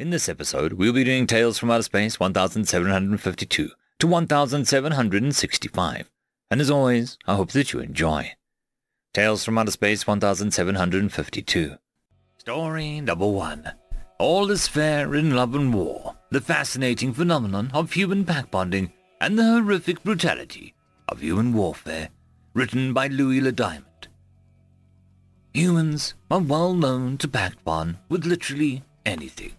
In this episode, we'll be doing Tales from Outer Space 1752 to 1765. And as always, I hope that you enjoy. Tales from Outer Space 1752. Story number one. All is fair in love and war, the fascinating phenomenon of human pack bonding and the horrific brutality of human warfare, written by Louis Le Diamond. Humans are well known to pack bond with literally anything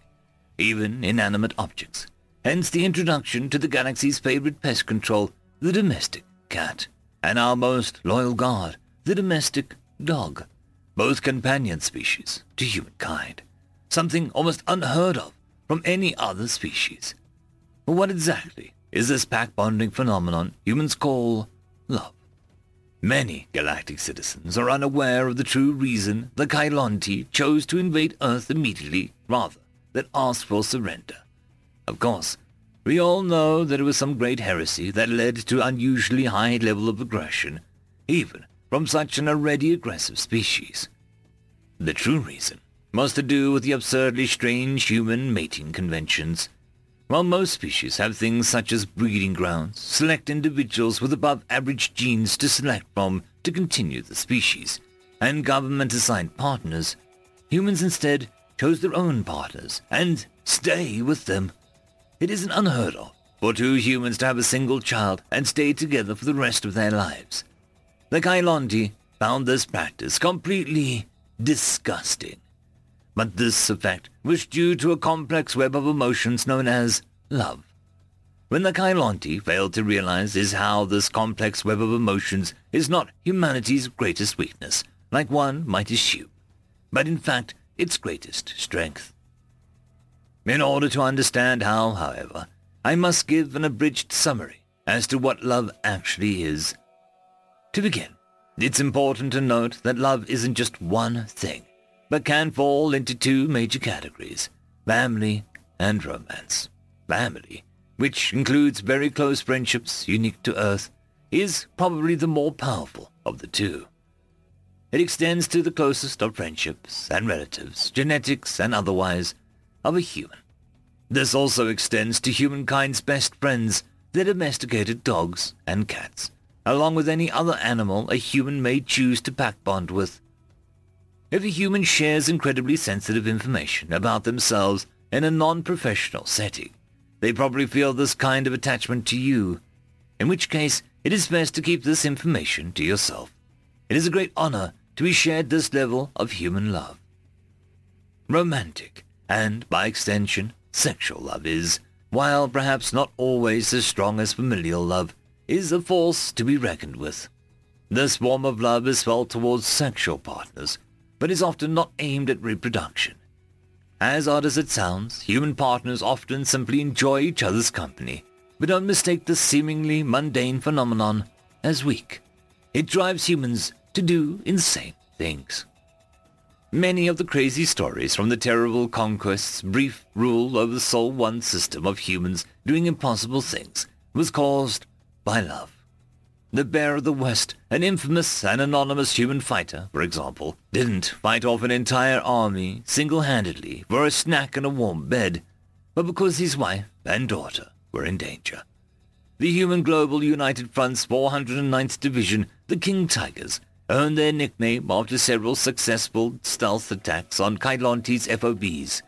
even inanimate objects. Hence the introduction to the galaxy's favorite pest control, the domestic cat, and our most loyal guard, the domestic dog, both companion species to humankind, something almost unheard of from any other species. But what exactly is this pack bonding phenomenon humans call love? Many galactic citizens are unaware of the true reason the Kylonti chose to invade Earth immediately rather that asked for surrender. Of course, we all know that it was some great heresy that led to unusually high level of aggression, even from such an already aggressive species. The true reason was to do with the absurdly strange human mating conventions. While most species have things such as breeding grounds, select individuals with above average genes to select from to continue the species, and government-assigned partners, humans instead chose their own partners and stay with them. It isn't unheard of for two humans to have a single child and stay together for the rest of their lives. The Kylonti found this practice completely disgusting. But this effect was due to a complex web of emotions known as love. When the Kylonti failed to realize is how this complex web of emotions is not humanity's greatest weakness, like one might assume, but in fact its greatest strength. In order to understand how, however, I must give an abridged summary as to what love actually is. To begin, it's important to note that love isn't just one thing, but can fall into two major categories, family and romance. Family, which includes very close friendships unique to Earth, is probably the more powerful of the two. It extends to the closest of friendships and relatives, genetics and otherwise, of a human. This also extends to humankind's best friends, the domesticated dogs and cats, along with any other animal a human may choose to pack bond with. If a human shares incredibly sensitive information about themselves in a non-professional setting, they probably feel this kind of attachment to you, in which case it is best to keep this information to yourself. It is a great honor to be shared this level of human love. Romantic, and by extension, sexual love is, while perhaps not always as strong as familial love, is a force to be reckoned with. This form of love is felt towards sexual partners, but is often not aimed at reproduction. As odd as it sounds, human partners often simply enjoy each other's company, but don't mistake this seemingly mundane phenomenon as weak. It drives humans to do insane things. Many of the crazy stories from the terrible conquest's brief rule over the Sol One system of humans doing impossible things was caused by love. The Bear of the West, an infamous and anonymous human fighter, for example, didn't fight off an entire army single-handedly for a snack and a warm bed, but because his wife and daughter were in danger. The Human Global United Front's 409th Division, the King Tigers, earned their nickname after several successful stealth attacks on Kylonti's FOBs,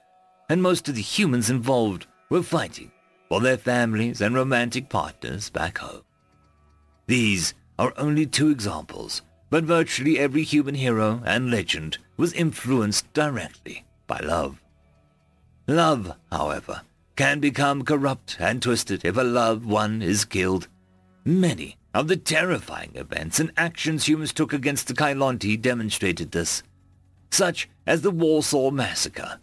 and most of the humans involved were fighting for their families and romantic partners back home. These are only two examples, but virtually every human hero and legend was influenced directly by love. Love, however, can become corrupt and twisted if a loved one is killed. Many of the terrifying events and actions humans took against the Kylonti demonstrated this, such as the Warsaw Massacre,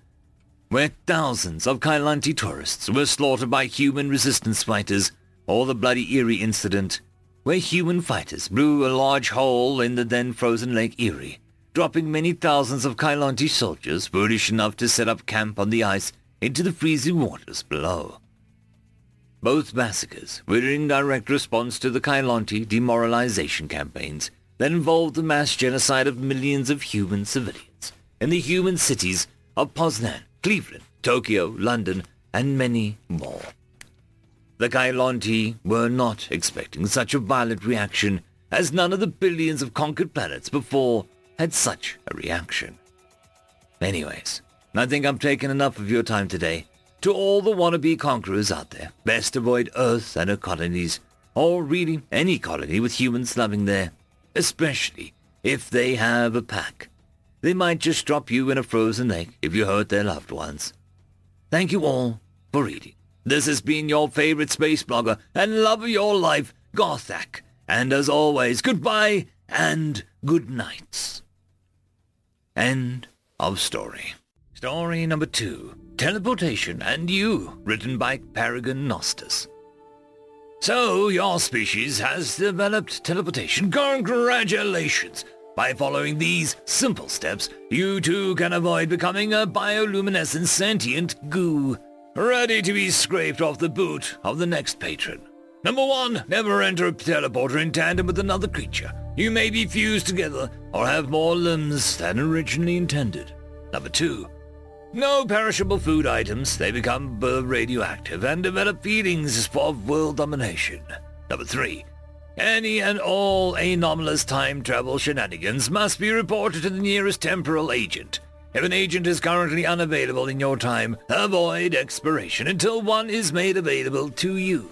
where thousands of Kylonti tourists were slaughtered by human resistance fighters, or the Bloody Erie incident, where human fighters blew a large hole in the then frozen Lake Erie, dropping many thousands of Kylonti soldiers foolish enough to set up camp on the ice into the freezing waters below. Both massacres were in direct response to the Kylonti demoralization campaigns that involved the mass genocide of millions of human civilians in the human cities of Poznan, Cleveland, Tokyo, London, and many more. The Kylonti were not expecting such a violent reaction, as none of the billions of conquered planets before had such a reaction. Anyways, I think I'm taking enough of your time today. To all the wannabe conquerors out there, best avoid Earth and her colonies, or really any colony with humans living there, especially if they have a pack. They might just drop you in a frozen lake if you hurt their loved ones. Thank you all for reading. This has been your favorite space blogger and love of your life, Gothak. And as always, goodbye and good nights. End of story. Story number two, Teleportation and You, written by Paragon Nostus. So, your species has developed teleportation. Congratulations! By following these simple steps, you too can avoid becoming a bioluminescent sentient goo, ready to be scraped off the boot of the next patron. Number one, never enter a teleporter in tandem with another creature. You may be fused together or have more limbs than originally intended. Number two, no perishable food items. They become uh, radioactive and develop feelings for world domination. Number three, any and all anomalous time travel shenanigans must be reported to the nearest temporal agent. If an agent is currently unavailable in your time, avoid expiration until one is made available to you.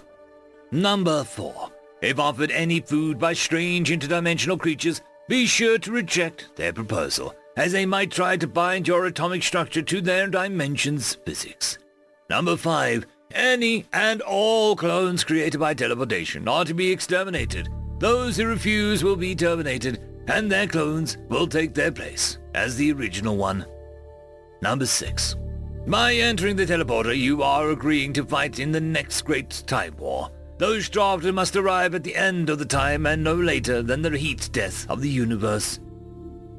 Number 4. If offered any food by strange interdimensional creatures, be sure to reject their proposal as they might try to bind your atomic structure to their dimension's physics. Number 5. Any and all clones created by teleportation are to be exterminated. Those who refuse will be terminated, and their clones will take their place as the original one. Number 6. By entering the teleporter, you are agreeing to fight in the next great time war. Those drafted must arrive at the end of the time and no later than the heat death of the universe.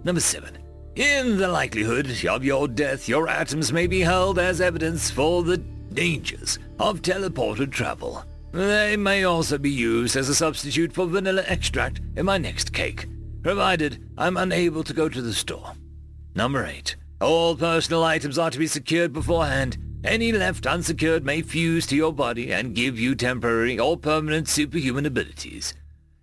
Number 7. In the likelihood of your death, your atoms may be held as evidence for the dangers of teleported travel. They may also be used as a substitute for vanilla extract in my next cake, provided I'm unable to go to the store. Number 8. All personal items are to be secured beforehand. Any left unsecured may fuse to your body and give you temporary or permanent superhuman abilities.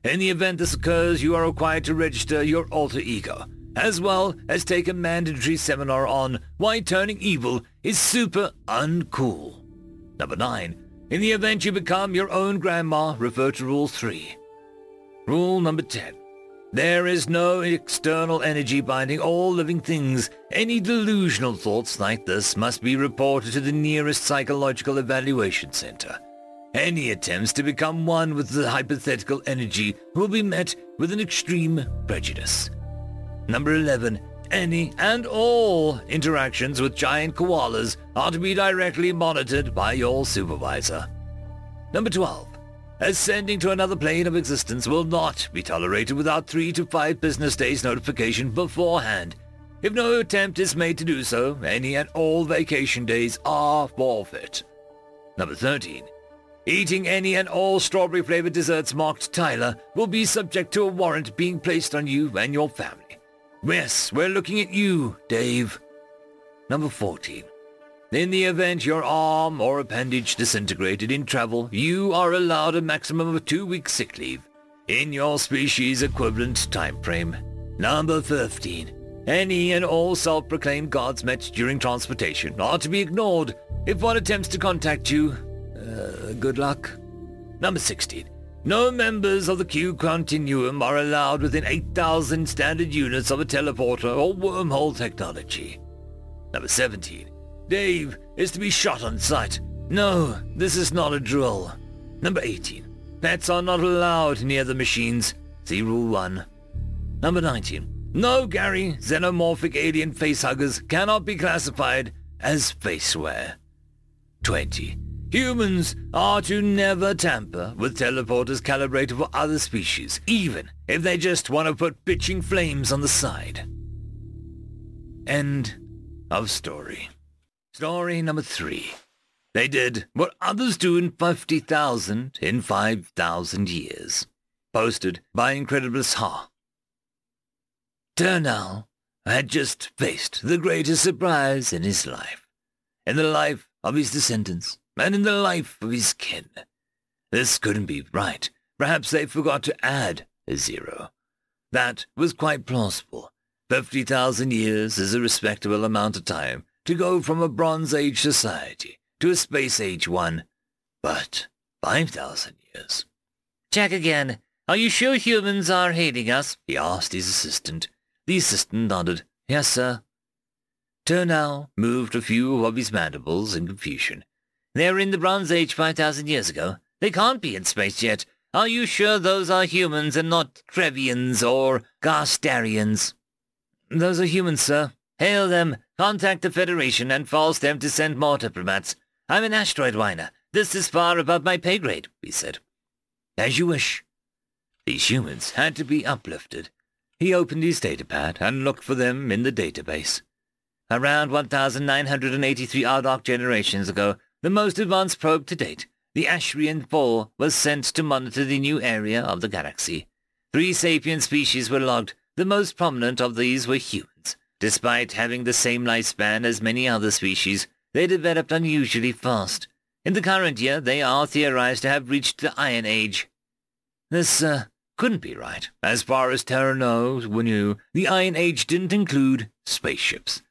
In the event this occurs, you are required to register your alter ego, as well as take a mandatory seminar on why turning evil is super uncool. Number 9. In the event you become your own grandma, refer to Rule 3. Rule number 10. There is no external energy binding all living things. Any delusional thoughts like this must be reported to the nearest psychological evaluation center. Any attempts to become one with the hypothetical energy will be met with an extreme prejudice. Number 11. Any and all interactions with giant koalas are to be directly monitored by your supervisor. Number 12. Ascending to another plane of existence will not be tolerated without three to five business days notification beforehand. If no attempt is made to do so, any and all vacation days are forfeit. Number 13. Eating any and all strawberry-flavored desserts marked Tyler will be subject to a warrant being placed on you and your family. Yes, we're looking at you, Dave. Number 14. In the event your arm or appendage disintegrated in travel, you are allowed a maximum of two weeks sick leave in your species equivalent time frame. Number 15. Any and all self-proclaimed gods met during transportation are to be ignored. If one attempts to contact you, uh, good luck. Number 16. No members of the Q Continuum are allowed within 8,000 standard units of a teleporter or wormhole technology. Number 17. Dave is to be shot on sight. No, this is not a drill. Number 18. Pets are not allowed near the machines. See Rule 1. Number 19. No Gary xenomorphic alien facehuggers cannot be classified as faceware. 20. Humans are to never tamper with teleporters calibrated for other species, even if they just want to put bitching flames on the side. End of story. Story number three. They did what others do in 50,000 in 5,000 years. Posted by Incredibles Ha. Turnal had just faced the greatest surprise in his life. in the life of his descendants, and in the life of his kin. This couldn't be right. Perhaps they forgot to add a zero. That was quite plausible. Fifty thousand years is a respectable amount of time to go from a Bronze Age society to a Space Age one. But five thousand years. Check again. Are you sure humans are hating us? He asked his assistant. The assistant nodded. Yes, sir. Turnell moved a few of his mandibles in confusion. They were in the Bronze Age 5,000 years ago. They can't be in space yet. Are you sure those are humans and not Trevians or Garstarians? Those are humans, sir. Hail them, contact the Federation, and force them to send more diplomats. I'm an asteroid whiner. This is far above my pay grade, he said. As you wish. These humans had to be uplifted. He opened his datapad and looked for them in the database. Around 1,983 odd generations ago, the most advanced probe to date, the Ashrian 4, was sent to monitor the new area of the galaxy. Three sapient species were logged. The most prominent of these were humans. Despite having the same lifespan as many other species, they developed unusually fast. In the current year, they are theorized to have reached the Iron Age. This, uh, couldn't be right. As far as Terra knows, we knew, the Iron Age didn't include spaceships.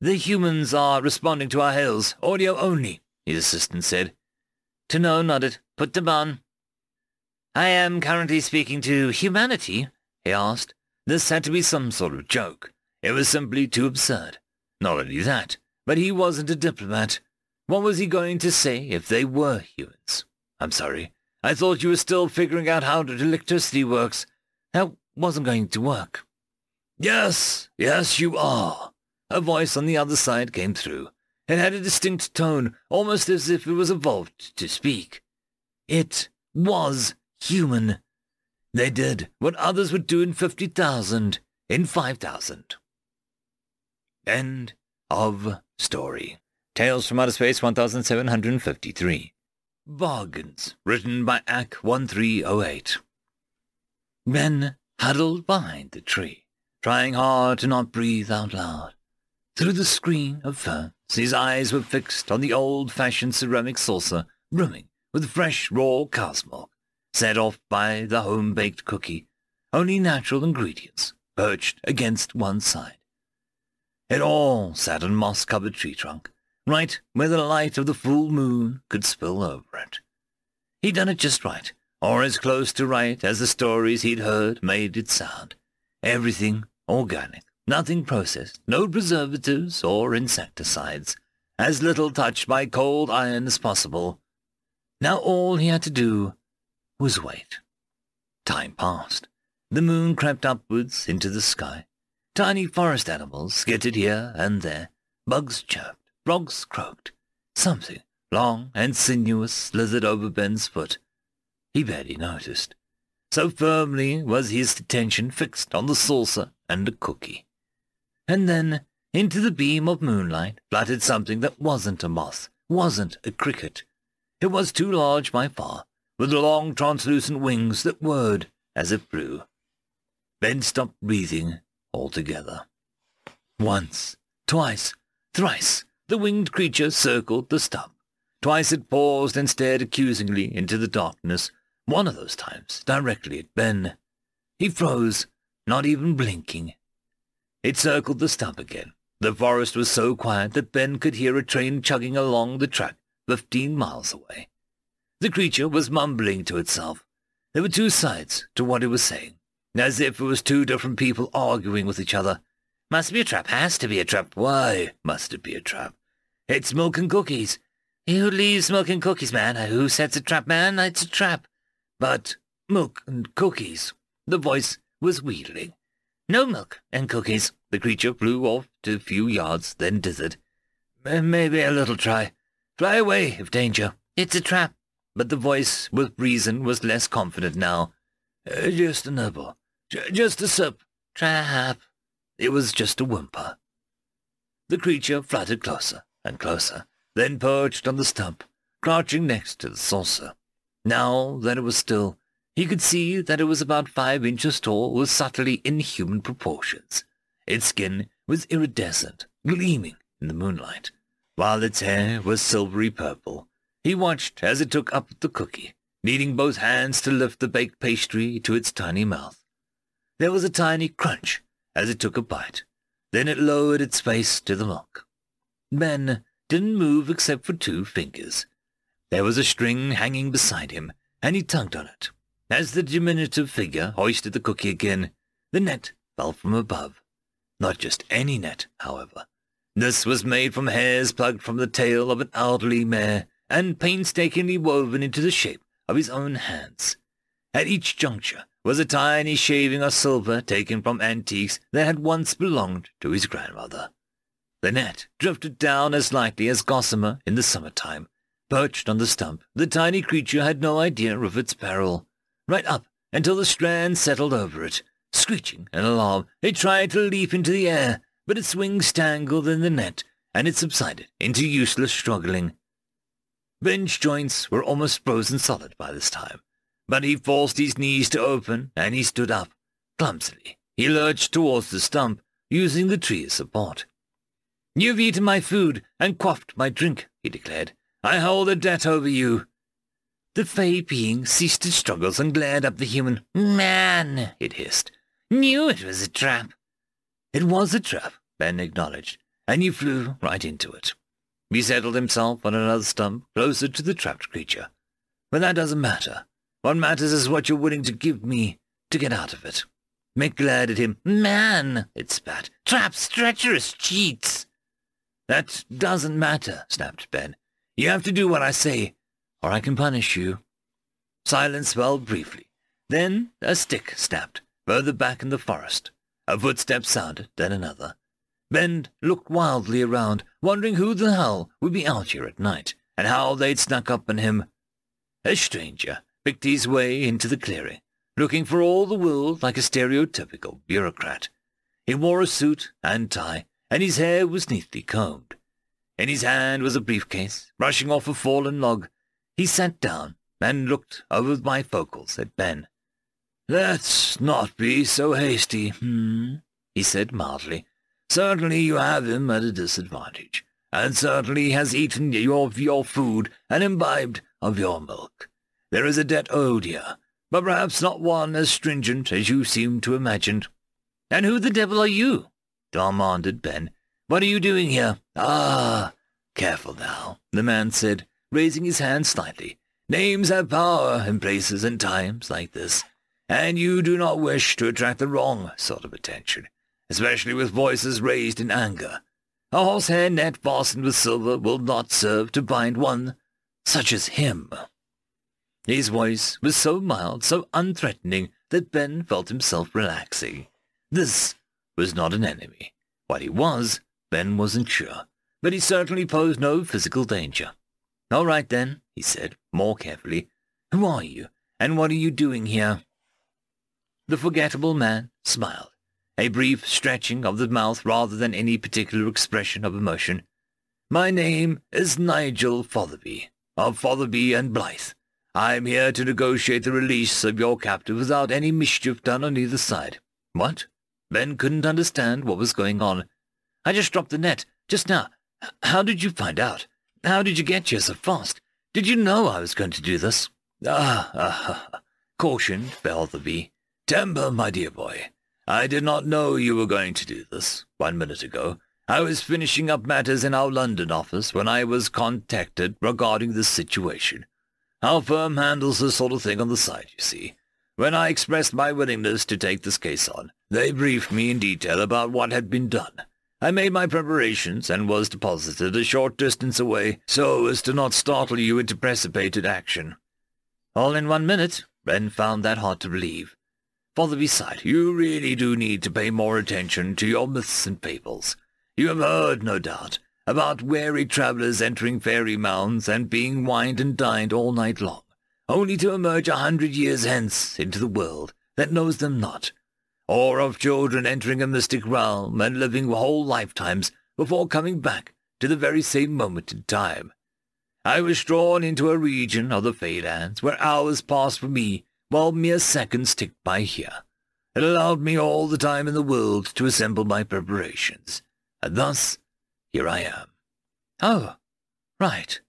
The humans are responding to our hails, audio only, his assistant said. Tenno nodded. Put them on. I am currently speaking to humanity, he asked. This had to be some sort of joke. It was simply too absurd. Not only that, but he wasn't a diplomat. What was he going to say if they were humans? I'm sorry. I thought you were still figuring out how electricity works. That wasn't going to work. Yes, yes, you are. A voice on the other side came through. It had a distinct tone, almost as if it was evolved to speak. It was human. They did what others would do in 50,000, in 5,000. End of story. Tales from Outer Space 1753. Bargains, written by AK 1308. Ben huddled behind the tree, trying hard to not breathe out loud. Through the screen of ferns, his eyes were fixed on the old-fashioned ceramic saucer brimming with fresh raw cow's milk, set off by the home-baked cookie, only natural ingredients, perched against one side. It all sat on moss-covered tree trunk, right where the light of the full moon could spill over it. He'd done it just right, or as close to right as the stories he'd heard made it sound. Everything organic, Nothing processed, no preservatives or insecticides, as little touched by cold iron as possible. Now all he had to do was wait. Time passed. The moon crept upwards into the sky. Tiny forest animals skittered here and there. Bugs chirped. Frogs croaked. Something long and sinuous slithered over Ben's foot. He barely noticed. So firmly was his attention fixed on the saucer and the cookie. And then, into the beam of moonlight, fluttered something that wasn't a moth, wasn't a cricket. It was too large by far, with the long translucent wings that whirred as it flew. Ben stopped breathing altogether. Once, twice, thrice, the winged creature circled the stump. Twice it paused and stared accusingly into the darkness, one of those times directly at Ben. He froze, not even blinking. It circled the stump again. The forest was so quiet that Ben could hear a train chugging along the track fifteen miles away. The creature was mumbling to itself. There were two sides to what it was saying, as if it was two different people arguing with each other. Must be a trap, has to be a trap. Why must it be a trap? It's milk and cookies. Who leaves milk and cookies, man? Who sets a trap, man? It's a trap. But milk and cookies. The voice was wheedling. No milk and cookies. The creature flew off to a few yards, then dithered. Maybe a little try. Fly away if danger. It's a trap. But the voice with reason was less confident now. Uh, just a nibble. J- just a sip. Trap. It was just a whimper. The creature fluttered closer and closer, then perched on the stump, crouching next to the saucer. Now that it was still, he could see that it was about five inches tall with subtly inhuman proportions. Its skin was iridescent, gleaming in the moonlight. while its hair was silvery purple. He watched as it took up the cookie, needing both hands to lift the baked pastry to its tiny mouth. There was a tiny crunch as it took a bite. Then it lowered its face to the milk. Ben didn't move except for two fingers. There was a string hanging beside him, and he tugged on it. As the diminutive figure hoisted the cookie again, the net fell from above. Not just any net, however. This was made from hairs plucked from the tail of an elderly mare and painstakingly woven into the shape of his own hands. At each juncture was a tiny shaving of silver taken from antiques that had once belonged to his grandmother. The net drifted down as lightly as gossamer in the summertime. Perched on the stump, the tiny creature had no idea of its peril. Right up until the strand settled over it. Screeching in alarm, it tried to leap into the air, but its wings tangled in the net, and it subsided into useless struggling. Ben's joints were almost frozen solid by this time, but he forced his knees to open, and he stood up. Clumsily, he lurched towards the stump, using the tree as support. You've eaten my food and quaffed my drink, he declared. I hold a debt over you. The fey being ceased its struggles and glared up the human. Man, it hissed. Knew it was a trap. It was a trap, Ben acknowledged, and you flew right into it. He settled himself on another stump closer to the trapped creature. But that doesn't matter. What matters is what you're willing to give me to get out of it. Mick glared at him. Man, it spat. Traps, treacherous cheats. That doesn't matter, snapped Ben. You have to do what I say, or I can punish you. Silence fell briefly. Then a stick snapped, further back in the forest. A footstep sounded, then another. Ben looked wildly around, wondering who the hell would be out here at night, and how they'd snuck up on him. A stranger picked his way into the clearing, looking for all the world like a stereotypical bureaucrat. He wore a suit and tie, and his hair was neatly combed. In his hand was a briefcase, brushing off a fallen log. He sat down and looked over my bifocals at Ben. Let's not be so hasty, hmm, he said mildly. Certainly you have him at a disadvantage, and certainly he has eaten your, your food and imbibed of your milk. There is a debt owed here, but perhaps not one as stringent as you seem to imagine. And who the devil are you? demanded Ben. What are you doing here? Ah, careful now, the man said, raising his hand slightly. Names have power in places and times like this and you do not wish to attract the wrong sort of attention, especially with voices raised in anger. A horsehair net fastened with silver will not serve to bind one such as him. His voice was so mild, so unthreatening, that Ben felt himself relaxing. This was not an enemy. What he was, Ben wasn't sure, but he certainly posed no physical danger. All right, then, he said, more carefully. Who are you, and what are you doing here? The forgettable man smiled, a brief stretching of the mouth rather than any particular expression of emotion. My name is Nigel Fotherby, of Fotherby and Blythe. I am here to negotiate the release of your captive without any mischief done on either side. What? Ben couldn't understand what was going on. I just dropped the net, just now. How did you find out? How did you get here so fast? Did you know I was going to do this? Ah, ah, ah, cautioned Fotherby. Temper, my dear boy. I did not know you were going to do this one minute ago. I was finishing up matters in our London office when I was contacted regarding this situation. Our firm handles this sort of thing on the side, you see. When I expressed my willingness to take this case on, they briefed me in detail about what had been done. I made my preparations and was deposited a short distance away so as to not startle you into precipitated action. All in one minute, Ben found that hard to believe. Fotherby sighed. You really do need to pay more attention to your myths and fables. You have heard, no doubt, about weary travellers entering fairy mounds and being wined and dined all night long, only to emerge a hundred years hence into the world that knows them not, or of children entering a mystic realm and living whole lifetimes before coming back to the very same moment in time. I was drawn into a region of the Feylands where hours passed for me while mere seconds ticked by here. It allowed me all the time in the world to assemble my preparations, and thus here I am. Oh, right.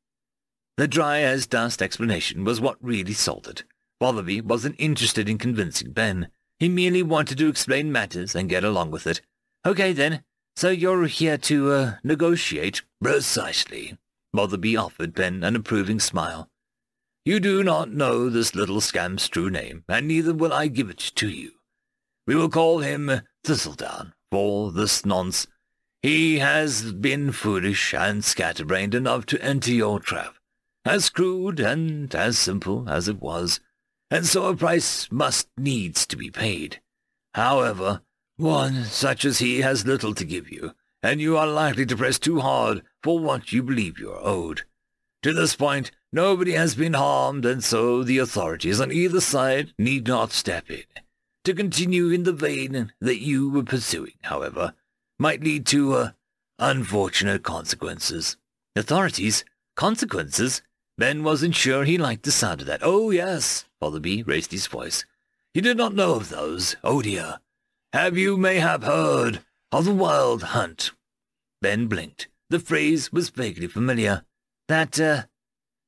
The dry-as-dust explanation was what really sold it. Fotherby wasn't interested in convincing Ben. He merely wanted to explain matters and get along with it. Okay, then. So you're here to, uh, negotiate? Precisely. Fotherby offered Ben an approving smile. You do not know this little scamp's true name, and neither will I give it to you. We will call him Thistledown for this nonce. He has been foolish and scatterbrained enough to enter your trap, as crude and as simple as it was, and so a price must needs to be paid. However, one such as he has little to give you, and you are likely to press too hard for what you believe you are owed. To this point, nobody has been harmed, and so the authorities on either side need not step in. To continue in the vein that you were pursuing, however, might lead to, uh, unfortunate consequences. Authorities? Consequences? Ben wasn't sure he liked the sound of that. Oh, yes, Fotherby raised his voice. You did not know of those, oh dear. Have you mayhap heard of the Wild Hunt? Ben blinked. The phrase was vaguely familiar. That, uh,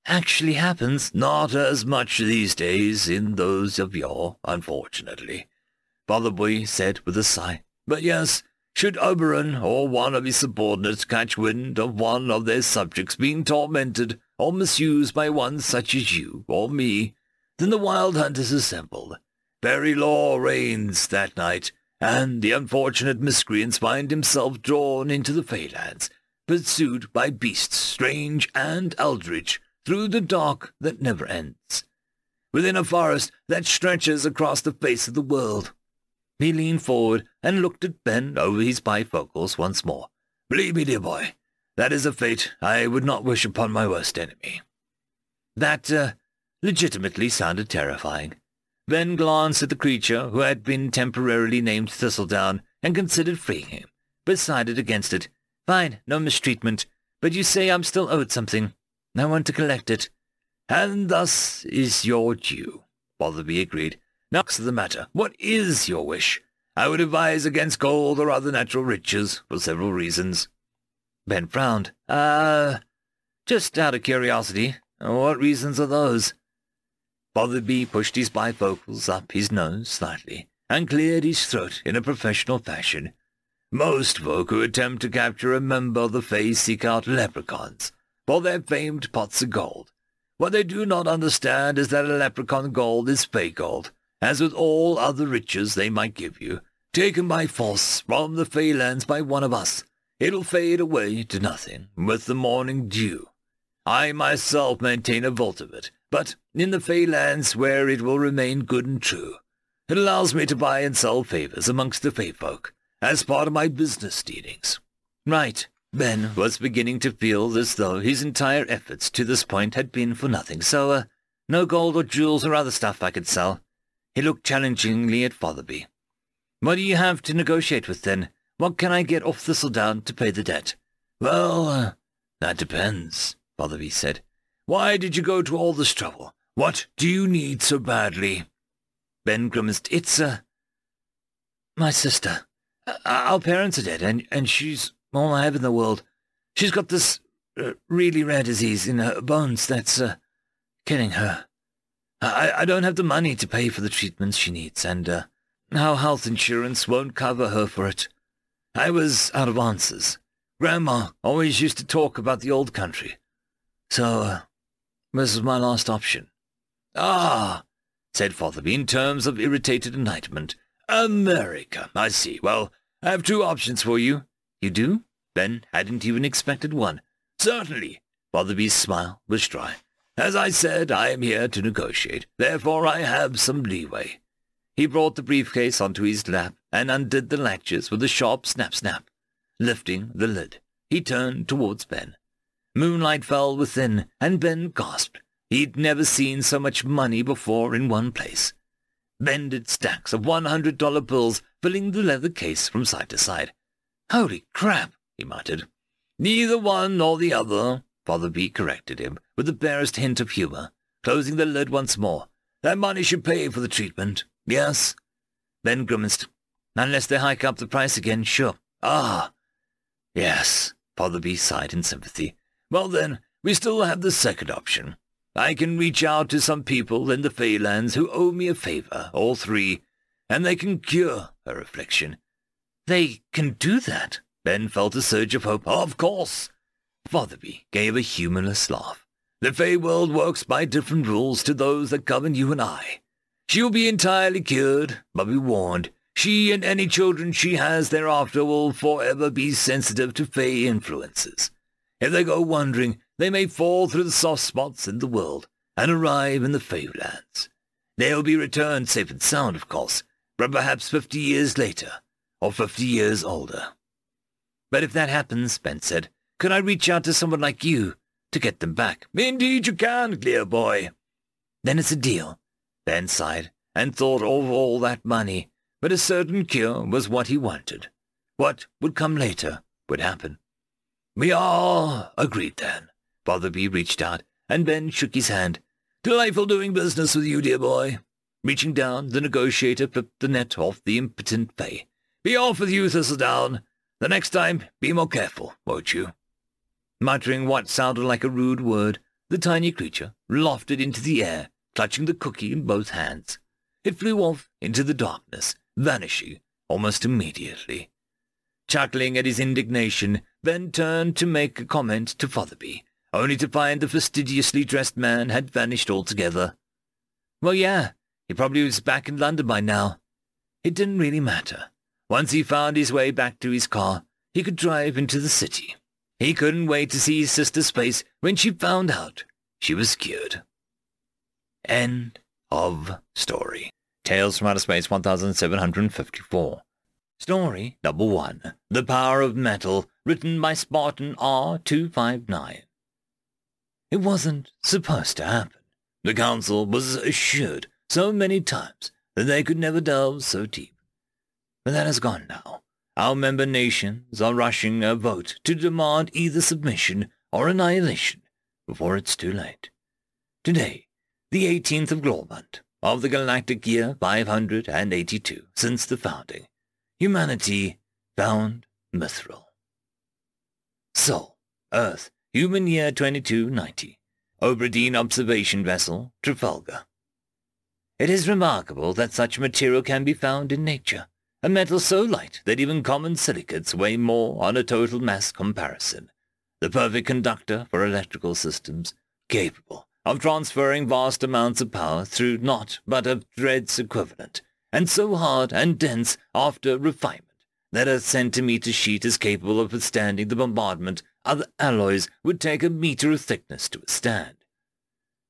actually happens. Not as much these days in those of yore, unfortunately, Fotherby said with a sigh. But yes, should Oberon or one of his subordinates catch wind of one of their subjects being tormented or misused by one such as you or me, then the wild hunters assembled. Very law reigns that night, and the unfortunate miscreants find himself drawn into the Feylands, pursued by beasts strange and eldritch through the dark that never ends, within a forest that stretches across the face of the world. He leaned forward and looked at Ben over his bifocals once more. Believe me, dear boy, that is a fate I would not wish upon my worst enemy. That, uh, legitimately sounded terrifying. Ben glanced at the creature who had been temporarily named Thistledown and considered freeing him, but decided against it. Fine, no mistreatment, but you say I'm still owed something. I want to collect it. And thus is your due, Fotherby agreed. Now, to the matter. What is your wish? I would advise against gold or other natural riches for several reasons. Ben frowned. Uh, just out of curiosity, what reasons are those? Fotherby pushed his bifocals up his nose slightly and cleared his throat in a professional fashion. Most folk who attempt to capture a member of the Fae seek out leprechauns for their famed pots of gold. What they do not understand is that a leprechaun gold is fake gold, as with all other riches they might give you, taken by force from the Feylands by one of us, it'll fade away to nothing with the morning dew. I myself maintain a vault of it, but in the Feylands where it will remain good and true. It allows me to buy and sell favors amongst the Fey folk, as part of my business dealings. Right. Ben was beginning to feel as though his entire efforts to this point had been for nothing, so, uh, no gold or jewels or other stuff I could sell. He looked challengingly at Fotherby. What do you have to negotiate with, then? What can I get off Thistledown to pay the debt? Well, uh, that depends, Fotherby said. Why did you go to all this trouble? What do you need so badly? Ben grimaced. It's, uh, my sister. Uh, our parents are dead, and, and she's all I have in the world. She's got this uh, really rare disease in her bones that's, uh, killing her. I, I don't have the money to pay for the treatments she needs, and uh, our health insurance won't cover her for it. I was out of answers. Grandma always used to talk about the old country. So, uh, this is my last option. Ah, said Fotherby in terms of irritated enlightenment. America, I see. Well, I have two options for you. You do? Ben hadn't even expected one. Certainly. Fotherby's smile was dry. As I said, I am here to negotiate. Therefore I have some leeway. He brought the briefcase onto his lap and undid the latches with a sharp snap-snap. Lifting the lid, he turned towards Ben. Moonlight fell within, and Ben gasped. He'd never seen so much money before in one place. Bended stacks of one-hundred-dollar bills filling the leather case from side to side. Holy crap, he muttered. Neither one nor the other, Fotherby corrected him, with the barest hint of humour, closing the lid once more. That money should pay for the treatment. Yes? Ben grimaced. Unless they hike up the price again, sure. Ah. Yes, Fotherby sighed in sympathy. Well then, we still have the second option. I can reach out to some people in the Feylands who owe me a favor, all three, and they can cure her affliction. They can do that? Ben felt a surge of hope. Of course. Fotherby gave a humorless laugh. The Fey world works by different rules to those that govern you and I. She will be entirely cured, but be warned, she and any children she has thereafter will forever be sensitive to Fey influences. If they go wandering, they may fall through the soft spots in the world and arrive in the Feylands. They will be returned safe and sound, of course, but perhaps fifty years later, or fifty years older. But if that happens, Ben said, could I reach out to someone like you to get them back? Indeed you can, dear boy. Then it's a deal. Ben sighed and thought of all that money, but a certain cure was what he wanted. What would come later would happen. We all agreed then. Fotherby reached out, and Ben shook his hand. Delightful doing business with you, dear boy. Reaching down, the negotiator flipped the net off the impotent Fay. Be off with you, Thistledown. The next time, be more careful, won't you? Muttering what sounded like a rude word, the tiny creature lofted into the air, clutching the cookie in both hands. It flew off into the darkness, vanishing almost immediately. Chuckling at his indignation, Ben turned to make a comment to Fotherby, only to find the fastidiously dressed man had vanished altogether. Well, yeah, he probably was back in London by now. It didn't really matter. Once he found his way back to his car, he could drive into the city. He couldn't wait to see his sister's face when she found out she was cured. End of story. Tales from Outer Space 1754. Story number one. The Power of Metal, written by Spartan R259. It wasn't supposed to happen. The Council was assured so many times that they could never delve so deep. But that has gone now. Our member nations are rushing a vote to demand either submission or annihilation before it's too late. Today, the 18th of Glormont of the galactic year 582 since the founding, humanity found Mithril. Sol, Earth, human year 2290, Obradine observation vessel, Trafalgar. It is remarkable that such material can be found in nature a metal so light that even common silicates weigh more on a total mass comparison. The perfect conductor for electrical systems, capable of transferring vast amounts of power through not but a thread's equivalent, and so hard and dense after refinement that a centimeter sheet is capable of withstanding the bombardment other alloys would take a meter of thickness to withstand.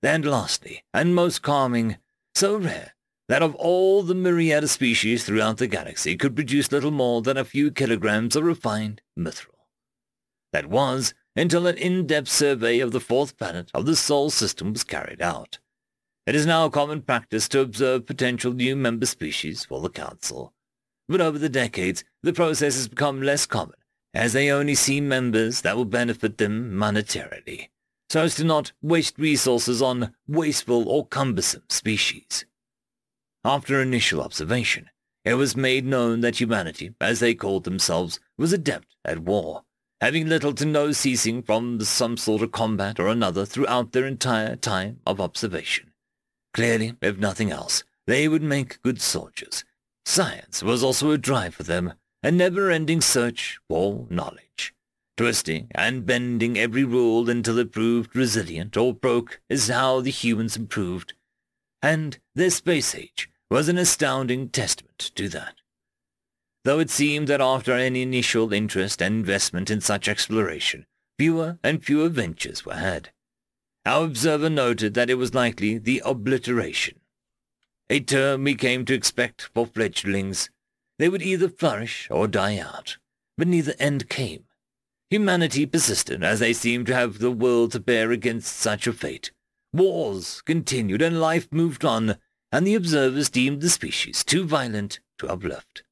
And lastly, and most calming, so rare that of all the myriad species throughout the galaxy could produce little more than a few kilograms of refined mithril. That was until an in-depth survey of the fourth planet of the Sol system was carried out. It is now common practice to observe potential new member species for the Council. But over the decades, the process has become less common, as they only see members that will benefit them monetarily, so as to not waste resources on wasteful or cumbersome species. After initial observation, it was made known that humanity, as they called themselves, was adept at war, having little to no ceasing from some sort of combat or another throughout their entire time of observation. Clearly, if nothing else, they would make good soldiers. Science was also a drive for them, a never-ending search for knowledge. Twisting and bending every rule until it proved resilient or broke is how the humans improved. And their space age was an astounding testament to that. Though it seemed that after any initial interest and investment in such exploration, fewer and fewer ventures were had. Our observer noted that it was likely the obliteration, a term we came to expect for fledglings. They would either flourish or die out, but neither end came. Humanity persisted, as they seemed to have the world to bear against such a fate. Wars continued and life moved on, and the observers deemed the species too violent to uplift.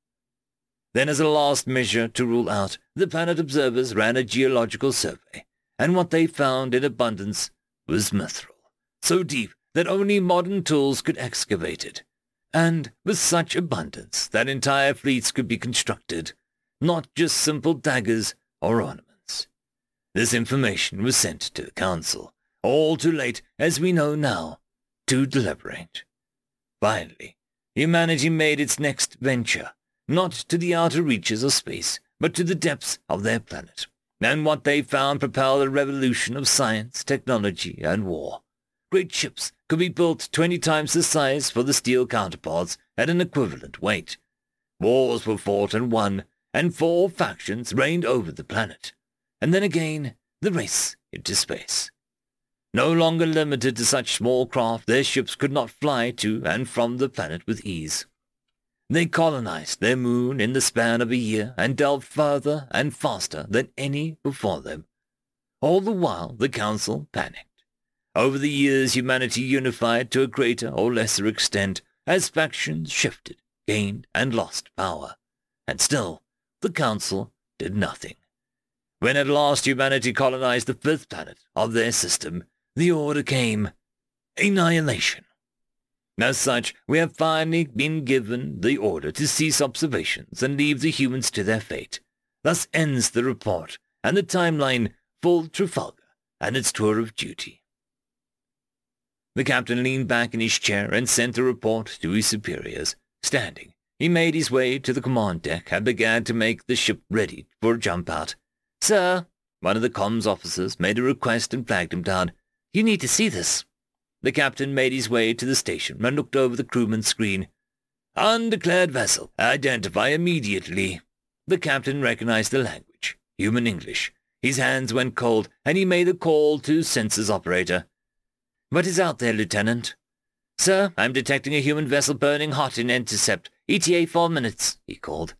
Then as a last measure to rule out, the planet observers ran a geological survey, and what they found in abundance was mithril, so deep that only modern tools could excavate it, and with such abundance that entire fleets could be constructed, not just simple daggers or ornaments. This information was sent to the Council, all too late, as we know now, to deliberate. Finally, humanity made its next venture, not to the outer reaches of space, but to the depths of their planet. And what they found propelled a revolution of science, technology, and war. Great ships could be built 20 times the size for the steel counterparts at an equivalent weight. Wars were fought and won, and four factions reigned over the planet. And then again, the race into space. No longer limited to such small craft, their ships could not fly to and from the planet with ease. They colonized their moon in the span of a year and delved further and faster than any before them. All the while the Council panicked. Over the years humanity unified to a greater or lesser extent as factions shifted, gained, and lost power. And still, the Council did nothing. When at last humanity colonized the fifth planet of their system, the order came. Annihilation. As such, we have finally been given the order to cease observations and leave the humans to their fate. Thus ends the report and the timeline for Trafalgar and its tour of duty. The captain leaned back in his chair and sent the report to his superiors. Standing, he made his way to the command deck and began to make the ship ready for a jump out. Sir, one of the comms officers made a request and flagged him down. You need to see this. The captain made his way to the station and looked over the crewman's screen. Undeclared vessel. Identify immediately. The captain recognized the language. Human English. His hands went cold, and he made a call to sensors operator. What is out there, Lieutenant? Sir, I'm detecting a human vessel burning hot in intercept. ETA four minutes, he called.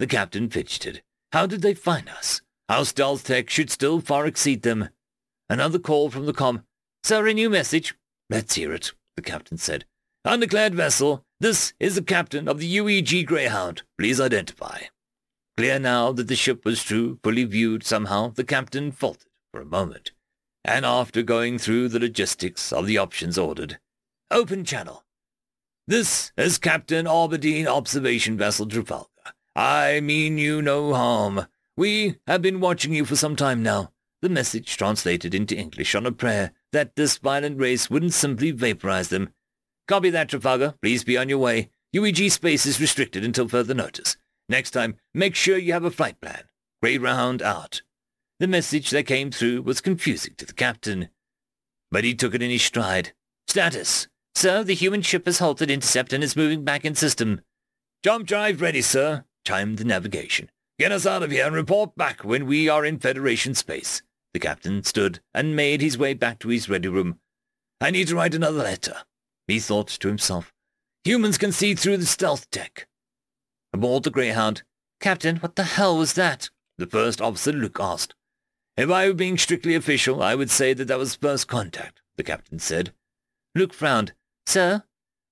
The captain fidgeted. How did they find us? Our stealth tech should still far exceed them. Another call from the com. Sir, a new message. Let's hear it, the captain said. Undeclared vessel, this is the captain of the UEG Greyhound. Please identify. Clear now that the ship was true, fully viewed somehow, the captain faltered for a moment. And after going through the logistics of the options ordered, Open channel. This is Captain Aberdeen Observation Vessel Trafalgar. I mean you no harm. We have been watching you for some time now. The message translated into English on a prayer that this violent race wouldn't simply vaporize them. Copy that, Trafalgar. Please be on your way. UEG space is restricted until further notice. Next time, make sure you have a flight plan. Greyhound out. The message that came through was confusing to the captain. But he took it in his stride. Status. Sir, the human ship has halted intercept and is moving back in system. Jump drive ready, sir, chimed the navigation. Get us out of here and report back when we are in Federation space. The captain stood and made his way back to his ready room. I need to write another letter, he thought to himself. Humans can see through the stealth tech. Aboard the Greyhound, Captain, what the hell was that? The first officer, Luke, asked. If I were being strictly official, I would say that that was first contact, the captain said. Luke frowned. Sir,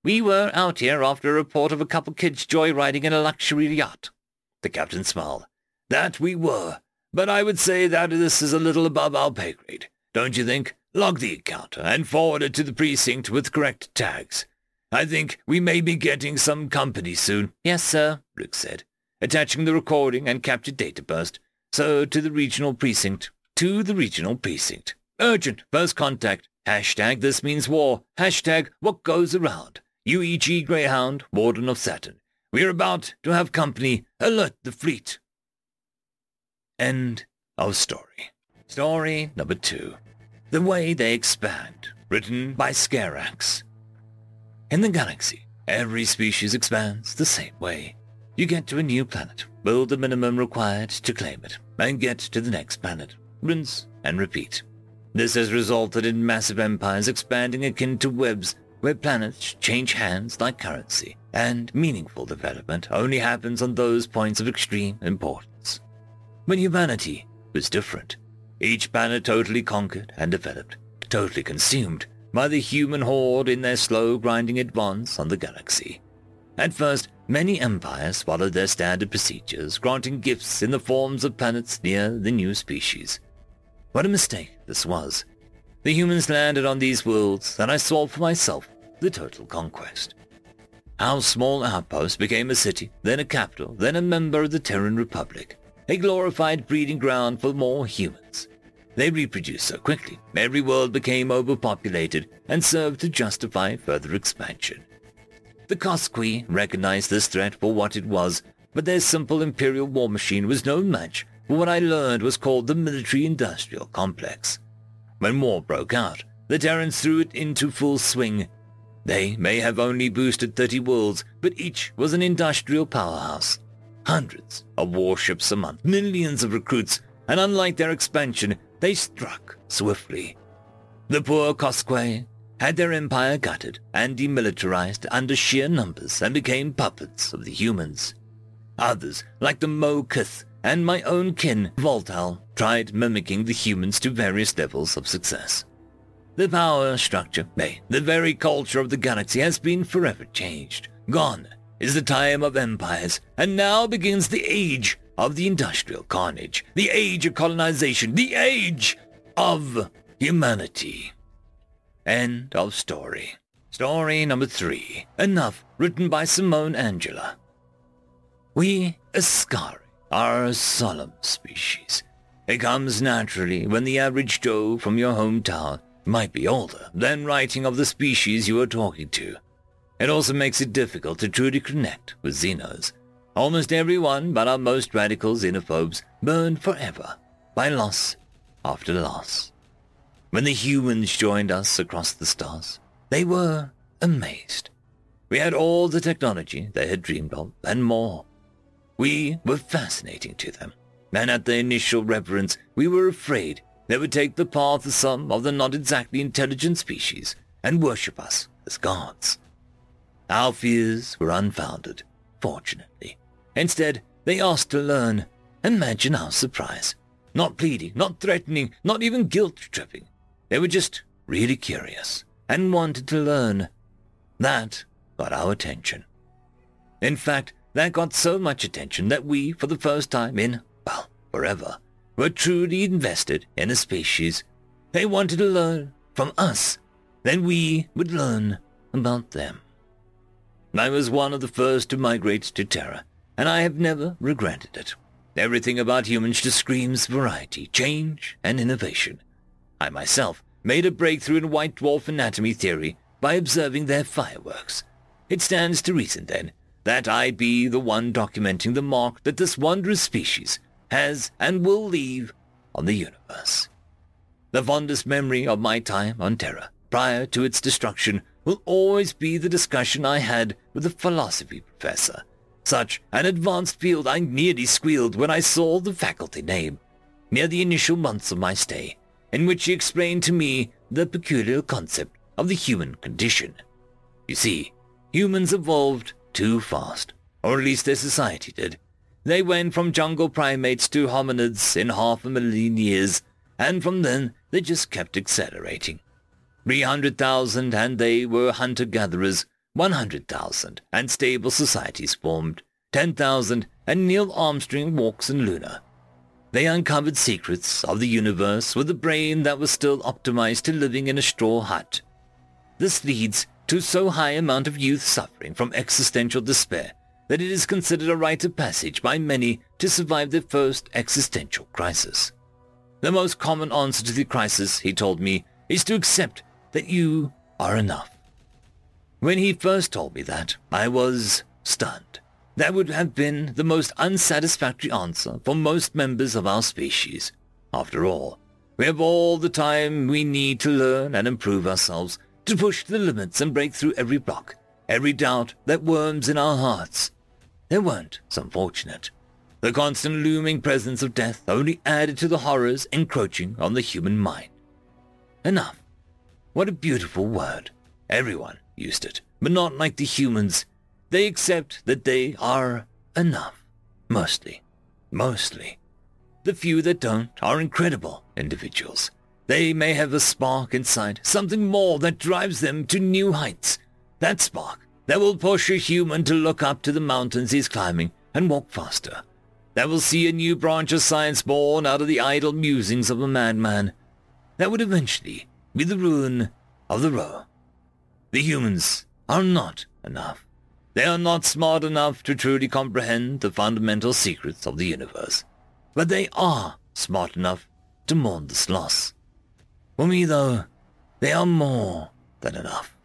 we were out here after a report of a couple kids joyriding in a luxury yacht. The captain smiled. That we were, but I would say that this is a little above our pay grade. Don't you think? Log the encounter and forward it to the precinct with correct tags. I think we may be getting some company soon. Yes, sir, Luke said, attaching the recording and captured data burst. So to the regional precinct. To the regional precinct. Urgent, first contact. Hashtag this means war. Hashtag what goes around. UEG Greyhound, Warden of Saturn. We are about to have company. Alert the fleet. End of story. Story number two. The Way They Expand, written by Scarax. In the galaxy, every species expands the same way. You get to a new planet, build the minimum required to claim it, and get to the next planet. Rinse and repeat. This has resulted in massive empires expanding akin to webs where planets change hands like currency, and meaningful development only happens on those points of extreme importance. When humanity was different. Each planet totally conquered and developed, totally consumed by the human horde in their slow grinding advance on the galaxy. At first, many empires followed their standard procedures, granting gifts in the forms of planets near the new species. What a mistake this was. The humans landed on these worlds, and I saw for myself the total conquest. Our small outpost became a city, then a capital, then a member of the Terran Republic a glorified breeding ground for more humans. They reproduced so quickly, every world became overpopulated and served to justify further expansion. The Koskwi recognized this threat for what it was, but their simple imperial war machine was no match for what I learned was called the military-industrial complex. When war broke out, the Terrans threw it into full swing. They may have only boosted 30 worlds, but each was an industrial powerhouse. Hundreds of warships a month, millions of recruits, and unlike their expansion, they struck swiftly. The poor Koskwe had their empire gutted and demilitarized under sheer numbers and became puppets of the humans. Others, like the Mo-Kith and my own kin, Voltal, tried mimicking the humans to various levels of success. The power structure, nay, the very culture of the galaxy has been forever changed. Gone is the time of empires, and now begins the age of the industrial carnage, the age of colonization, the age of humanity. End of story. Story number three. Enough, written by Simone Angela. We Askari are a solemn species. It comes naturally when the average Joe from your hometown might be older than writing of the species you are talking to. It also makes it difficult to truly connect with Xenos. Almost everyone but our most radical xenophobes burned forever by loss after loss. When the humans joined us across the stars, they were amazed. We had all the technology they had dreamed of and more. We were fascinating to them, and at the initial reverence we were afraid they would take the path of some of the not exactly intelligent species and worship us as gods. Our fears were unfounded, fortunately. Instead, they asked to learn. Imagine our surprise. Not pleading, not threatening, not even guilt-tripping. They were just really curious and wanted to learn. That got our attention. In fact, that got so much attention that we, for the first time in, well, forever, were truly invested in a species. They wanted to learn from us. Then we would learn about them. I was one of the first to migrate to Terra, and I have never regretted it. Everything about humans just screams variety, change, and innovation. I myself made a breakthrough in white dwarf anatomy theory by observing their fireworks. It stands to reason, then, that I be the one documenting the mark that this wondrous species has and will leave on the universe. The fondest memory of my time on Terra, prior to its destruction, will always be the discussion I had with a philosophy professor. Such an advanced field I nearly squealed when I saw the faculty name, near the initial months of my stay, in which he explained to me the peculiar concept of the human condition. You see, humans evolved too fast, or at least their society did. They went from jungle primates to hominids in half a million years, and from then they just kept accelerating. 300,000 and they were hunter-gatherers, 100,000 and stable societies formed, 10,000 and Neil Armstrong walks in Luna. They uncovered secrets of the universe with a brain that was still optimized to living in a straw hut. This leads to so high amount of youth suffering from existential despair that it is considered a rite of passage by many to survive their first existential crisis. The most common answer to the crisis, he told me, is to accept that you are enough. When he first told me that, I was stunned. That would have been the most unsatisfactory answer for most members of our species. After all, we have all the time we need to learn and improve ourselves, to push the limits and break through every block, every doubt that worms in our hearts. There weren't some fortunate. The constant looming presence of death only added to the horrors encroaching on the human mind. Enough. What a beautiful word. Everyone used it, but not like the humans. They accept that they are enough. Mostly. Mostly. The few that don't are incredible individuals. They may have a spark inside, something more that drives them to new heights. That spark that will push a human to look up to the mountains he's climbing and walk faster. That will see a new branch of science born out of the idle musings of a madman. That would eventually be the ruin of the row. The humans are not enough. They are not smart enough to truly comprehend the fundamental secrets of the universe. But they are smart enough to mourn this loss. For me, though, they are more than enough.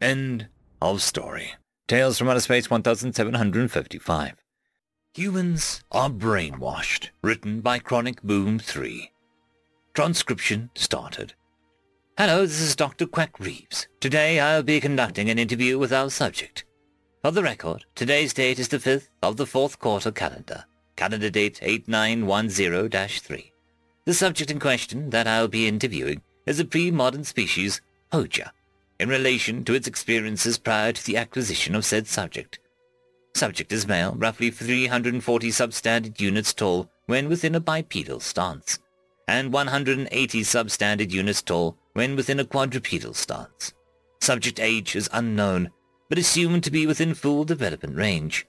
End of story. Tales from Outer Space 1755. Humans are brainwashed. Written by Chronic Boom 3. Transcription started. Hello, this is Dr. Quack Reeves. Today I'll be conducting an interview with our subject. For the record, today's date is the 5th of the 4th quarter calendar. Calendar date 8910-3. The subject in question that I'll be interviewing is a pre-modern species, Hoja, in relation to its experiences prior to the acquisition of said subject. Subject is male, roughly 340 substandard units tall when within a bipedal stance, and 180 substandard units tall when within a quadrupedal stance. Subject age is unknown, but assumed to be within full development range.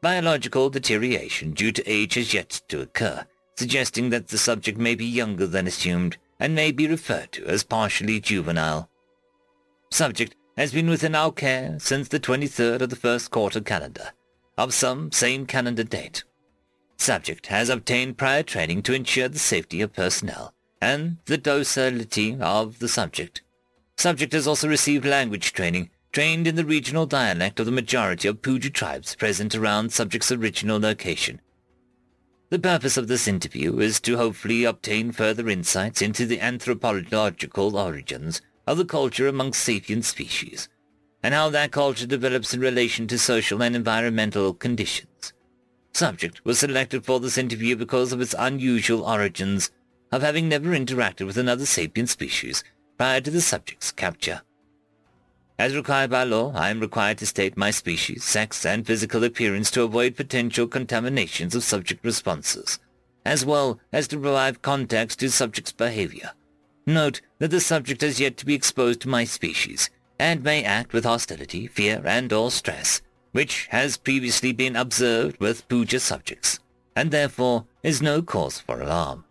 Biological deterioration due to age has yet to occur, suggesting that the subject may be younger than assumed and may be referred to as partially juvenile. Subject has been within our care since the 23rd of the first quarter calendar, of some same calendar date. Subject has obtained prior training to ensure the safety of personnel and the docility of the subject. Subject has also received language training, trained in the regional dialect of the majority of Poja tribes present around subject's original location, the purpose of this interview is to hopefully obtain further insights into the anthropological origins of the culture amongst sapient species, and how that culture develops in relation to social and environmental conditions. Subject was selected for this interview because of its unusual origins of having never interacted with another sapient species prior to the subject's capture. As required by law, I am required to state my species, sex, and physical appearance to avoid potential contaminations of subject responses, as well as to provide context to subject's behavior. Note that the subject has yet to be exposed to my species, and may act with hostility, fear, and or stress, which has previously been observed with Poja subjects, and therefore is no cause for alarm.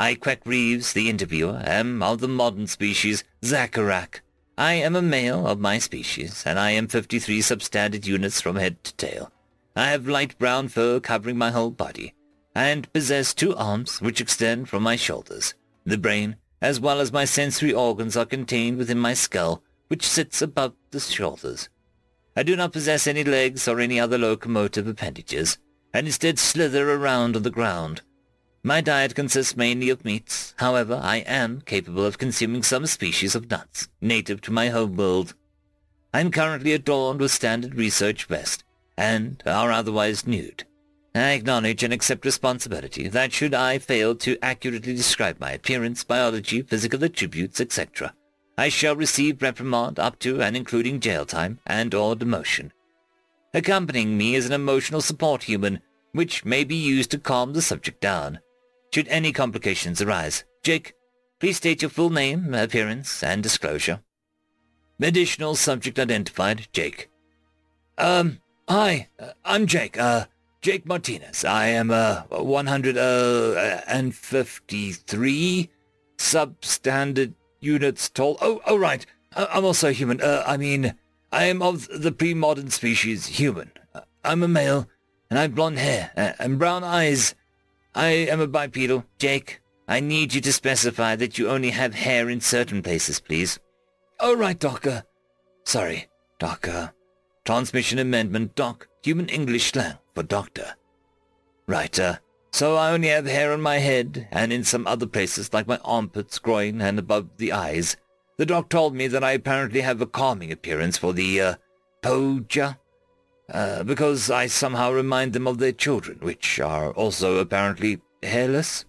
I, Quack Reeves, the interviewer, am of the modern species Zacharak, I am a male of my species, and I am 53 substandard units from head to tail. I have light brown fur covering my whole body, and possess two arms which extend from my shoulders. The brain, as well as my sensory organs, are contained within my skull, which sits above the shoulders. I do not possess any legs or any other locomotive appendages, and instead slither around on the ground. My diet consists mainly of meats. However, I am capable of consuming some species of nuts, native to my home world. I am currently adorned with standard research vest, and are otherwise nude. I acknowledge and accept responsibility that should I fail to accurately describe my appearance, biology, physical attributes, etc., I shall receive reprimand up to and including jail time and or demotion. Accompanying me is an emotional support human, which may be used to calm the subject down should any complications arise. Jake, please state your full name, appearance, and disclosure. Additional subject identified, Jake. Um, hi, uh, I'm Jake, uh, Jake Martinez. I am, uh, 153 uh, substandard units tall. Oh, oh, right. Uh, I'm also human. Uh, I mean, I am of the pre-modern species human. Uh, I'm a male, and I have blonde hair uh, and brown eyes I am a bipedal. Jake, I need you to specify that you only have hair in certain places, please. All right, Docker. Sorry, Docker. Transmission amendment, Doc. Human English slang for doctor. Right, so I only have hair on my head and in some other places like my armpits, groin, and above the eyes. The doc told me that I apparently have a calming appearance for the, uh, Poja uh, because I somehow remind them of their children, which are also apparently hairless.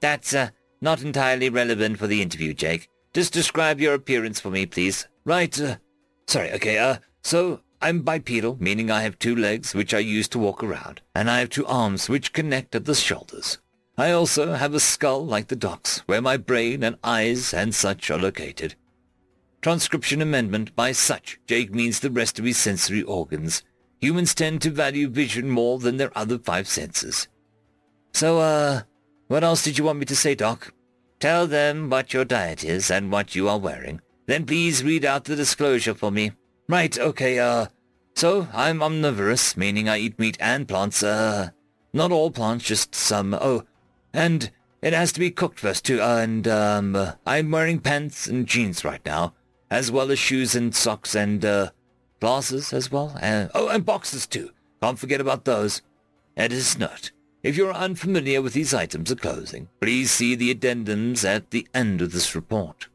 That's uh, not entirely relevant for the interview, Jake. Just describe your appearance for me, please. Right, uh, sorry, okay, uh, so I'm bipedal, meaning I have two legs which I use to walk around, and I have two arms which connect at the shoulders. I also have a skull like the doc's, where my brain and eyes and such are located. Transcription amendment by such, Jake means the rest of his sensory organs. Humans tend to value vision more than their other five senses. So, uh, what else did you want me to say, Doc? Tell them what your diet is and what you are wearing. Then please read out the disclosure for me. Right, okay, uh, so I'm omnivorous, meaning I eat meat and plants, uh, not all plants, just some, oh, And it has to be cooked first, too. And, um, I'm wearing pants and jeans right now, as well as shoes and socks and, uh, glasses as well. And, oh, and boxes, too. Can't forget about those. Editor's note. If you're unfamiliar with these items of clothing, please see the addendums at the end of this report.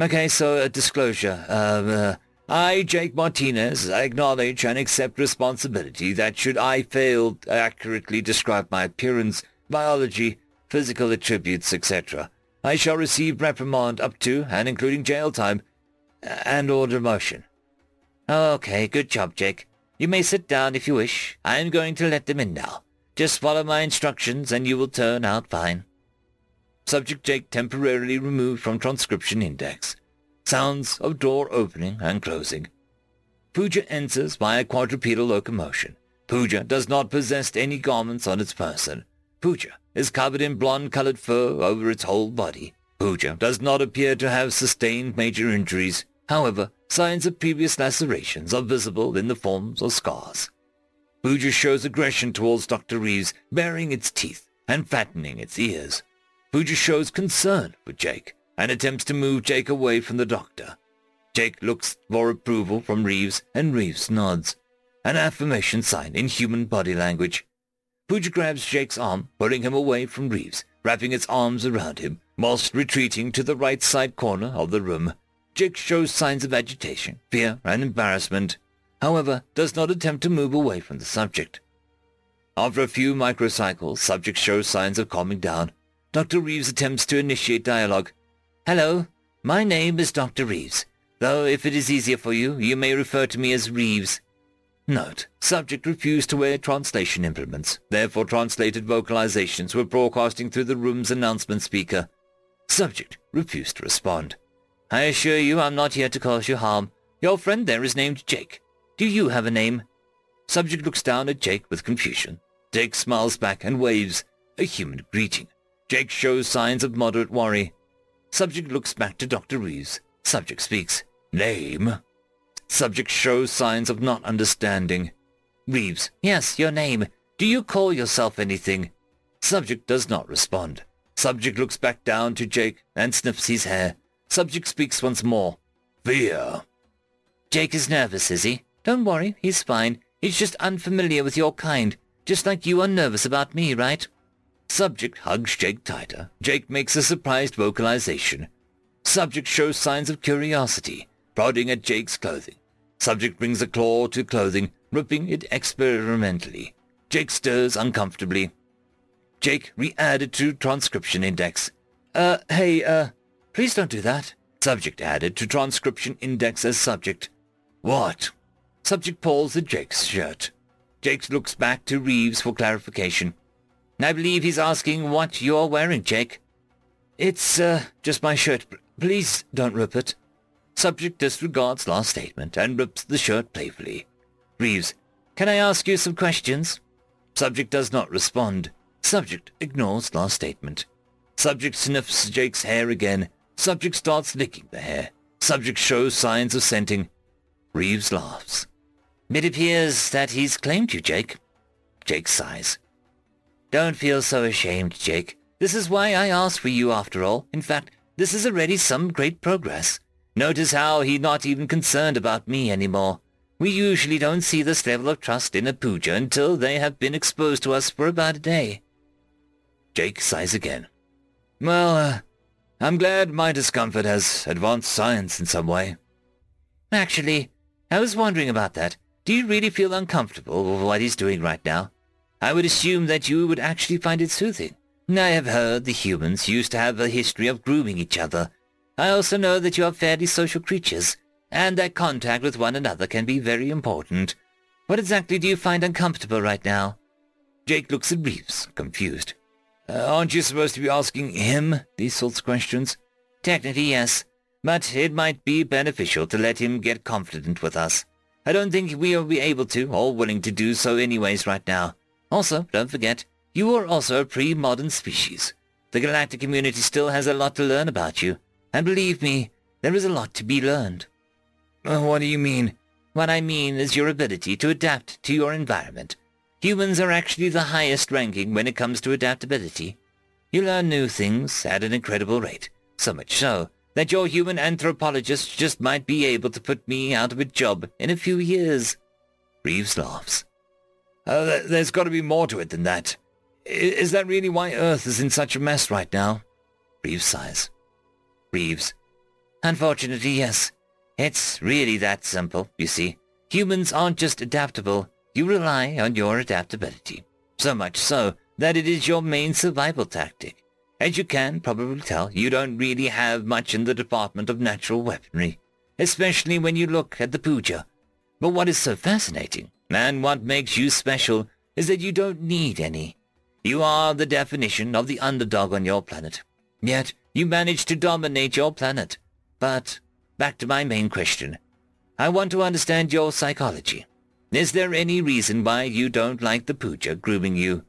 Okay, so a disclosure. Uh, uh, I, Jake Martinez, acknowledge and accept responsibility that should I fail to accurately describe my appearance, biology, physical attributes, etc., I shall receive reprimand up to and including jail time and or demotion. Okay, good job, Jake. You may sit down if you wish. I am going to let them in now. Just follow my instructions and you will turn out fine. Subject Jake temporarily removed from transcription index. Sounds of door opening and closing. Pooja enters via quadrupedal locomotion. Pooja does not possess any garments on its person. Pooja is covered in blonde-colored fur over its whole body. Pooja does not appear to have sustained major injuries. However, signs of previous lacerations are visible in the forms of scars. Pooja shows aggression towards Dr. Reeves, baring its teeth and flattening its ears. Pooja shows concern for Jake and attempts to move Jake away from the doctor. Jake looks for approval from Reeves and Reeves nods, an affirmation sign in human body language. Pooja grabs Jake's arm, pulling him away from Reeves, wrapping its arms around him, whilst retreating to the right side corner of the room. Jake shows signs of agitation, fear, and embarrassment however, does not attempt to move away from the subject. After a few microcycles, subject shows signs of calming down. Dr. Reeves attempts to initiate dialogue. Hello, my name is Dr. Reeves, though if it is easier for you, you may refer to me as Reeves. Note, subject refused to wear translation implements, therefore translated vocalizations were broadcasting through the room's announcement speaker. Subject refused to respond. I assure you I'm not here to cause you harm. Your friend there is named Jake. Do you have a name? Subject looks down at Jake with confusion. Jake smiles back and waves, a human greeting. Jake shows signs of moderate worry. Subject looks back to Dr. Reeves. Subject speaks. Name? Subject shows signs of not understanding. Reeves. Yes, your name. Do you call yourself anything? Subject does not respond. Subject looks back down to Jake and sniffs his hair. Subject speaks once more. Fear. Jake is nervous, is he? Don't worry, he's fine. He's just unfamiliar with your kind, just like you are nervous about me, right? Subject hugs Jake tighter. Jake makes a surprised vocalization. Subject shows signs of curiosity, prodding at Jake's clothing. Subject brings a claw to clothing, ripping it experimentally. Jake stirs uncomfortably. Jake re-added to transcription index. Uh, hey, uh, please don't do that. Subject added to transcription index as subject. What? Subject pulls at Jake's shirt. Jake looks back to Reeves for clarification. I believe he's asking what you're wearing, Jake. It's, uh, just my shirt. Please don't rip it. Subject disregards last statement and rips the shirt playfully. Reeves, can I ask you some questions? Subject does not respond. Subject ignores last statement. Subject sniffs Jake's hair again. Subject starts licking the hair. Subject shows signs of scenting. Reeves laughs. It appears that he's claimed you, Jake. Jake sighs. Don't feel so ashamed, Jake. This is why I asked for you after all. In fact, this is already some great progress. Notice how he's not even concerned about me anymore. We usually don't see this level of trust in a Pooja until they have been exposed to us for about a day. Jake sighs again. Well, uh, I'm glad my discomfort has advanced science in some way. Actually, I was wondering about that. Do you really feel uncomfortable with what he's doing right now? I would assume that you would actually find it soothing. I have heard the humans used to have a history of grooming each other. I also know that you are fairly social creatures, and that contact with one another can be very important. What exactly do you find uncomfortable right now? Jake looks at Reeves, confused. Uh, aren't you supposed to be asking him these sorts of questions? Technically, yes, but it might be beneficial to let him get confident with us. I don't think we'll be able to, or willing to do so anyways right now. Also, don't forget, you are also a pre-modern species. The galactic community still has a lot to learn about you. And believe me, there is a lot to be learned. Uh, what do you mean? What I mean is your ability to adapt to your environment. humans are actually the highest ranking when it comes to adaptability. You learn new things at an incredible rate, so much so that your human anthropologist just might be able to put me out of a job in a few years. Reeves laughs. Uh, there's got to be more to it than that. Is that really why Earth is in such a mess right now? Reeves sighs. Reeves. Unfortunately, yes. It's really that simple, you see. Humans aren't just adaptable. You rely on your adaptability. So much so that it is your main survival tactic. As you can probably tell, you don't really have much in the department of natural weaponry, especially when you look at the Puja. But what is so fascinating, and what makes you special, is that you don't need any. You are the definition of the underdog on your planet. Yet, you managed to dominate your planet. But, back to my main question. I want to understand your psychology. Is there any reason why you don't like the Pooja grooming you?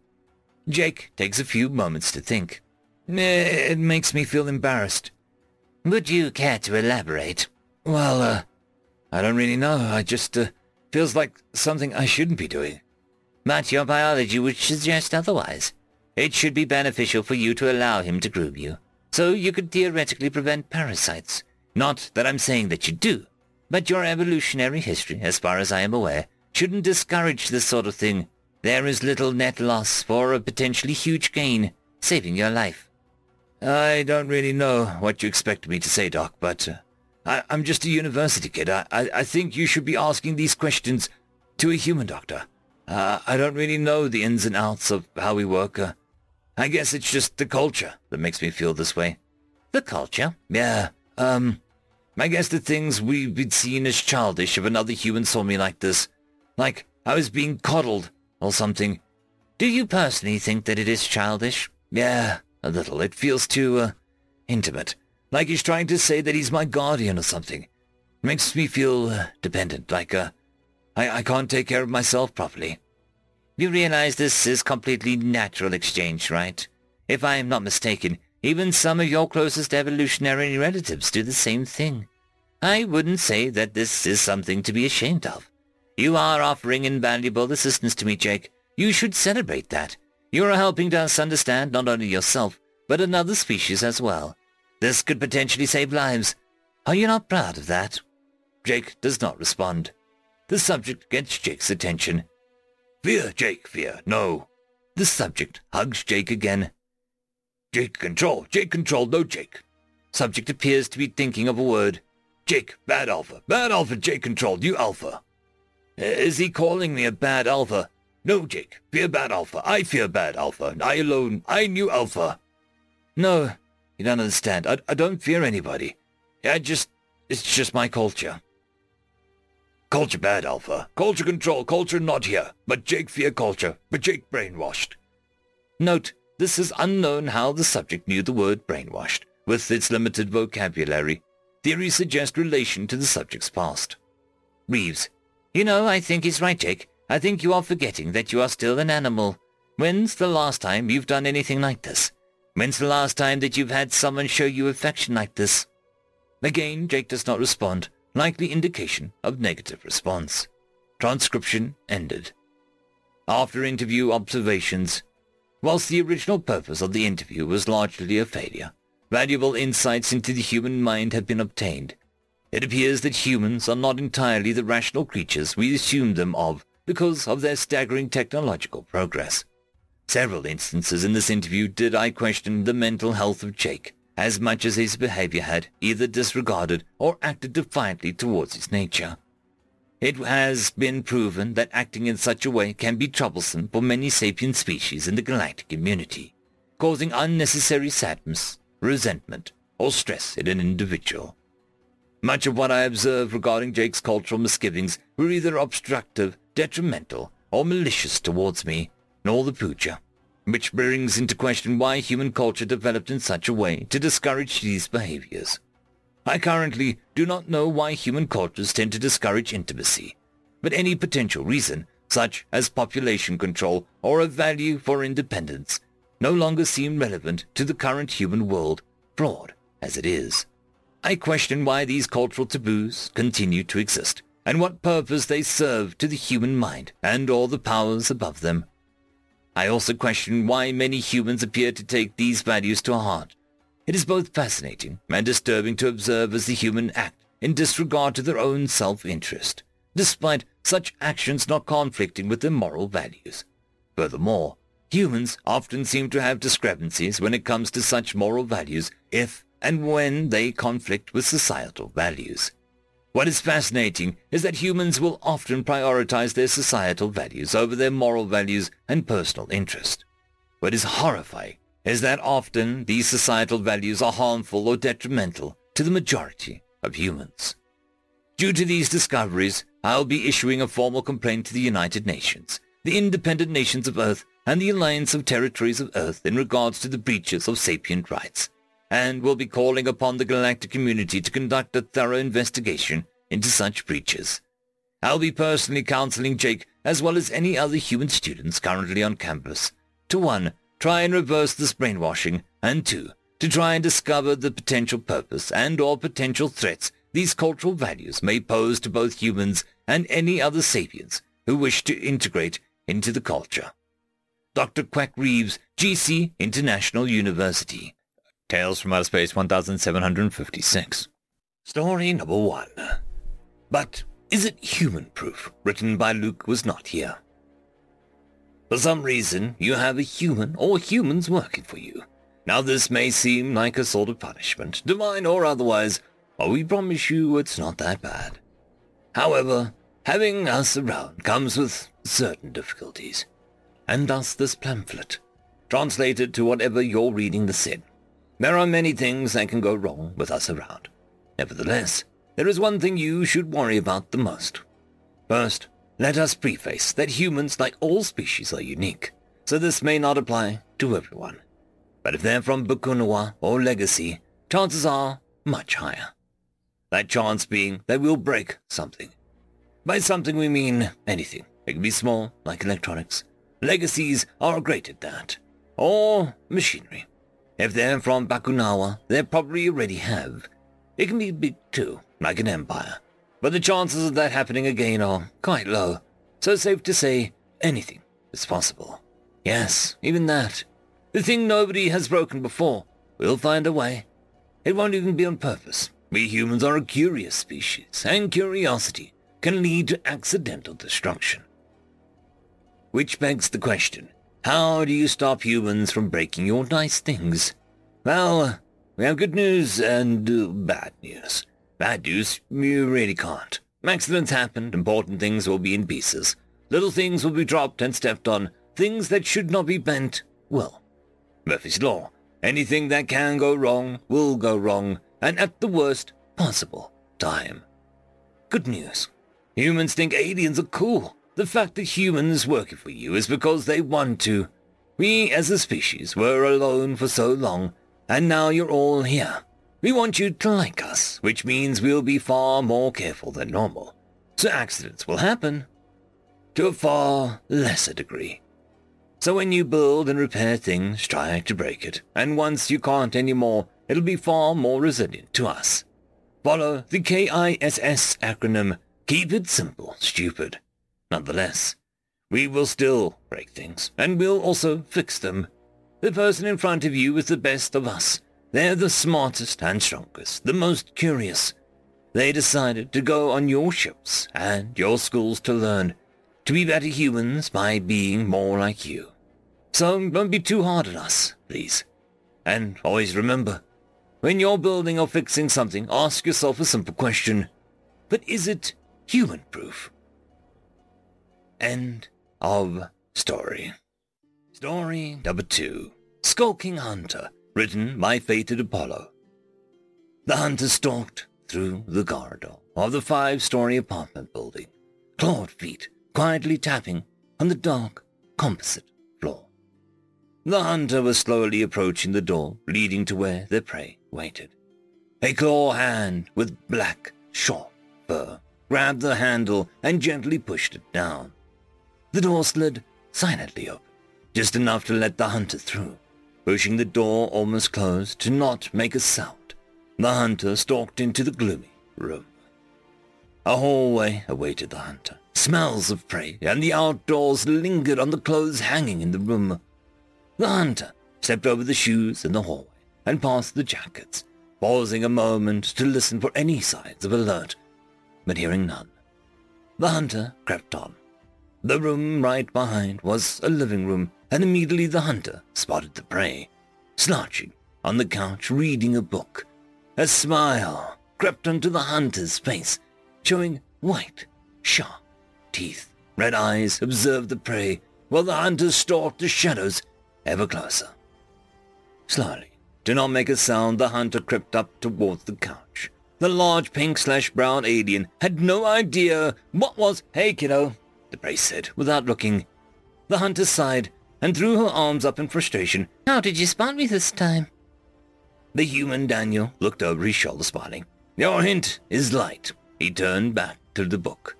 Jake takes a few moments to think. It makes me feel embarrassed. Would you care to elaborate? Well, uh, I don't really know. I just, uh, feels like something I shouldn't be doing. But your biology would suggest otherwise. It should be beneficial for you to allow him to groom you, so you could theoretically prevent parasites. Not that I'm saying that you do, but your evolutionary history, as far as I am aware, shouldn't discourage this sort of thing. There is little net loss for a potentially huge gain, saving your life. I don't really know what you expect me to say, Doc, but uh, I, am just a university kid. I, I, I, think you should be asking these questions to a human doctor. Uh, I don't really know the ins and outs of how we work. Uh, I guess it's just the culture that makes me feel this way. The culture? Yeah. Um, I guess the things we would seen as childish if another human saw me like this. Like I was being coddled or something. Do you personally think that it is childish? Yeah, a little. It feels too, uh, intimate. Like he's trying to say that he's my guardian or something. It makes me feel uh, dependent, like, uh, I, I can't take care of myself properly. You realize this is completely natural exchange, right? If I am not mistaken, even some of your closest evolutionary relatives do the same thing. I wouldn't say that this is something to be ashamed of. You are offering invaluable assistance to me, Jake. You should celebrate that. You are helping us understand not only yourself, but another species as well. This could potentially save lives. Are you not proud of that? Jake does not respond. The subject gets Jake's attention. Fear, Jake, fear, no. The subject hugs Jake again. Jake control, Jake control, no Jake. Subject appears to be thinking of a word. Jake, bad alpha, bad alpha, Jake control, you alpha. Is he calling me a bad alpha? No, Jake. Fear bad alpha. I fear bad alpha. And I alone. I knew alpha. No, you don't understand. I, I don't fear anybody. I just... It's just my culture. Culture bad, Alpha. Culture control. Culture not here. But Jake fear culture. But Jake brainwashed. Note, this is unknown how the subject knew the word brainwashed. With its limited vocabulary, theories suggest relation to the subject's past. Reeves. You know, I think he's right, Jake. I think you are forgetting that you are still an animal. When's the last time you've done anything like this? When's the last time that you've had someone show you affection like this? Again, Jake does not respond, likely indication of negative response. Transcription ended. After interview observations, whilst the original purpose of the interview was largely a failure, valuable insights into the human mind have been obtained. It appears that humans are not entirely the rational creatures we assume them of because of their staggering technological progress. Several instances in this interview did I question the mental health of Jake, as much as his behavior had either disregarded or acted defiantly towards his nature. It has been proven that acting in such a way can be troublesome for many sapient species in the galactic community, causing unnecessary sadness, resentment, or stress in an individual. Much of what I observed regarding Jake's cultural misgivings were either obstructive detrimental, or malicious towards me, nor the Puja, which brings into question why human culture developed in such a way to discourage these behaviors. I currently do not know why human cultures tend to discourage intimacy, but any potential reason, such as population control or a value for independence, no longer seem relevant to the current human world, broad as it is. I question why these cultural taboos continue to exist, and what purpose they serve to the human mind and all the powers above them. I also question why many humans appear to take these values to heart. It is both fascinating and disturbing to observe as the human act in disregard to their own self-interest, despite such actions not conflicting with their moral values. Furthermore, humans often seem to have discrepancies when it comes to such moral values if and when they conflict with societal values. What is fascinating is that humans will often prioritize their societal values over their moral values and personal interest. What is horrifying is that often these societal values are harmful or detrimental to the majority of humans. Due to these discoveries, I'll be issuing a formal complaint to the United Nations, the independent nations of Earth, and the Alliance of Territories of Earth in regards to the breaches of sapient rights and will be calling upon the galactic community to conduct a thorough investigation into such breaches. I'll be personally counseling Jake as well as any other human students currently on campus to 1. Try and reverse this brainwashing, and 2. To try and discover the potential purpose and or potential threats these cultural values may pose to both humans and any other sapiens who wish to integrate into the culture. Dr. Quack Reeves, GC International University. Tales from Outer Space 1756. Story number one. But is it human proof? Written by Luke was not here. For some reason, you have a human or humans working for you. Now this may seem like a sort of punishment, divine or otherwise, but we promise you it's not that bad. However, having us around comes with certain difficulties. And thus this pamphlet, translated to whatever you're reading this in. There are many things that can go wrong with us around. Nevertheless, there is one thing you should worry about the most. First, let us preface that humans, like all species, are unique, so this may not apply to everyone. But if they're from Bakunawa or Legacy, chances are much higher. That chance being that we'll break something. By something we mean anything. It can be small, like electronics. Legacies are great at that. Or machinery. If they're from Bakunawa, they probably already have. It can be big too, like an empire. But the chances of that happening again are quite low. So safe to say, anything is possible. Yes, even that. The thing nobody has broken before. We'll find a way. It won't even be on purpose. We humans are a curious species, and curiosity can lead to accidental destruction. Which begs the question, how do you stop humans from breaking your nice things? Well, we have good news and uh, bad news. Bad news, you really can't. Accidents happen, important things will be in pieces. Little things will be dropped and stepped on. Things that should not be bent well. Murphy's Law. Anything that can go wrong will go wrong, and at the worst possible time. Good news. Humans think aliens are cool. The fact that humans work for you is because they want to. We as a species were alone for so long, and now you're all here. We want you to like us, which means we'll be far more careful than normal. So accidents will happen. To a far lesser degree. So when you build and repair things, try to break it, and once you can't anymore, it'll be far more resilient to us. Follow the KISS acronym. Keep it simple, stupid. Nonetheless, we will still break things, and we'll also fix them. The person in front of you is the best of us. They're the smartest and strongest, the most curious. They decided to go on your ships and your schools to learn to be better humans by being more like you. So don't be too hard on us, please. And always remember, when you're building or fixing something, ask yourself a simple question. But is it human-proof? End of story. Story number two. Skulking Hunter, written by Fated Apollo. The hunter stalked through the corridor of the five-story apartment building, clawed feet quietly tapping on the dark, composite floor. The hunter was slowly approaching the door leading to where their prey waited. A claw hand with black, short fur grabbed the handle and gently pushed it down. The door slid silently open, just enough to let the hunter through. Pushing the door almost closed to not make a sound, the hunter stalked into the gloomy room. A hallway awaited the hunter. Smells of prey and the outdoors lingered on the clothes hanging in the room. The hunter stepped over the shoes in the hallway and past the jackets, pausing a moment to listen for any signs of alert, but hearing none. The hunter crept on. The room right behind was a living room, and immediately the hunter spotted the prey, slouching on the couch reading a book. A smile crept onto the hunter's face, showing white, sharp teeth. Red eyes observed the prey, while the hunter stalked the shadows ever closer. Slowly, to not make a sound, the hunter crept up towards the couch. The large pink slash brown alien had no idea what was... Hey, kiddo, the prey said, without looking. The hunter sighed and threw her arms up in frustration. How did you spot me this time? The human Daniel looked over his shoulder, smiling. Your hint is light. He turned back to the book.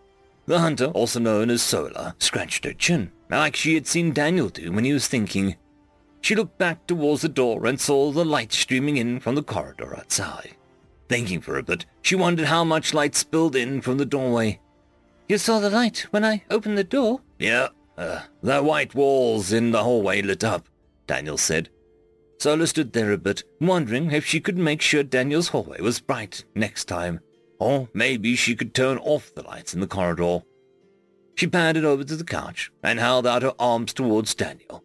The hunter, also known as Sola, scratched her chin, like she had seen Daniel do when he was thinking. She looked back towards the door and saw the light streaming in from the corridor outside. Thinking for a bit, she wondered how much light spilled in from the doorway. You saw the light when I opened the door? Yeah, uh, the white walls in the hallway lit up, Daniel said. Sola stood there a bit, wondering if she could make sure Daniel's hallway was bright next time. Or maybe she could turn off the lights in the corridor. She padded over to the couch and held out her arms towards Daniel.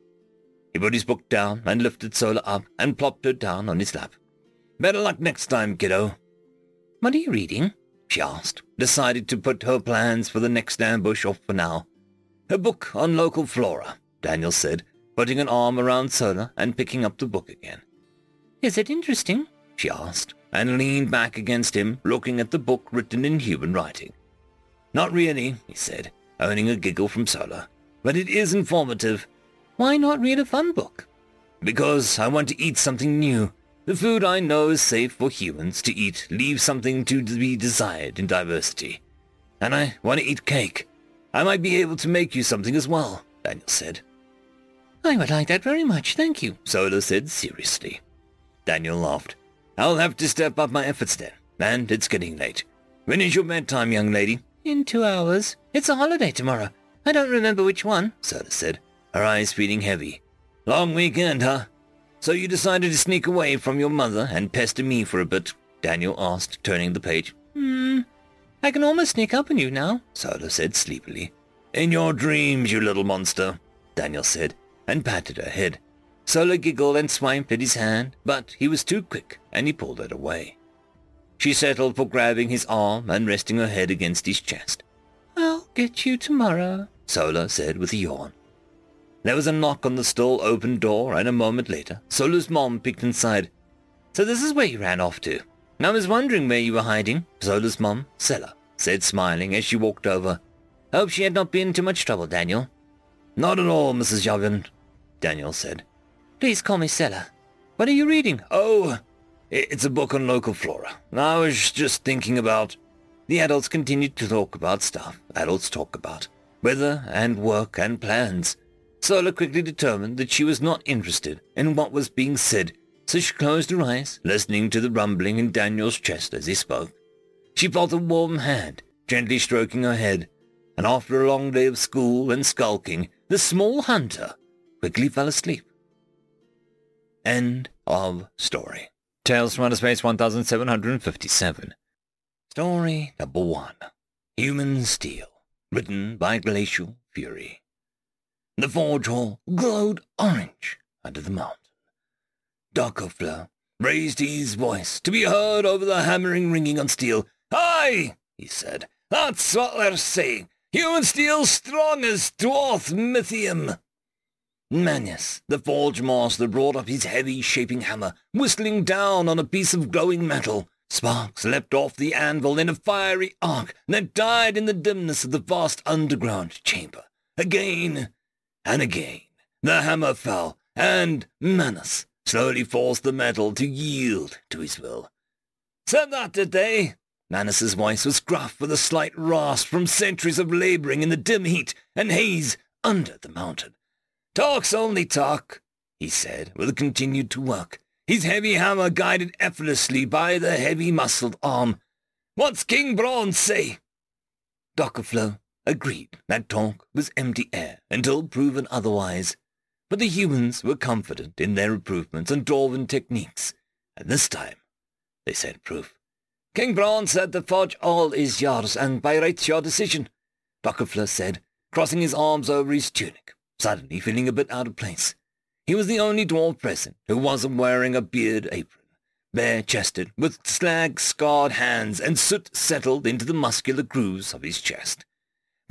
He put his book down and lifted Sola up and plopped her down on his lap. Better luck next time, kiddo. What are you reading? She asked, decided to put her plans for the next ambush off for now. A book on local flora, Daniel said, putting an arm around Sola and picking up the book again. Is it interesting? she asked, and leaned back against him, looking at the book written in human writing. Not really, he said, owning a giggle from Sola, but it is informative. Why not read a fun book? Because I want to eat something new. The food I know is safe for humans to eat leaves something to be desired in diversity. And I want to eat cake. I might be able to make you something as well, Daniel said. I would like that very much, thank you, Sola said seriously. Daniel laughed. I'll have to step up my efforts then, and it's getting late. When is your bedtime, young lady? In two hours. It's a holiday tomorrow. I don't remember which one, Sola said, her eyes feeling heavy. Long weekend, huh? So you decided to sneak away from your mother and pester me for a bit? Daniel asked, turning the page. Hmm. I can almost sneak up on you now, Sola said sleepily. In your dreams, you little monster, Daniel said, and patted her head. Sola giggled and swiped at his hand, but he was too quick, and he pulled it away. She settled for grabbing his arm and resting her head against his chest. I'll get you tomorrow, Sola said with a yawn. There was a knock on the still-open door, and a moment later, Sola's mom peeked inside. So this is where you ran off to. I was wondering where you were hiding, Sola's mom, Sela, said smiling as she walked over. Hope she had not been too much trouble, Daniel. Not at all, Mrs. Jugend, Daniel said. Please call me Sela. What are you reading? Oh, it's a book on local flora. I was just thinking about... The adults continued to talk about stuff adults talk about. Weather and work and plans. Sola quickly determined that she was not interested in what was being said, so she closed her eyes, listening to the rumbling in Daniel's chest as he spoke. She felt a warm hand gently stroking her head, and after a long day of school and skulking, the small hunter quickly fell asleep. End of story. Tales from Outer Space 1757. Story number one. Human Steel. Written by Glacial Fury. The forge hall glowed orange under the mountain. Darkofler raised his voice to be heard over the hammering ringing on steel. Aye, he said, that's what they're saying. Human steel strong as dwarf mythium. Manius, the forge master, brought up his heavy shaping hammer, whistling down on a piece of glowing metal. Sparks leapt off the anvil in a fiery arc that died in the dimness of the vast underground chamber. Again and again the hammer fell, and Manus slowly forced the metal to yield to his will. Said that, did they? Manus's voice was gruff with a slight rasp from centuries of laboring in the dim heat and haze under the mountain. Talk's only talk, he said, while he continued to work, his heavy hammer guided effortlessly by the heavy-muscled arm. What's King Braun say? Dockerflow agreed that talk was empty air until proven otherwise, but the humans were confident in their improvements and dwarven techniques, and this time they sent proof. King Braun said the forge all is yours, and by rights your decision, Dockerflow said, crossing his arms over his tunic, suddenly feeling a bit out of place. He was the only dwarf present who wasn't wearing a beard apron, bare-chested, with slag-scarred hands and soot settled into the muscular grooves of his chest.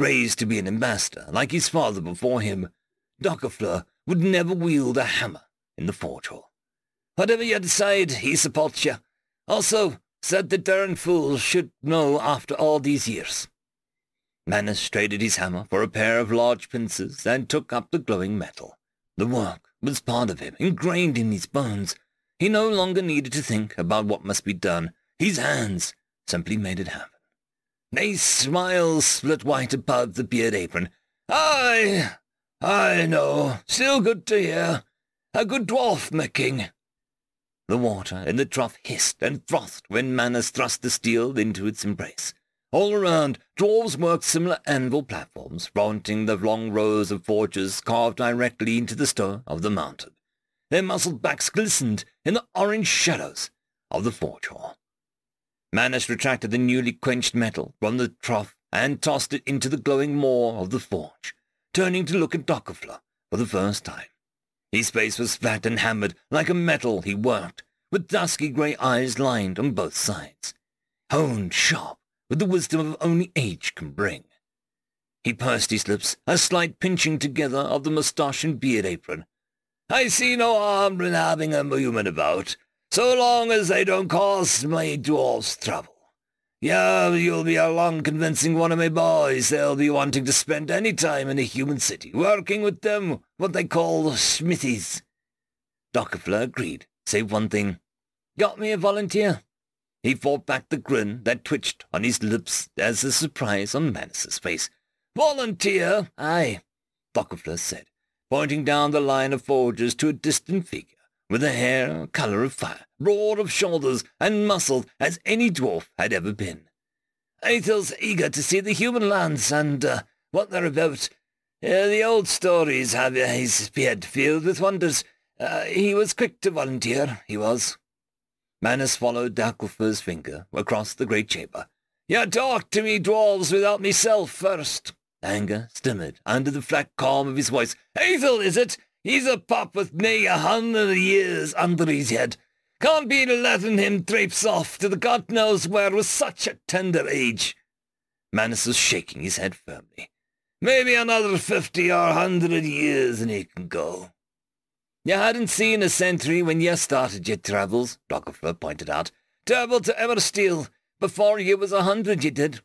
Raised to be an ambassador like his father before him, Dockerflow would never wield a hammer in the forge hall. Whatever you decide, he supports you. Also, said the darn fool should know after all these years. Manus traded his hammer for a pair of large pincers and took up the glowing metal. The work was part of him, ingrained in his bones. He no longer needed to think about what must be done. His hands simply made it happen. A smile split white above the beard apron. I, I know. Still good to hear. A good dwarf making. The water in the trough hissed and frothed when Manus thrust the steel into its embrace. All around, dwarves worked similar anvil platforms, fronting the long rows of forges carved directly into the stone of the mountain. Their muscled backs glistened in the orange shadows of the forge hall. Manus retracted the newly quenched metal from the trough and tossed it into the glowing maw of the forge, turning to look at Dockerflow for the first time. His face was flat and hammered like a metal he worked, with dusky grey eyes lined on both sides, honed sharp with the wisdom of only age can bring. He pursed his lips, a slight pinching together of the moustache and beard apron. I see no harm in having a human about, so long as they don't cause my dwarfs trouble. Yeah, you'll be a long convincing one of my boys they'll be wanting to spend any time in a human city, working with them, what they call smithies. Dockerflow agreed, save one thing. Got me a volunteer? He fought back the grin that twitched on his lips as the surprise on Manus's face. Volunteer? Aye, Dockerflow said, pointing down the line of forgers to a distant figure with a hair colour of fire, broad of shoulders, and muscled as any dwarf had ever been. Aethel's eager to see the human lands and uh, what they're about. Uh, the old stories have uh, his beard filled with wonders. Uh, he was quick to volunteer, he was. Manus followed Dockerflow's finger across the great chamber. You talk to me, dwarves, without myself first. Anger stammered under the flat calm of his voice. Aethel, is it? He's a pup with me a hundred years under his head. Can't be letting him traipse off to the God knows where with such a tender age. Manus was shaking his head firmly. Maybe another fifty or hundred years and he can go. You hadn't seen a sentry when you started your travels, Dockerflow pointed out. Travelled to Eversteel. Before you was a hundred, you did.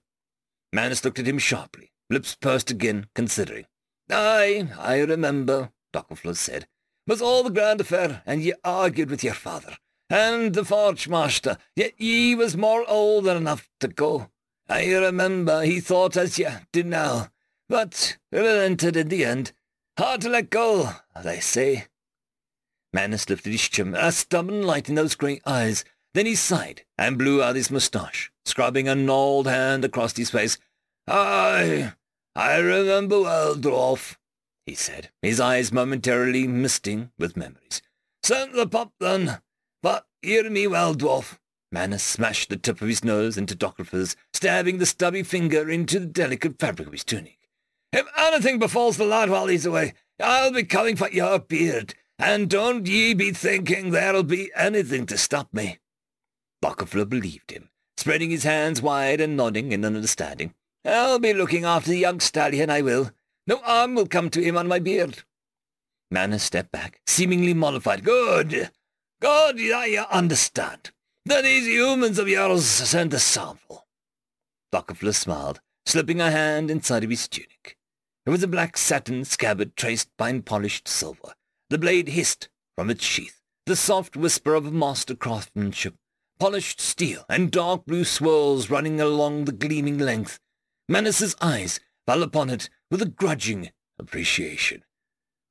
Manus looked at him sharply, lips pursed again, considering. Aye, I remember, Dockerflow said. Was all the grand affair, and ye argued with your father. And the forge master, yet ye was more old than enough to go. I remember he thought as ye do now, but relented in the end. Hard to let go, they say. Manus lifted his chin, a stubborn light in those grey eyes. Then he sighed and blew out his moustache, scrubbing a gnarled hand across his face. I, I remember well, dwarf, he said, his eyes momentarily misting with memories. Sent the pup, then. But hear me well, dwarf. Manus smashed the tip of his nose into Dockerflow's, stabbing the stubby finger into the delicate fabric of his tunic. If anything befalls the lad while he's away, I'll be coming for your beard, and don't ye be thinking there'll be anything to stop me. Dockerflow believed him, spreading his hands wide and nodding in understanding. I'll be looking after the young stallion, I will. No harm will come to him on my beard. Manus stepped back, seemingly mollified. Good. Good, I understand. Then these humans of yours sent a sample. Dockerflow smiled, slipping a hand inside of his tunic. It was a black satin scabbard traced by polished silver. The blade hissed from its sheath, the soft whisper of master craftsmanship, polished steel, and dark blue swirls running along the gleaming length. Manus's eyes fell upon it with a grudging appreciation.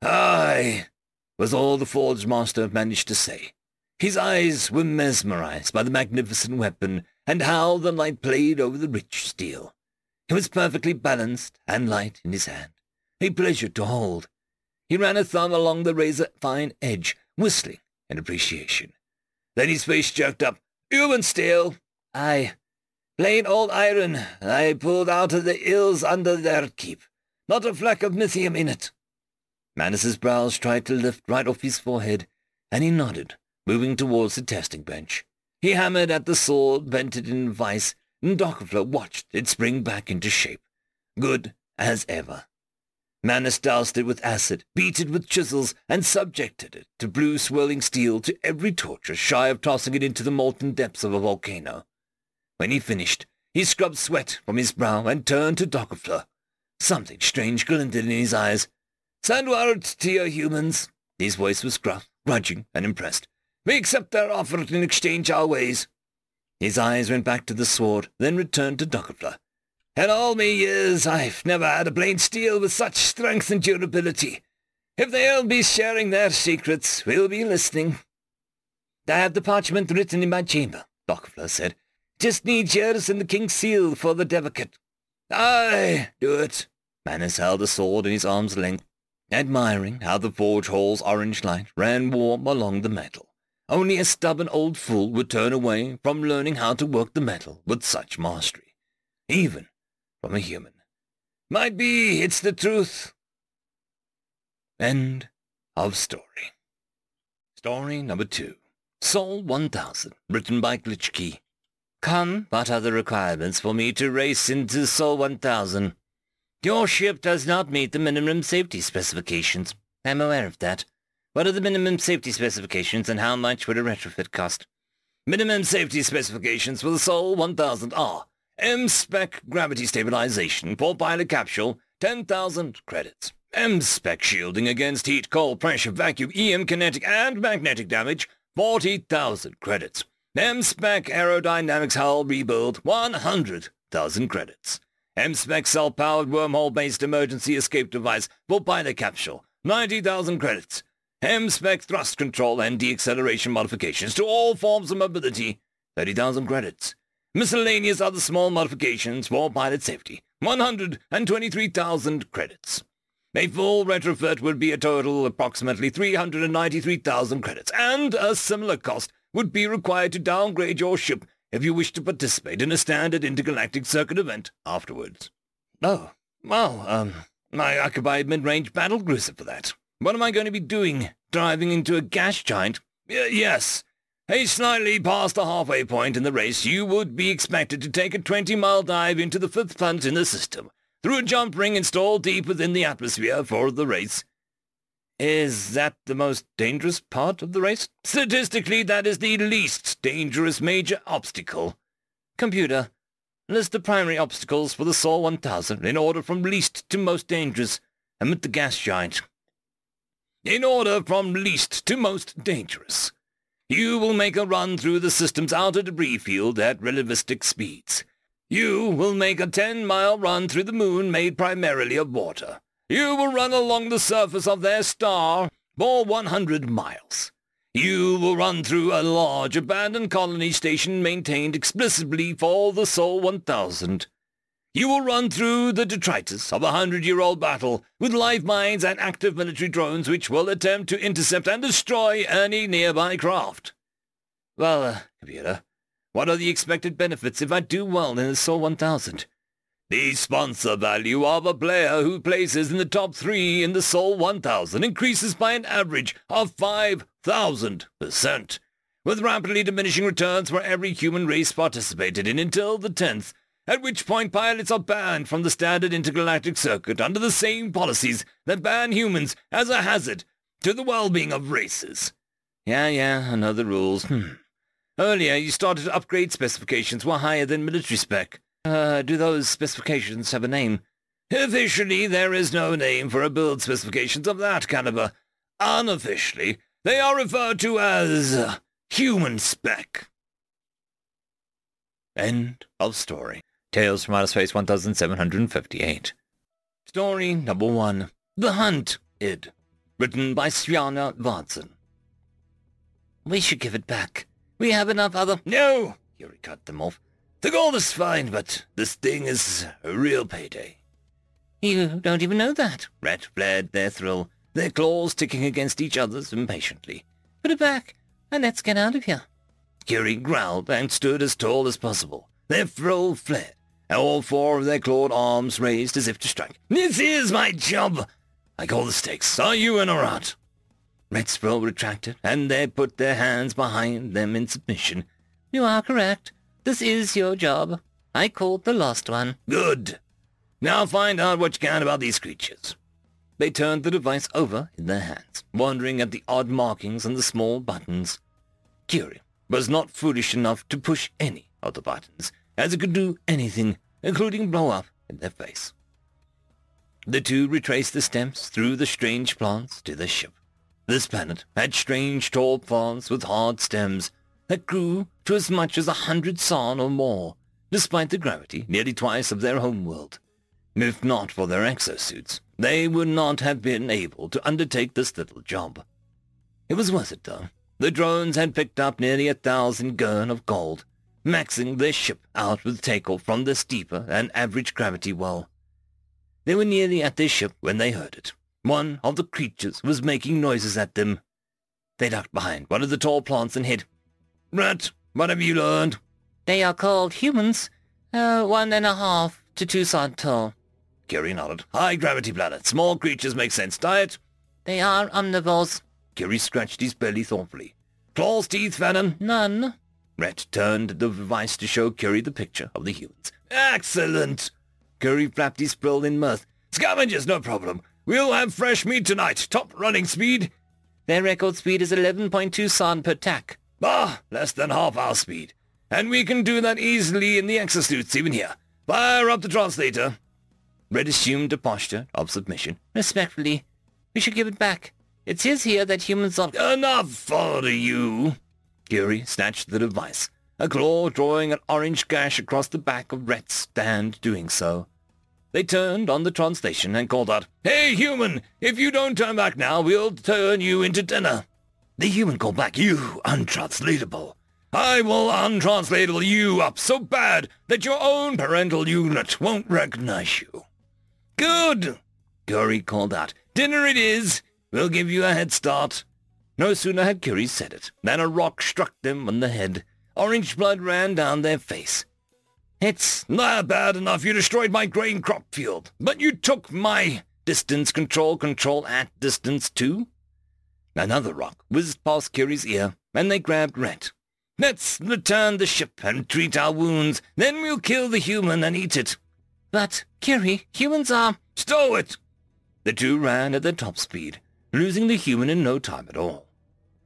Aye, was all the forge master managed to say. His eyes were mesmerized by the magnificent weapon and how the light played over the rich steel. It was perfectly balanced and light in his hand, a pleasure to hold. He ran a thumb along the razor-fine edge, whistling in appreciation. Then his face jerked up. Human steel! Aye. Plain old iron I pulled out of the ills under their keep. Not a fleck of lithium in it. Manus's brows tried to lift right off his forehead, and he nodded, moving towards the testing bench. He hammered at the sword, bent it in vice, and Dockerfler watched it spring back into shape. Good as ever. Manus doused it with acid, beat it with chisels, and subjected it to blue swirling steel to every torture shy of tossing it into the molten depths of a volcano. When he finished, he scrubbed sweat from his brow and turned to Dockerfler. Something strange glinted in his eyes. Send word to your humans. His voice was gruff, grudging, and impressed. We accept their offer in exchange our ways. His eyes went back to the sword, then returned to Dockerfler. In all me years, I've never had a blade steel with such strength and durability. If they'll be sharing their secrets, we'll be listening. I have the parchment written in my chamber, Dockerfler said. Just need yours and the king's seal for the devocate. Aye, do it. Manus held the sword in his arm's length, admiring how the forge hall's orange light ran warm along the metal. Only a stubborn old fool would turn away from learning how to work the metal with such mastery. Even from a human. Might be it's the truth. End of story. Story number two. Sol 1000, written by Glitchkey. Come, what are the requirements for me to race into Sol 1000? Your ship does not meet the minimum safety specifications. I'm aware of that. What are the minimum safety specifications and how much would a retrofit cost? Minimum safety specifications for the Sol 1000 are M-Spec gravity stabilization for pilot capsule, 10,000 credits. M-Spec shielding against heat, cold, pressure, vacuum, EM kinetic and magnetic damage, 40,000 credits. M-Spec aerodynamics hull rebuild, 100,000 credits. M-Spec self-powered wormhole-based emergency escape device for pilot capsule, 90,000 credits. M-Spec thrust control and deacceleration modifications to all forms of mobility, 30,000 credits. Miscellaneous other small modifications for pilot safety. 123,000 credits. A full retrofit would be a total approximately 393,000 credits, and a similar cost would be required to downgrade your ship if you wish to participate in a standard intergalactic circuit event afterwards. Oh, well, um, I, I could buy a mid-range battle cruiser for that. What am I going to be doing? Driving into a gas giant? Y- yes, a slightly past the halfway point in the race, you would be expected to take a 20-mile dive into the fifth planet in the system, through a jump ring installed deep within the atmosphere for the race. Is that the most dangerous part of the race? Statistically, that is the least dangerous major obstacle. Computer, list the primary obstacles for the Sol 1000 in order from least to most dangerous, with the gas giant. In order from least to most dangerous. You will make a run through the system's outer debris field at relativistic speeds. You will make a ten-mile run through the moon made primarily of water. You will run along the surface of their star for 100 miles. You will run through a large abandoned colony station maintained explicitly for the Sol 1000. You will run through the detritus of a hundred-year-old battle with live mines and active military drones which will attempt to intercept and destroy any nearby craft. Well, uh, computer, what are the expected benefits if I do well in the Sol 1000? The sponsor value of a player who places in the top three in the Sol 1000 increases by an average of 5,000%, with rapidly diminishing returns for every human race participated in until the 10th at which point pilots are banned from the standard intergalactic circuit under the same policies that ban humans as a hazard to the well-being of races. Yeah, yeah, I know the rules. Hmm. Earlier, you started to upgrade specifications were higher than military spec. Uh, do those specifications have a name? Officially, there is no name for a build specifications of that caliber. Unofficially, they are referred to as human spec. End of story. Tales from Outer Space 1758. Story number one. The Hunt, id. Written by Sviana Watson. We should give it back. We have enough other... No! Yuri cut them off. The gold is fine, but this thing is a real payday. You don't even know that. Rat flared their frill, their claws ticking against each other's impatiently. Put it back, and let's get out of here. Curie growled and stood as tall as possible. Their frill flared, and all four of their clawed arms raised as if to strike. This is my job! I call the stakes. Are you in or out? Frill retracted, and they put their hands behind them in submission. You are correct. This is your job. I called the last one. Good. Now find out what you can about these creatures. They turned the device over in their hands, wondering at the odd markings on the small buttons. Curie was not foolish enough to push any of the buttons, as it could do anything, including blow up in their face. The two retraced the steps through the strange plants to the ship. This planet had strange tall plants with hard stems that grew to as much as a hundred son or more, despite the gravity nearly twice of their home world. If not for their exosuits, they would not have been able to undertake this little job. It was worth it, though. The drones had picked up nearly a thousand gurn of gold, maxing their ship out with takeoff from the steeper than average gravity well. They were nearly at their ship when they heard it. One of the creatures was making noises at them. They ducked behind one of the tall plants and hid. Rat, what have you learned? They are called humans. Uh, one and a half to two sod tall. Curie nodded. High gravity planet. Small creatures make sense. Diet? They are omnivores. Curie scratched his belly thoughtfully. Claws, teeth, venom? None. Rat turned the device to show Curie the picture of the humans. Excellent! Curie flapped his frill in mirth. Scavengers, no problem. We'll have fresh meat tonight. Top running speed? Their record speed is 11.2 son per tack. Ah, less than half our speed. And we can do that easily in the exosuits, even here. Fire up the translator. Red assumed a posture of submission. Respectfully, we should give it back. It says here that humans are... Enough for you! Curie snatched the device, a claw drawing an orange gash across the back of Rhett's stand doing so. They turned on the translation and called out, Hey, human! If you don't turn back now, we'll turn you into dinner. The human called back, You untranslatable. I will untranslatable you up so bad that your own parental unit won't recognize you. Good! Curie called out. Dinner it is! We'll give you a head start. No sooner had Curie said it than a rock struck them on the head. Orange blood ran down their face. It's not bad enough you destroyed my grain crop field, but you took my distance control control at distance too? Another rock whizzed past Curie's ear, and they grabbed Rhett. Let's return the ship and treat our wounds, then we'll kill the human and eat it. But, Curie, humans are... Stow it! The two ran at their top speed, losing the human in no time at all.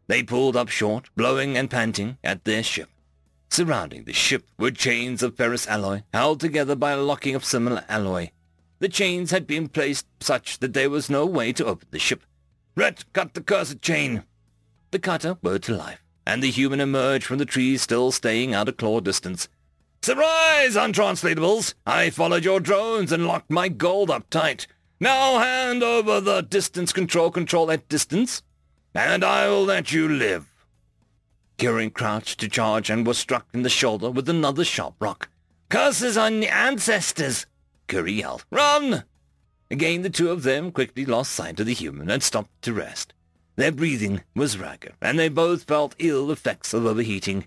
They pulled up short, blowing and panting, at their ship. Surrounding the ship were chains of ferrous alloy, held together by a locking of similar alloy. The chains had been placed such that there was no way to open the ship. Cut the cursed chain! The cutter whirred to life, and the human emerged from the trees still staying out of claw distance. Surprise, untranslatables! I followed your drones and locked my gold up tight. Now hand over the distance control control at distance, and I will let you live. Curie crouched to charge and was struck in the shoulder with another sharp rock. Curses on the ancestors! Curie yelled. Run! Again the two of them quickly lost sight of the human and stopped to rest. Their breathing was ragged, and they both felt ill effects of overheating.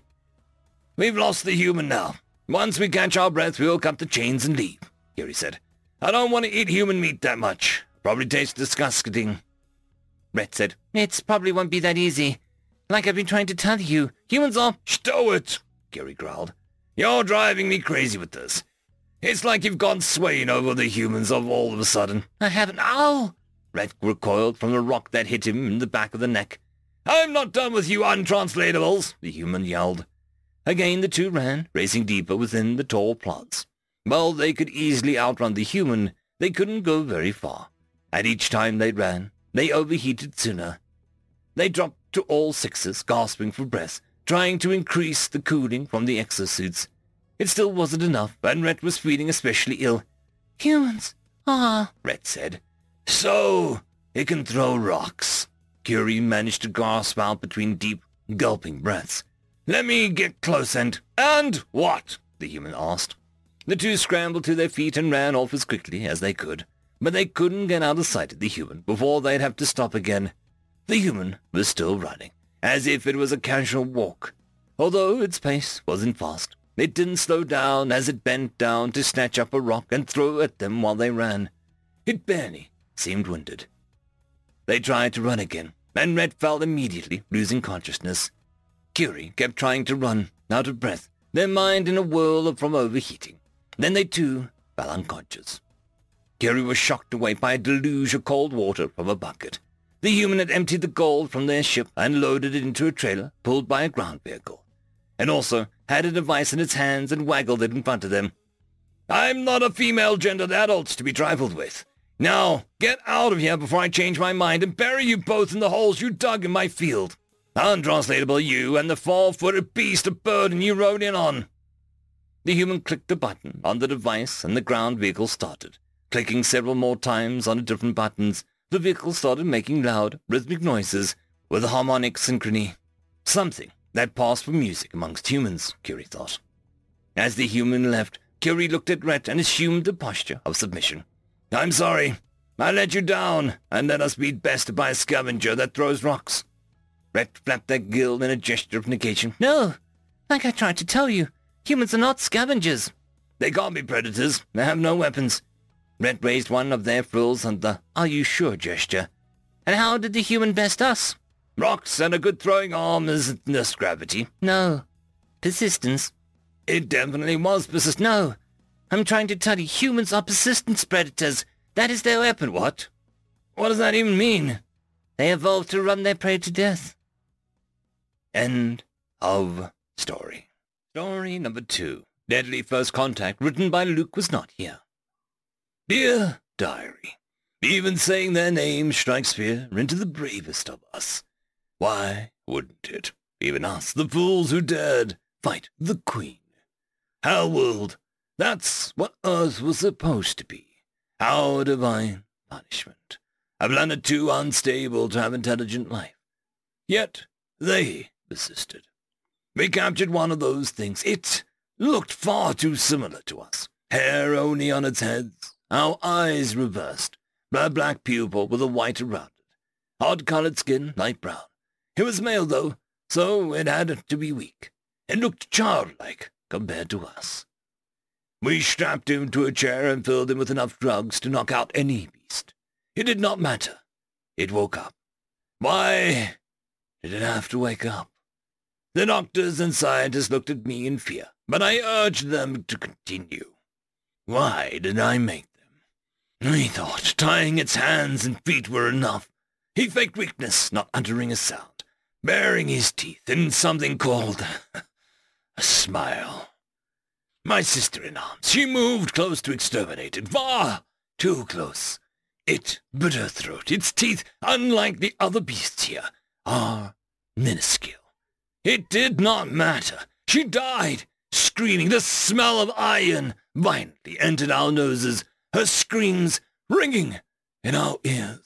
We've lost the human now. Once we catch our breath, we'll cut the chains and leave, Curie said. I don't want to eat human meat that much. Probably tastes disgusting. Rhett said, It probably won't be that easy. Like I've been trying to tell you, humans are... Stow it, Curie growled. You're driving me crazy with this. It's like you've gone swaying over the humans of all of a sudden. I haven't... Oh! Red recoiled from the rock that hit him in the back of the neck. I'm not done with you untranslatables, the human yelled. Again the two ran, racing deeper within the tall plants. While they could easily outrun the human, they couldn't go very far. At each time they ran, they overheated sooner. They dropped to all sixes, gasping for breath, trying to increase the cooling from the exosuits. It still wasn't enough, and Rhett was feeling especially ill. Humans, ah, Rhett said. So, it can throw rocks. Curie managed to gasp out between deep, gulping breaths. Let me get close and... And what? the human asked. The two scrambled to their feet and ran off as quickly as they could, but they couldn't get out of sight of the human before they'd have to stop again. The human was still running, as if it was a casual walk. Although its pace wasn't fast, it didn't slow down as it bent down to snatch up a rock and throw at them while they ran. It barely seemed wounded. They tried to run again, and Red fell immediately, losing consciousness. Curie kept trying to run, out of breath, their mind in a whirl from overheating. Then they too fell unconscious. Curie was shocked awake by a deluge of cold water from a bucket. The human had emptied the gold from their ship and loaded it into a trailer pulled by a ground vehicle, and also had a device in its hands and waggled it in front of them. I'm not a female-gendered adult to be trifled with. Now, get out of here before I change my mind and bury you both in the holes you dug in my field. Untranslatable you and the four-footed beast of burden you rode in on. The human clicked a button on the device and the ground vehicle started. Clicking several more times on the different buttons, the vehicle started making loud, rhythmic noises with a harmonic synchrony. Something that passed for music amongst humans, Curie thought. As the human left, Curie looked at Rhett and assumed a posture of submission. I'm sorry. I let you down, and let us be best by a scavenger that throws rocks. Rhett flapped that gill in a gesture of negation. No, like I tried to tell you, humans are not scavengers. They can't be predators. They have no weapons. Rhett raised one of their frills the are you sure gesture. And how did the human best us? Rocks and a good throwing arm isn't less gravity. No. Persistence. It definitely was persistence. No. I'm trying to tell you, humans are persistence predators. That is their weapon. What? What does that even mean? They evolved to run their prey to death. End of story. Story number two. Deadly First Contact, written by Luke, was not here. Dear Diary, even saying their name strikes fear into the bravest of us. Why wouldn't it? Even us, the fools who dared fight the Queen. Hell world, that's what Earth was supposed to be. Our divine punishment. A planet too unstable to have intelligent life. Yet they persisted. We captured one of those things. It looked far too similar to us. Hair only on its heads, our eyes reversed, a black pupil with a white around it. Odd-colored skin, light brown. It was male, though, so it had to be weak. It looked childlike compared to us. We strapped him to a chair and filled him with enough drugs to knock out any beast. It did not matter. It woke up. Why did it have to wake up? The doctors and scientists looked at me in fear, but I urged them to continue. Why did I make them? I thought tying its hands and feet were enough. He faked weakness, not uttering a sound baring his teeth in something called a smile. My sister in arms, she moved close to exterminate it, far too close. It bit her throat. Its teeth, unlike the other beasts here, are minuscule. It did not matter. She died, screaming. The smell of iron violently entered our noses, her screams ringing in our ears.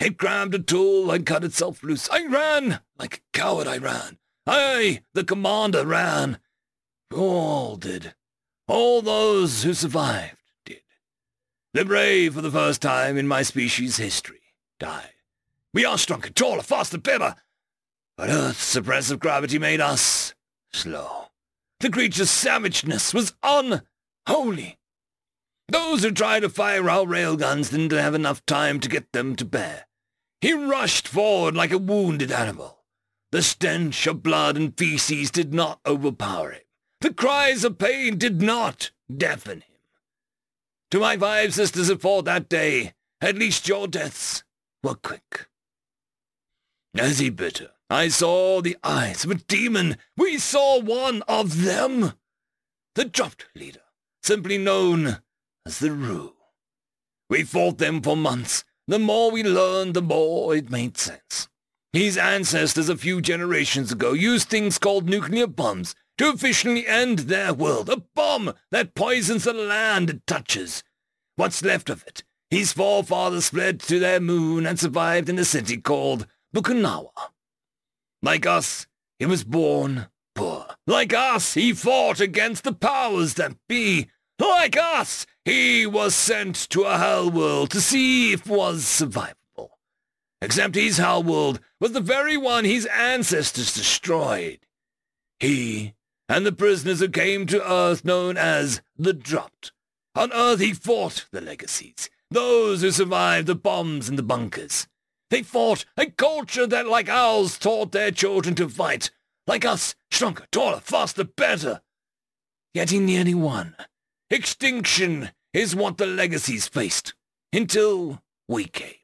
It grabbed a tool and cut itself loose. I ran. Like a coward I ran. I, the commander, ran. All did. All those who survived did. The brave, for the first time in my species' history, died. We are stronger, taller, faster, better. But Earth's suppressive gravity made us slow. The creature's savageness was unholy. Those who tried to fire our railguns didn't have enough time to get them to bear. He rushed forward like a wounded animal. The stench of blood and feces did not overpower him. The cries of pain did not deafen him. To my five sisters who fought that day, at least your deaths were quick. As he bit her, I saw the eyes of a demon. We saw one of them. The dropped leader, simply known as the Rue. We fought them for months, the more we learned, the more it made sense. His ancestors a few generations ago used things called nuclear bombs to officially end their world. A bomb that poisons the land it touches. What's left of it? His forefathers fled to their moon and survived in a city called Bakunawa. Like us, he was born poor. Like us, he fought against the powers that be. Like us, he was sent to a hell world to see if was survivable. Except his hell world was the very one his ancestors destroyed. He and the prisoners who came to Earth known as the Dropped. On Earth he fought the legacies, those who survived the bombs and the bunkers. They fought a culture that, like ours, taught their children to fight. Like us, stronger, taller, faster, better. Yet he nearly won. Extinction is what the legacies faced. Until we came.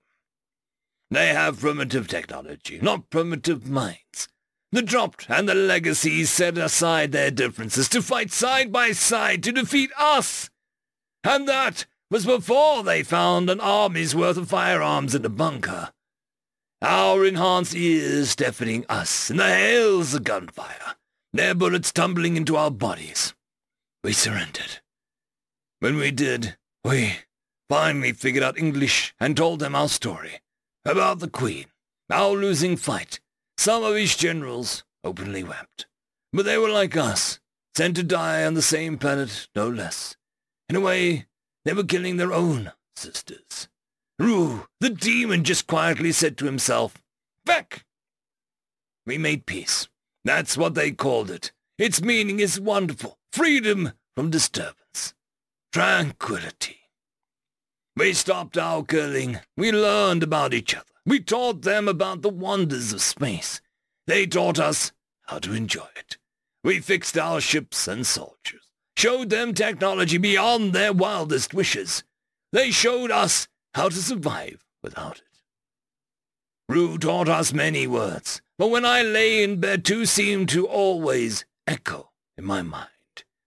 They have primitive technology, not primitive minds. The dropped and the legacies set aside their differences to fight side by side to defeat us. And that was before they found an army's worth of firearms in the bunker. Our enhanced ears deafening us in the hails of gunfire, their bullets tumbling into our bodies. We surrendered. When we did, we finally figured out English and told them our story about the Queen, our losing fight. Some of his generals openly wept. But they were like us, sent to die on the same planet, no less. In a way, they were killing their own sisters. Rue, the demon, just quietly said to himself, Back! We made peace. That's what they called it. Its meaning is wonderful. Freedom from disturbance. Tranquility. We stopped our killing. We learned about each other. We taught them about the wonders of space. They taught us how to enjoy it. We fixed our ships and soldiers, showed them technology beyond their wildest wishes. They showed us how to survive without it. Rue taught us many words, but when I lay in bed two seemed to always echo in my mind.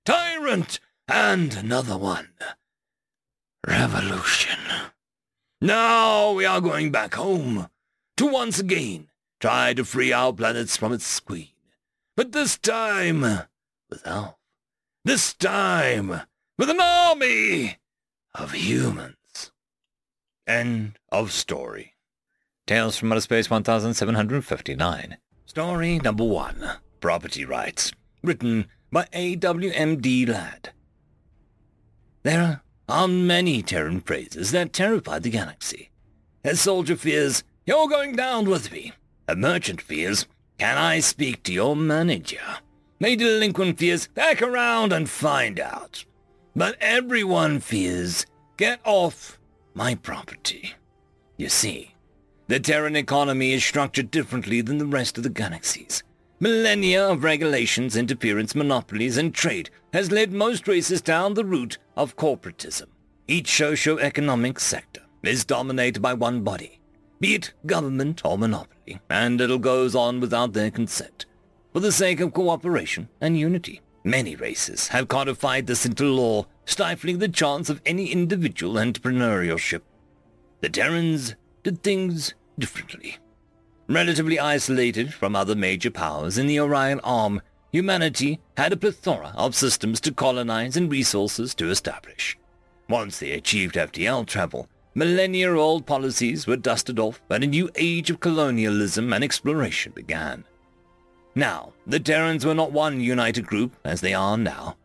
Tyrant and another one. Revolution. Now we are going back home to once again try to free our planets from its queen. But this time with Alf. This time with an army of humans. End of story. Tales from Outer Space 1759. Story number one. Property Rights. Written by A.W.M.D. Ladd. There are many Terran phrases that terrify the galaxy. A soldier fears, you're going down with me. A merchant fears, can I speak to your manager? A delinquent fears, back around and find out. But everyone fears, get off my property. You see, the Terran economy is structured differently than the rest of the galaxies. Millennia of regulations, interference, monopolies, and trade has led most races down the route of corporatism. Each socio-economic sector is dominated by one body, be it government or monopoly, and it all goes on without their consent, for the sake of cooperation and unity. Many races have codified this into law stifling the chance of any individual entrepreneurship. The Terrans did things differently. Relatively isolated from other major powers in the Orion Arm, humanity had a plethora of systems to colonize and resources to establish. Once they achieved FTL travel, millennia-old policies were dusted off and a new age of colonialism and exploration began. Now, the Terrans were not one united group as they are now,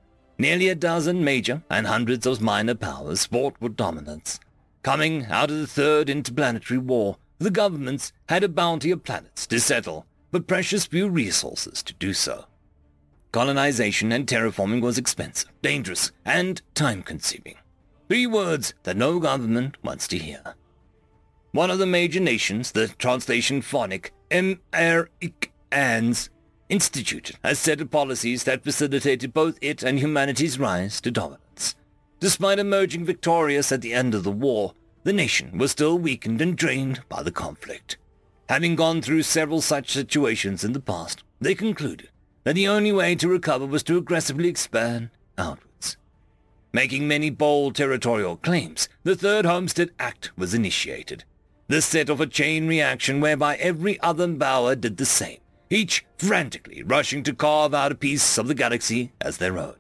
Nearly a dozen major and hundreds of minor powers fought for dominance. Coming out of the Third Interplanetary War, the governments had a bounty of planets to settle, but precious few resources to do so. Colonization and terraforming was expensive, dangerous, and time-consuming. Three words that no government wants to hear. One of the major nations, the translation phonic M-R-I-K-ANS, instituted a set of policies that facilitated both it and humanity's rise to dominance. Despite emerging victorious at the end of the war, the nation was still weakened and drained by the conflict. Having gone through several such situations in the past, they concluded that the only way to recover was to aggressively expand outwards. Making many bold territorial claims, the Third Homestead Act was initiated. This set off a chain reaction whereby every other bower did the same each frantically rushing to carve out a piece of the galaxy as their own.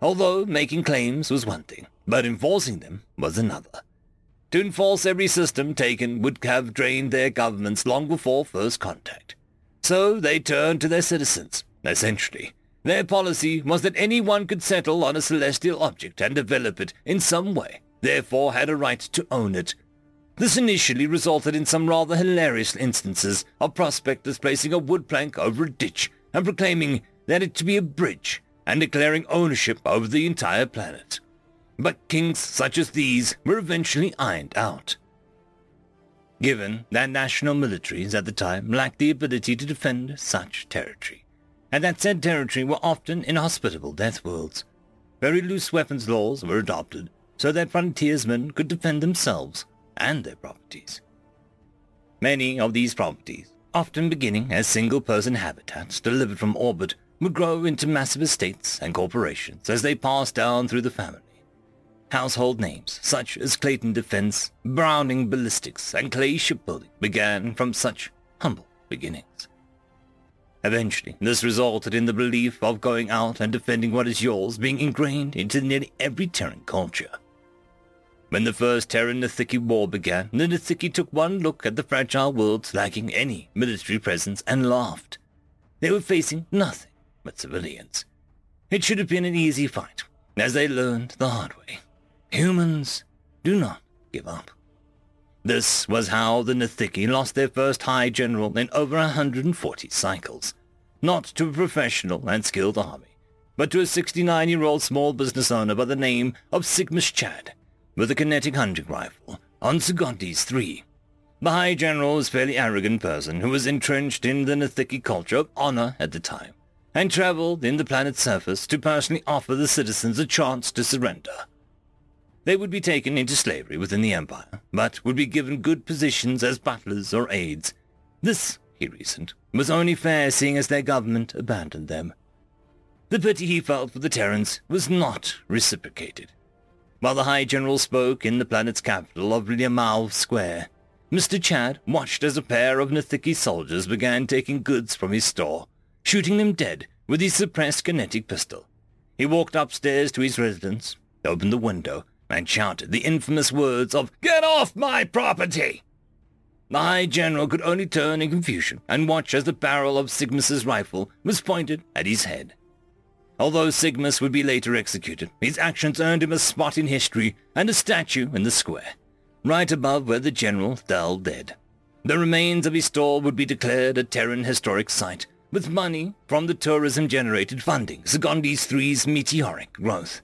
Although making claims was one thing, but enforcing them was another. To enforce every system taken would have drained their governments long before first contact. So they turned to their citizens, Essentially, their policy was that anyone could settle on a celestial object and develop it in some way, therefore had a right to own it. This initially resulted in some rather hilarious instances of prospectors placing a wood plank over a ditch and proclaiming that it to be a bridge and declaring ownership over the entire planet. But kinks such as these were eventually ironed out. Given that national militaries at the time lacked the ability to defend such territory, and that said territory were often inhospitable death worlds, very loose weapons laws were adopted so that frontiersmen could defend themselves and their properties. Many of these properties, often beginning as single-person habitats delivered from orbit, would grow into massive estates and corporations as they passed down through the family. Household names such as Clayton Defense, Browning Ballistics, and Clay Shipbuilding began from such humble beginnings. Eventually, this resulted in the belief of going out and defending what is yours being ingrained into nearly every Terran culture. When the first Terran Nithiki War began, the Nithiki took one look at the fragile worlds lacking any military presence and laughed. They were facing nothing but civilians. It should have been an easy fight, as they learned the hard way. Humans do not give up. This was how the Nithiki lost their first High General in over 140 cycles. Not to a professional and skilled army, but to a 69-year-old small business owner by the name of Sigmus Chad, with a kinetic hunting rifle on Sagontes 3. The High General was a fairly arrogant person who was entrenched in the Nithiki culture of honor at the time, and traveled in the planet's surface to personally offer the citizens a chance to surrender. They would be taken into slavery within the Empire, but would be given good positions as butlers or aides. This, he reasoned, was only fair seeing as their government abandoned them. The pity he felt for the Terrans was not reciprocated. While the High General spoke in the planet's capital of Liamau Square, Mr. Chad watched as a pair of Nithiki soldiers began taking goods from his store shooting them dead with his suppressed kinetic pistol. He walked upstairs to his residence, opened the window, and shouted the infamous words of, Get off my property! High General could only turn in confusion and watch as the barrel of Sigmus's rifle was pointed at his head. Although Sigmus would be later executed, his actions earned him a spot in history and a statue in the square, right above where the general fell dead. The remains of his store would be declared a Terran historic site, with money from the tourism-generated funding, Sagondes 3's meteoric growth.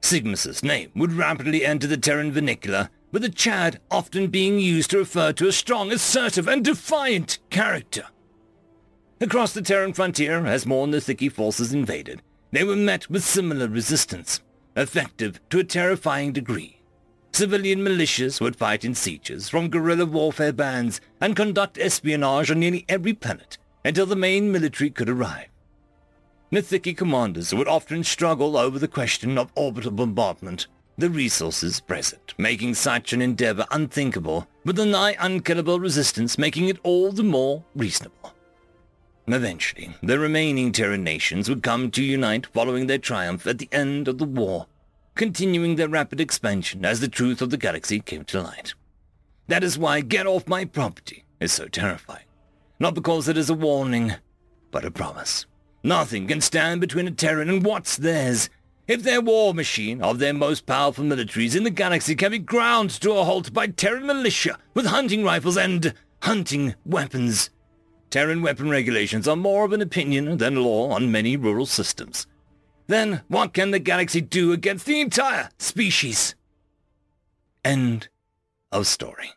Sigmus's name would rapidly enter the Terran vernacular, with the Chad often being used to refer to a strong, assertive, and defiant character. Across the Terran frontier, as more Nithiki forces invaded, they were met with similar resistance, effective to a terrifying degree. Civilian militias would fight in sieges from guerrilla warfare bands and conduct espionage on nearly every planet until the main military could arrive. Nithiki commanders would often struggle over the question of orbital bombardment, the resources present, making such an endeavor unthinkable, with the nigh unkillable resistance making it all the more reasonable. Eventually, the remaining Terran nations would come to unite following their triumph at the end of the war, continuing their rapid expansion as the truth of the galaxy came to light. That is why Get Off My Property is so terrifying not because it is a warning, but a promise. Nothing can stand between a Terran and what's theirs. If their war machine of their most powerful militaries in the galaxy can be ground to a halt by Terran militia with hunting rifles and hunting weapons. Terran weapon regulations are more of an opinion than law on many rural systems. Then what can the galaxy do against the entire species? End of story.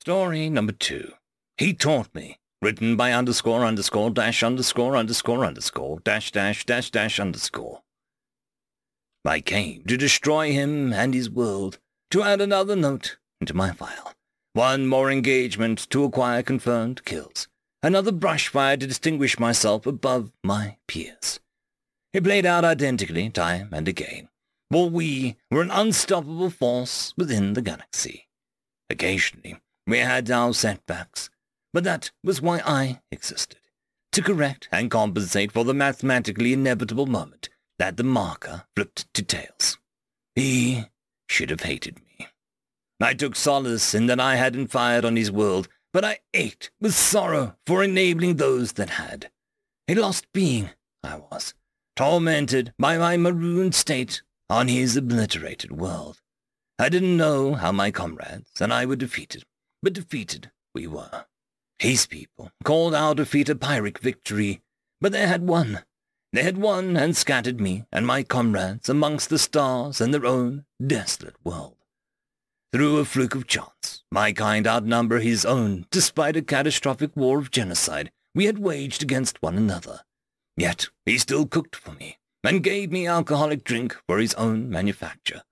Story number two. He taught me written by underscore underscore dash underscore underscore underscore dash dash dash dash underscore. I came to destroy him and his world, to add another note into my file. One more engagement to acquire confirmed kills. Another brush fire to distinguish myself above my peers. It played out identically time and again, for we were an unstoppable force within the galaxy. Occasionally, we had our setbacks, but that was why I existed. To correct and compensate for the mathematically inevitable moment that the marker flipped to tails. He should have hated me. I took solace in that I hadn't fired on his world, but I ached with sorrow for enabling those that had. A lost being I was, tormented by my marooned state on his obliterated world. I didn't know how my comrades and I were defeated, but defeated we were. His people called our defeat a Pyrrhic victory, but they had won. They had won and scattered me and my comrades amongst the stars and their own desolate world. Through a fluke of chance, my kind outnumber his own, despite a catastrophic war of genocide we had waged against one another. Yet he still cooked for me, and gave me alcoholic drink for his own manufacture.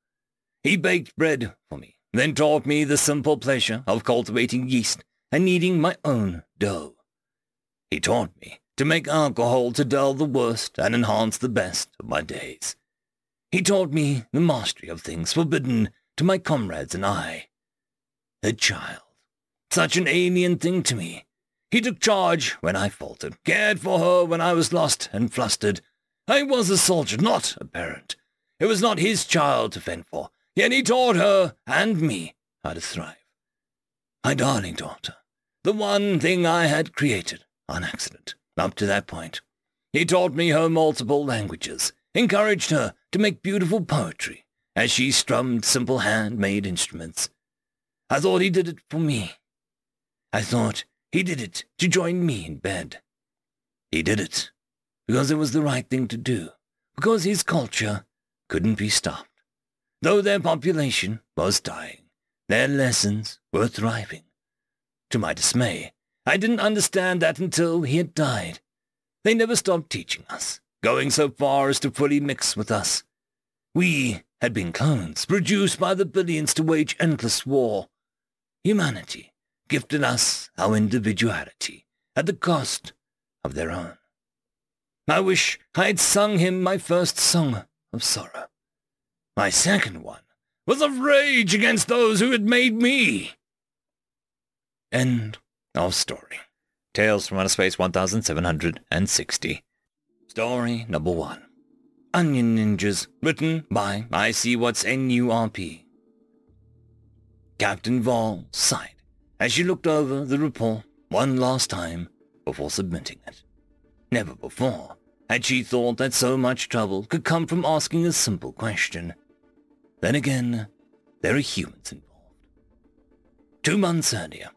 He baked bread for me, then taught me the simple pleasure of cultivating yeast and kneading my own dough. He taught me to make alcohol to dull the worst and enhance the best of my days. He taught me the mastery of things forbidden to my comrades and I. A child. Such an alien thing to me. He took charge when I faltered, cared for her when I was lost and flustered. I was a soldier, not a parent. It was not his child to fend for, yet he taught her and me how to thrive. My darling daughter, the one thing I had created on accident up to that point. He taught me her multiple languages, encouraged her to make beautiful poetry as she strummed simple hand-made instruments. I thought he did it for me. I thought he did it to join me in bed. He did it because it was the right thing to do, because his culture couldn't be stopped. Though their population was dying, their lessons were thriving. To my dismay, I didn't understand that until he had died. They never stopped teaching us, going so far as to fully mix with us. We had been clones, produced by the billions to wage endless war. Humanity gifted us our individuality at the cost of their own. I wish I had sung him my first song of sorrow. My second one was of rage against those who had made me. End of story. Tales from Outer Space 1760. Story number one. Onion Ninjas, written by I See What's N-U-R-P. Captain Vall sighed as she looked over the report one last time before submitting it. Never before had she thought that so much trouble could come from asking a simple question. Then again, there are humans involved. Two months earlier,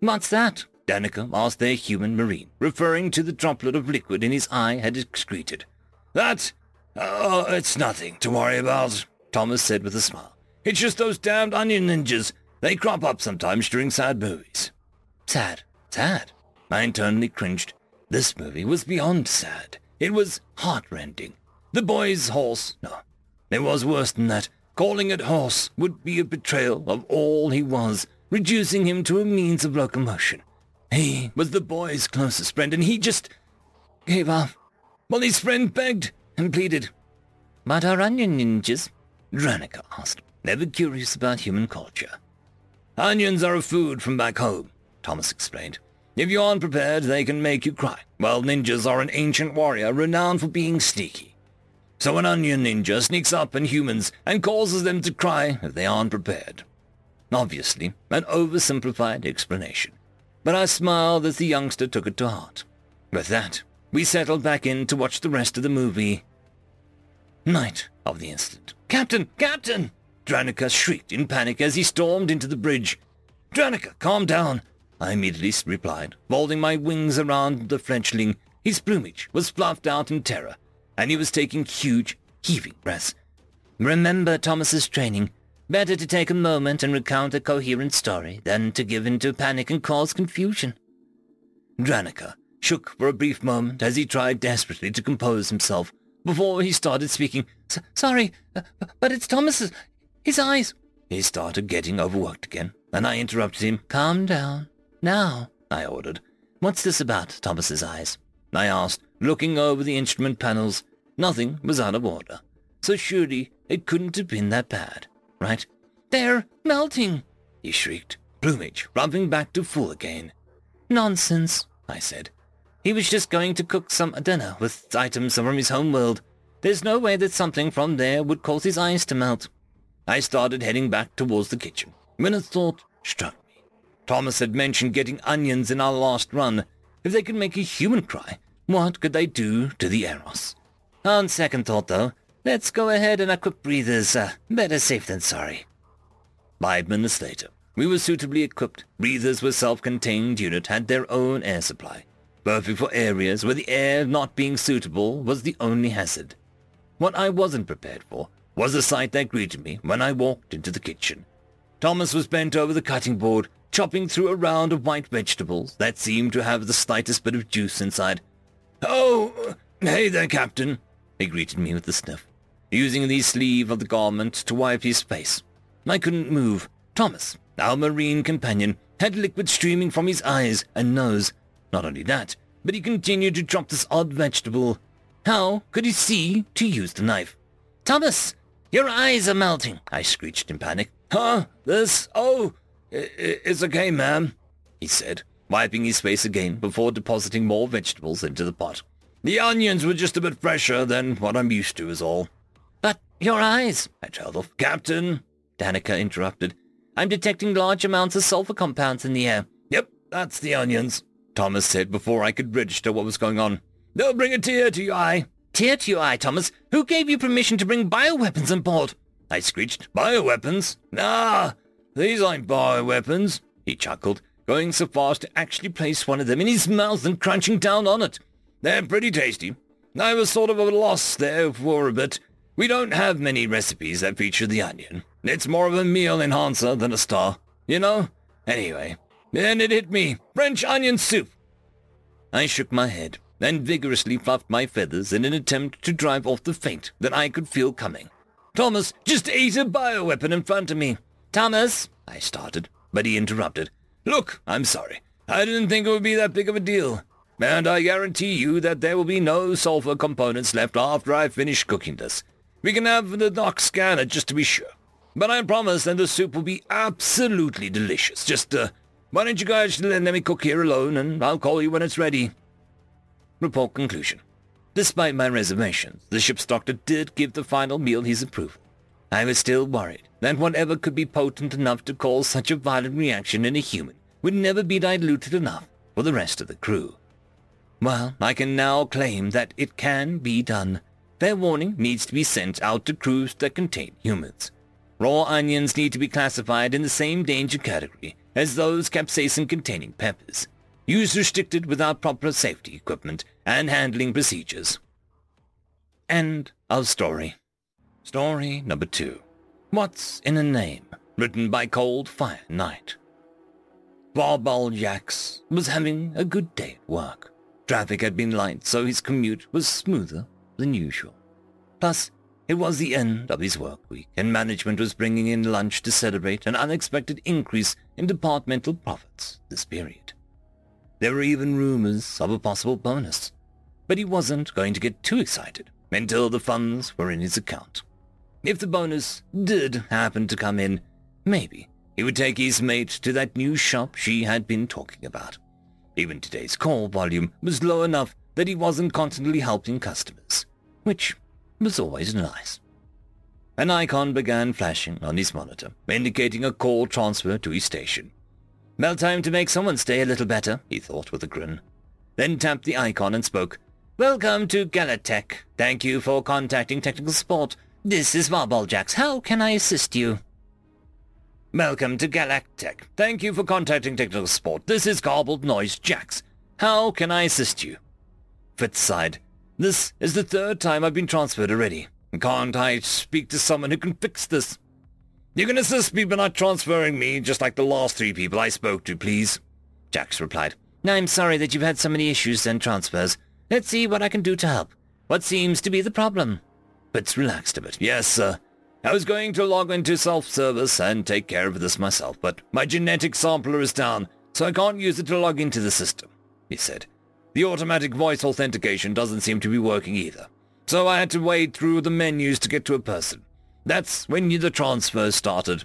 What's that? Danica asked their human marine, referring to the droplet of liquid in his eye had excreted. That? Oh, it's nothing to worry about, Thomas said with a smile. It's just those damned onion ninjas. They crop up sometimes during sad movies. Sad? Sad? I internally cringed. This movie was beyond sad. It was heartrending. The boy's horse, no, it was worse than that. Calling it horse would be a betrayal of all he was reducing him to a means of locomotion. He was the boy's closest friend, and he just gave up. While his friend begged and pleaded. But are onion ninjas? Dranica asked, never curious about human culture. Onions are a food from back home, Thomas explained. If you aren't prepared, they can make you cry, while ninjas are an ancient warrior renowned for being sneaky. So an onion ninja sneaks up on humans and causes them to cry if they aren't prepared. Obviously, an oversimplified explanation. But I smiled as the youngster took it to heart. With that, we settled back in to watch the rest of the movie. Night of the incident. Captain! Captain! Dranica shrieked in panic as he stormed into the bridge. Dranica, calm down, I immediately replied, folding my wings around the Frenchling. His plumage was fluffed out in terror, and he was taking huge, heaving breaths. Remember Thomas's training. Better to take a moment and recount a coherent story than to give in to panic and cause confusion. Dranica shook for a brief moment as he tried desperately to compose himself before he started speaking. Sorry, uh, but it's Thomas's. His eyes. He started getting overworked again, and I interrupted him. Calm down. Now, I ordered. What's this about, Thomas's eyes? I asked, looking over the instrument panels. Nothing was out of order, so surely it couldn't have been that bad right? They're melting, he shrieked, plumage rubbing back to full again. Nonsense, I said. He was just going to cook some dinner with items from his home world. There's no way that something from there would cause his eyes to melt. I started heading back towards the kitchen when a thought struck me. Thomas had mentioned getting onions in our last run. If they could make a human cry, What could they do to the Eros? On second thought, though, let's go ahead and equip breathers. Uh, better safe than sorry. Five minutes later, we were suitably equipped. Breathers were self-contained unit had their own air supply, perfect for areas where the air not being suitable was the only hazard. What I wasn't prepared for was the sight that greeted me when I walked into the kitchen. Thomas was bent over the cutting board, chopping through a round of white vegetables that seemed to have the slightest bit of juice inside. Oh, hey there, Captain, he greeted me with a sniff, using the sleeve of the garment to wipe his face. I couldn't move. Thomas, our marine companion, had liquid streaming from his eyes and nose. Not only that, but he continued to chop this odd vegetable. How could he see to use the knife? Thomas, your eyes are melting, I screeched in panic. Huh? This? Oh, it's okay, ma'am, he said, wiping his face again before depositing more vegetables into the pot. The onions were just a bit fresher than what I'm used to is all. Your eyes, I trailed off. Captain, Danica interrupted. I'm detecting large amounts of sulfur compounds in the air. Yep, that's the onions, Thomas said before I could register what was going on. They'll bring a tear to your eye. Tear to your eye, Thomas. Who gave you permission to bring bioweapons on board? I screeched. Bioweapons? Nah, these ain't bioweapons, he chuckled, going so far as to actually place one of them in his mouth and crunching down on it. They're pretty tasty. I was sort of at a loss there for a bit. We don't have many recipes that feature the onion. It's more of a meal enhancer than a star, you know? Anyway, then it hit me. French onion soup. I shook my head and vigorously fluffed my feathers in an attempt to drive off the faint that I could feel coming. Thomas just ate a bioweapon in front of me. Thomas, I started, but he interrupted. Look, I'm sorry. I didn't think it would be that big of a deal. And I guarantee you that there will be no sulfur components left after I finish cooking this. We can have the doc scan it just to be sure. But I promise that the soup will be absolutely delicious. Just, uh, why don't you guys let me cook here alone and I'll call you when it's ready. Report conclusion. Despite my reservations, the ship's doctor did give the final meal his approval. I was still worried that whatever could be potent enough to cause such a violent reaction in a human would never be diluted enough for the rest of the crew. Well, I can now claim that it can be done. Fair warning needs to be sent out to crews that contain humans. Raw onions need to be classified in the same danger category as those capsaicin-containing peppers. Use restricted without proper safety equipment and handling procedures. End of story. Story number two. What's in a Name? Written by Cold Fire Knight. Barbal Jax was having a good day at work. Traffic had been light, so his commute was smoother than usual. Plus, it was the end of his work week, and management was bringing in lunch to celebrate an unexpected increase in departmental profits this period. There were even rumors of a possible bonus, but he wasn't going to get too excited until the funds were in his account. If the bonus did happen to come in, maybe he would take his mate to that new shop she had been talking about. Even today's call volume was low enough that he wasn't constantly helping customers, which was always nice. An icon began flashing on his monitor, indicating a call transfer to his station. Well time to make someone stay a little better, he thought with a grin. Then tapped the icon and spoke. Welcome to Galatech. Thank you for contacting technical support. This is Jax. How can I assist you? Welcome to Galactech. Thank you for contacting technical support. This is Garbled Noise Jax. How can I assist you? Fitz sighed. This is the third time I've been transferred already. Can't I speak to someone who can fix this? You can assist me by not transferring me, just like the last three people I spoke to, please. Jax replied. I'm sorry that you've had so many issues and transfers. Let's see what I can do to help. What seems to be the problem? Fitz relaxed a bit. Yes, sir. I was going to log into self-service and take care of this myself, but my genetic sampler is down, so I can't use it to log into the system, he said. The automatic voice authentication doesn't seem to be working either, so I had to wade through the menus to get to a person. That's when the transfer started.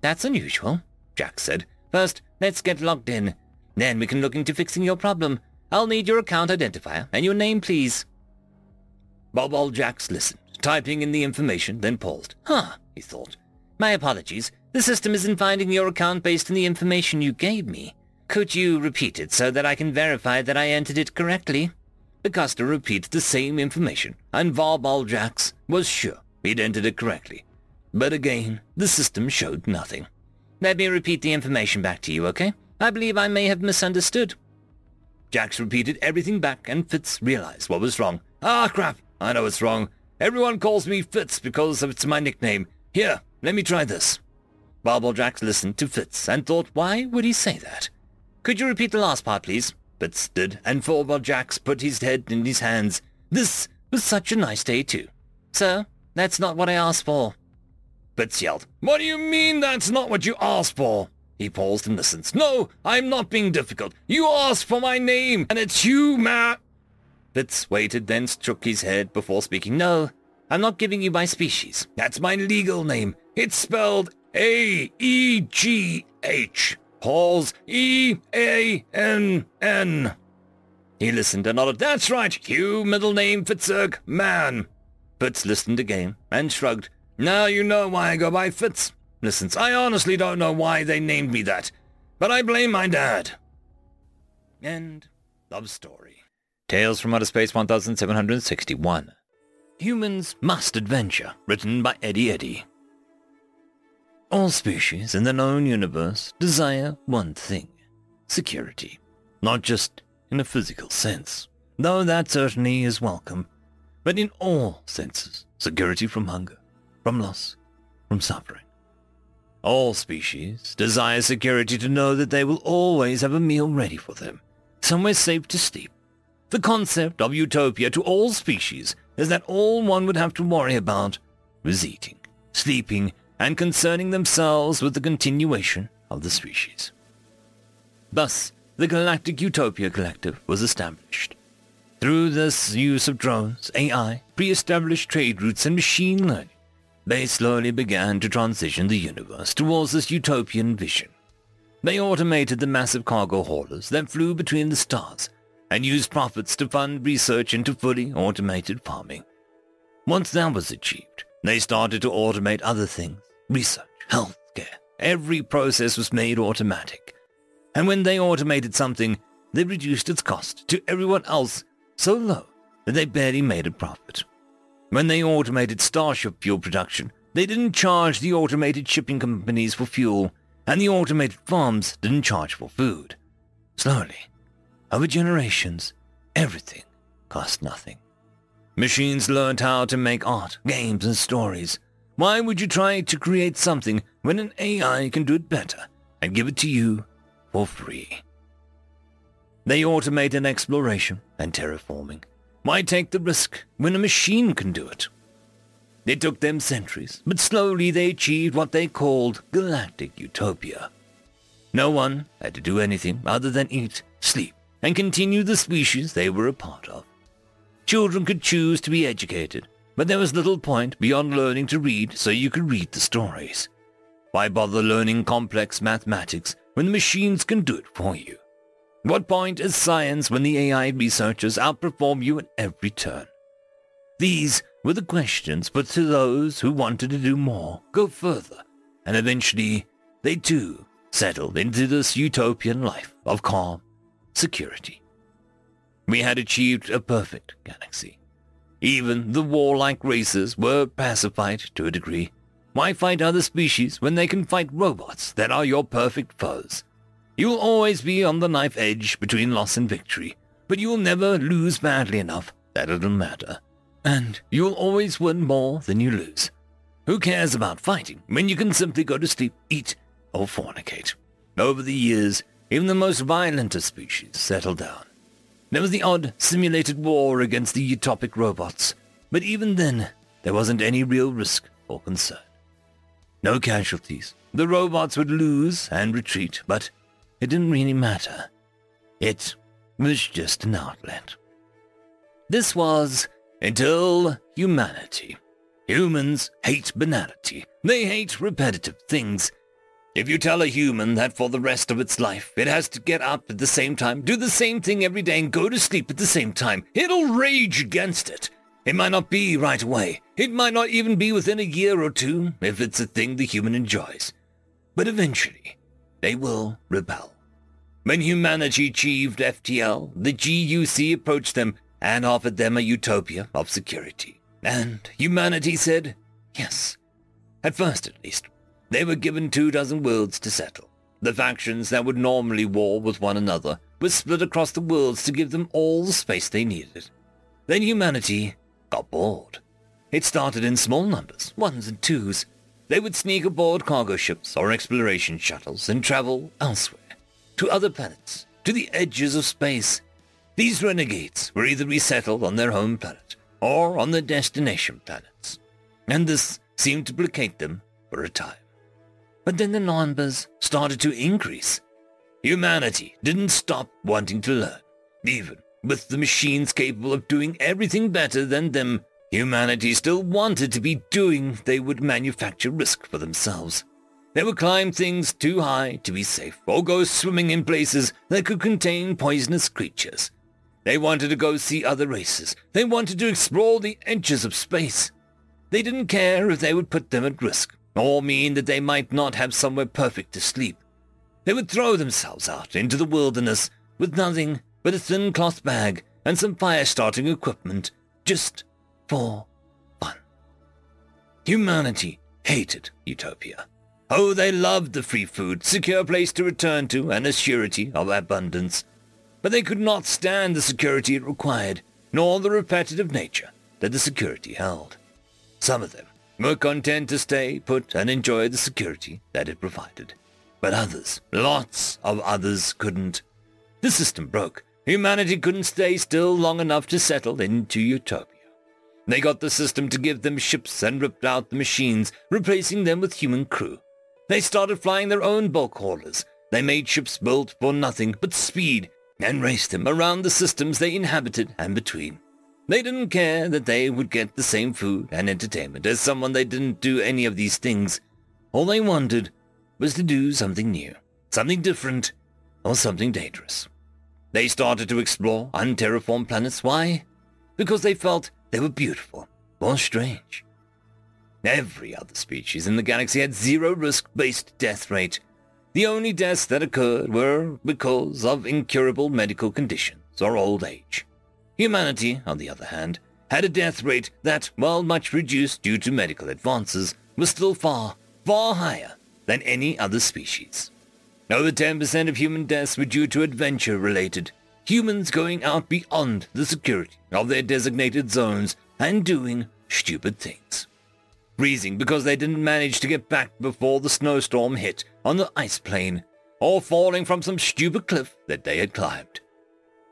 That's unusual, Jax said. First, let's get logged in. Then we can look into fixing your problem. I'll need your account identifier and your name, please. Barbal Jax listened, typing in the information, then paused. Huh, he thought. My apologies. The system isn't finding your account based on the information you gave me. Could you repeat it so that I can verify that I entered it correctly? Customer repeated the same information, and Barbal Jax was sure he'd entered it correctly. But again, the system showed nothing. Let me repeat the information back to you, okay? I believe I may have misunderstood. Jax repeated everything back, and Fitz realized what was wrong. Ah, crap! I know it's wrong. Everyone calls me Fitz because it's my nickname. Here, let me try this. Jax listened to Fitz and thought, why would he say that? Could you repeat the last part, please? Fitz stood, and Jax put his head in his hands. This was such a nice day, too. Sir, that's not what I asked for. Fitz yelled, What do you mean that's not what you asked for? He paused and listened. No, I'm not being difficult. You asked for my name, and it's you, Matt. Fitz waited, then shook his head before speaking. No, I'm not giving you my species. That's my legal name. It's spelled A-E-G-H. Pause. E-A-N-N. He listened and nodded. That's right. Hugh, middle name, Fitzurg, man. Fitz listened again and shrugged. Now you know why I go by Fitz. Listen, I honestly don't know why they named me that, but I blame my dad. End of story. Tales from Outer Space 1761. Humans Must Adventure, written by Eddie Eddy. All species in the known universe desire one thing, security. Not just in a physical sense, though that certainly is welcome, but in all senses, security from hunger, from loss, from suffering. All species desire security to know that they will always have a meal ready for them, somewhere safe to sleep. The concept of utopia to all species is that all one would have to worry about was eating, sleeping, and concerning themselves with the continuation of the species. Thus, the Galactic Utopia Collective was established. Through this use of drones, AI, pre-established trade routes, and machine learning, they slowly began to transition the universe towards this utopian vision. They automated the massive cargo haulers that flew between the stars and used profits to fund research into fully automated farming. Once that was achieved, they started to automate other things, research, healthcare. Every process was made automatic. And when they automated something, they reduced its cost to everyone else so low that they barely made a profit. When they automated Starship fuel production, they didn't charge the automated shipping companies for fuel, and the automated farms didn't charge for food. Slowly, over generations, everything cost nothing. Machines learned how to make art, games, and stories. Why would you try to create something when an AI can do it better and give it to you for free? They automated exploration and terraforming. Why take the risk when a machine can do it? It took them centuries, but slowly they achieved what they called galactic utopia. No one had to do anything other than eat, sleep, and continue the species they were a part of. Children could choose to be educated, but there was little point beyond learning to read so you could read the stories. Why bother learning complex mathematics when the machines can do it for you? What point is science when the AI researchers outperform you at every turn? These were the questions put to those who wanted to do more, go further, and eventually they too settled into this utopian life of calm security. We had achieved a perfect galaxy. Even the warlike races were pacified to a degree. Why fight other species when they can fight robots that are your perfect foes? You'll always be on the knife edge between loss and victory, but you'll never lose badly enough that it'll matter. And you'll always win more than you lose. Who cares about fighting when you can simply go to sleep, eat, or fornicate? Over the years, even the most violent of species settled down. There was the odd simulated war against the utopic robots, but even then, there wasn't any real risk or concern. No casualties. The robots would lose and retreat, but it didn't really matter. It was just an outlet. This was until humanity. Humans hate banality. They hate repetitive things. If you tell a human that for the rest of its life it has to get up at the same time, do the same thing every day, and go to sleep at the same time, it'll rage against it. It might not be right away. It might not even be within a year or two if it's a thing the human enjoys. But eventually, they will rebel. When humanity achieved FTL, the GUC approached them and offered them a utopia of security. And humanity said yes. At first, at least. They were given two dozen worlds to settle. The factions that would normally war with one another were split across the worlds to give them all the space they needed. Then humanity got bored. It started in small numbers, ones and twos. They would sneak aboard cargo ships or exploration shuttles and travel elsewhere, to other planets, to the edges of space. These renegades were either resettled on their home planet or on their destination planets, and this seemed to placate them for a time. But then the numbers started to increase. Humanity didn't stop wanting to learn. Even with the machines capable of doing everything better than them, humanity still wanted to be doing they would manufacture risk for themselves. They would climb things too high to be safe, or go swimming in places that could contain poisonous creatures. They wanted to go see other races. They wanted to explore the edges of space. They didn't care if they would put them at risk or mean that they might not have somewhere perfect to sleep. They would throw themselves out into the wilderness with nothing but a thin cloth bag and some fire-starting equipment, just for fun. Humanity hated utopia. Oh, they loved the free food, secure place to return to, and a surety of abundance. But they could not stand the security it required, nor the repetitive nature that the security held. Some of them were content to stay put and enjoy the security that it provided. But others, lots of others, couldn't. The system broke. Humanity couldn't stay still long enough to settle into utopia. They got the system to give them ships and ripped out the machines, replacing them with human crew. They started flying their own bulk haulers. They made ships built for nothing but speed and raced them around the systems they inhabited and between. They didn't care that they would get the same food and entertainment as someone they didn't do any of these things. All they wanted was to do something new, something different, or something dangerous. They started to explore unterraformed planets. Why? Because they felt they were beautiful or strange. Every other species in the galaxy had zero risk-based death rate. The only deaths that occurred were because of incurable medical conditions or old age. Humanity, on the other hand, had a death rate that, while much reduced due to medical advances, was still far, far higher than any other species. Over 10% of human deaths were due to adventure-related, humans going out beyond the security of their designated zones and doing stupid things. Freezing because they didn't manage to get back before the snowstorm hit on the ice plain, or falling from some stupid cliff that they had climbed.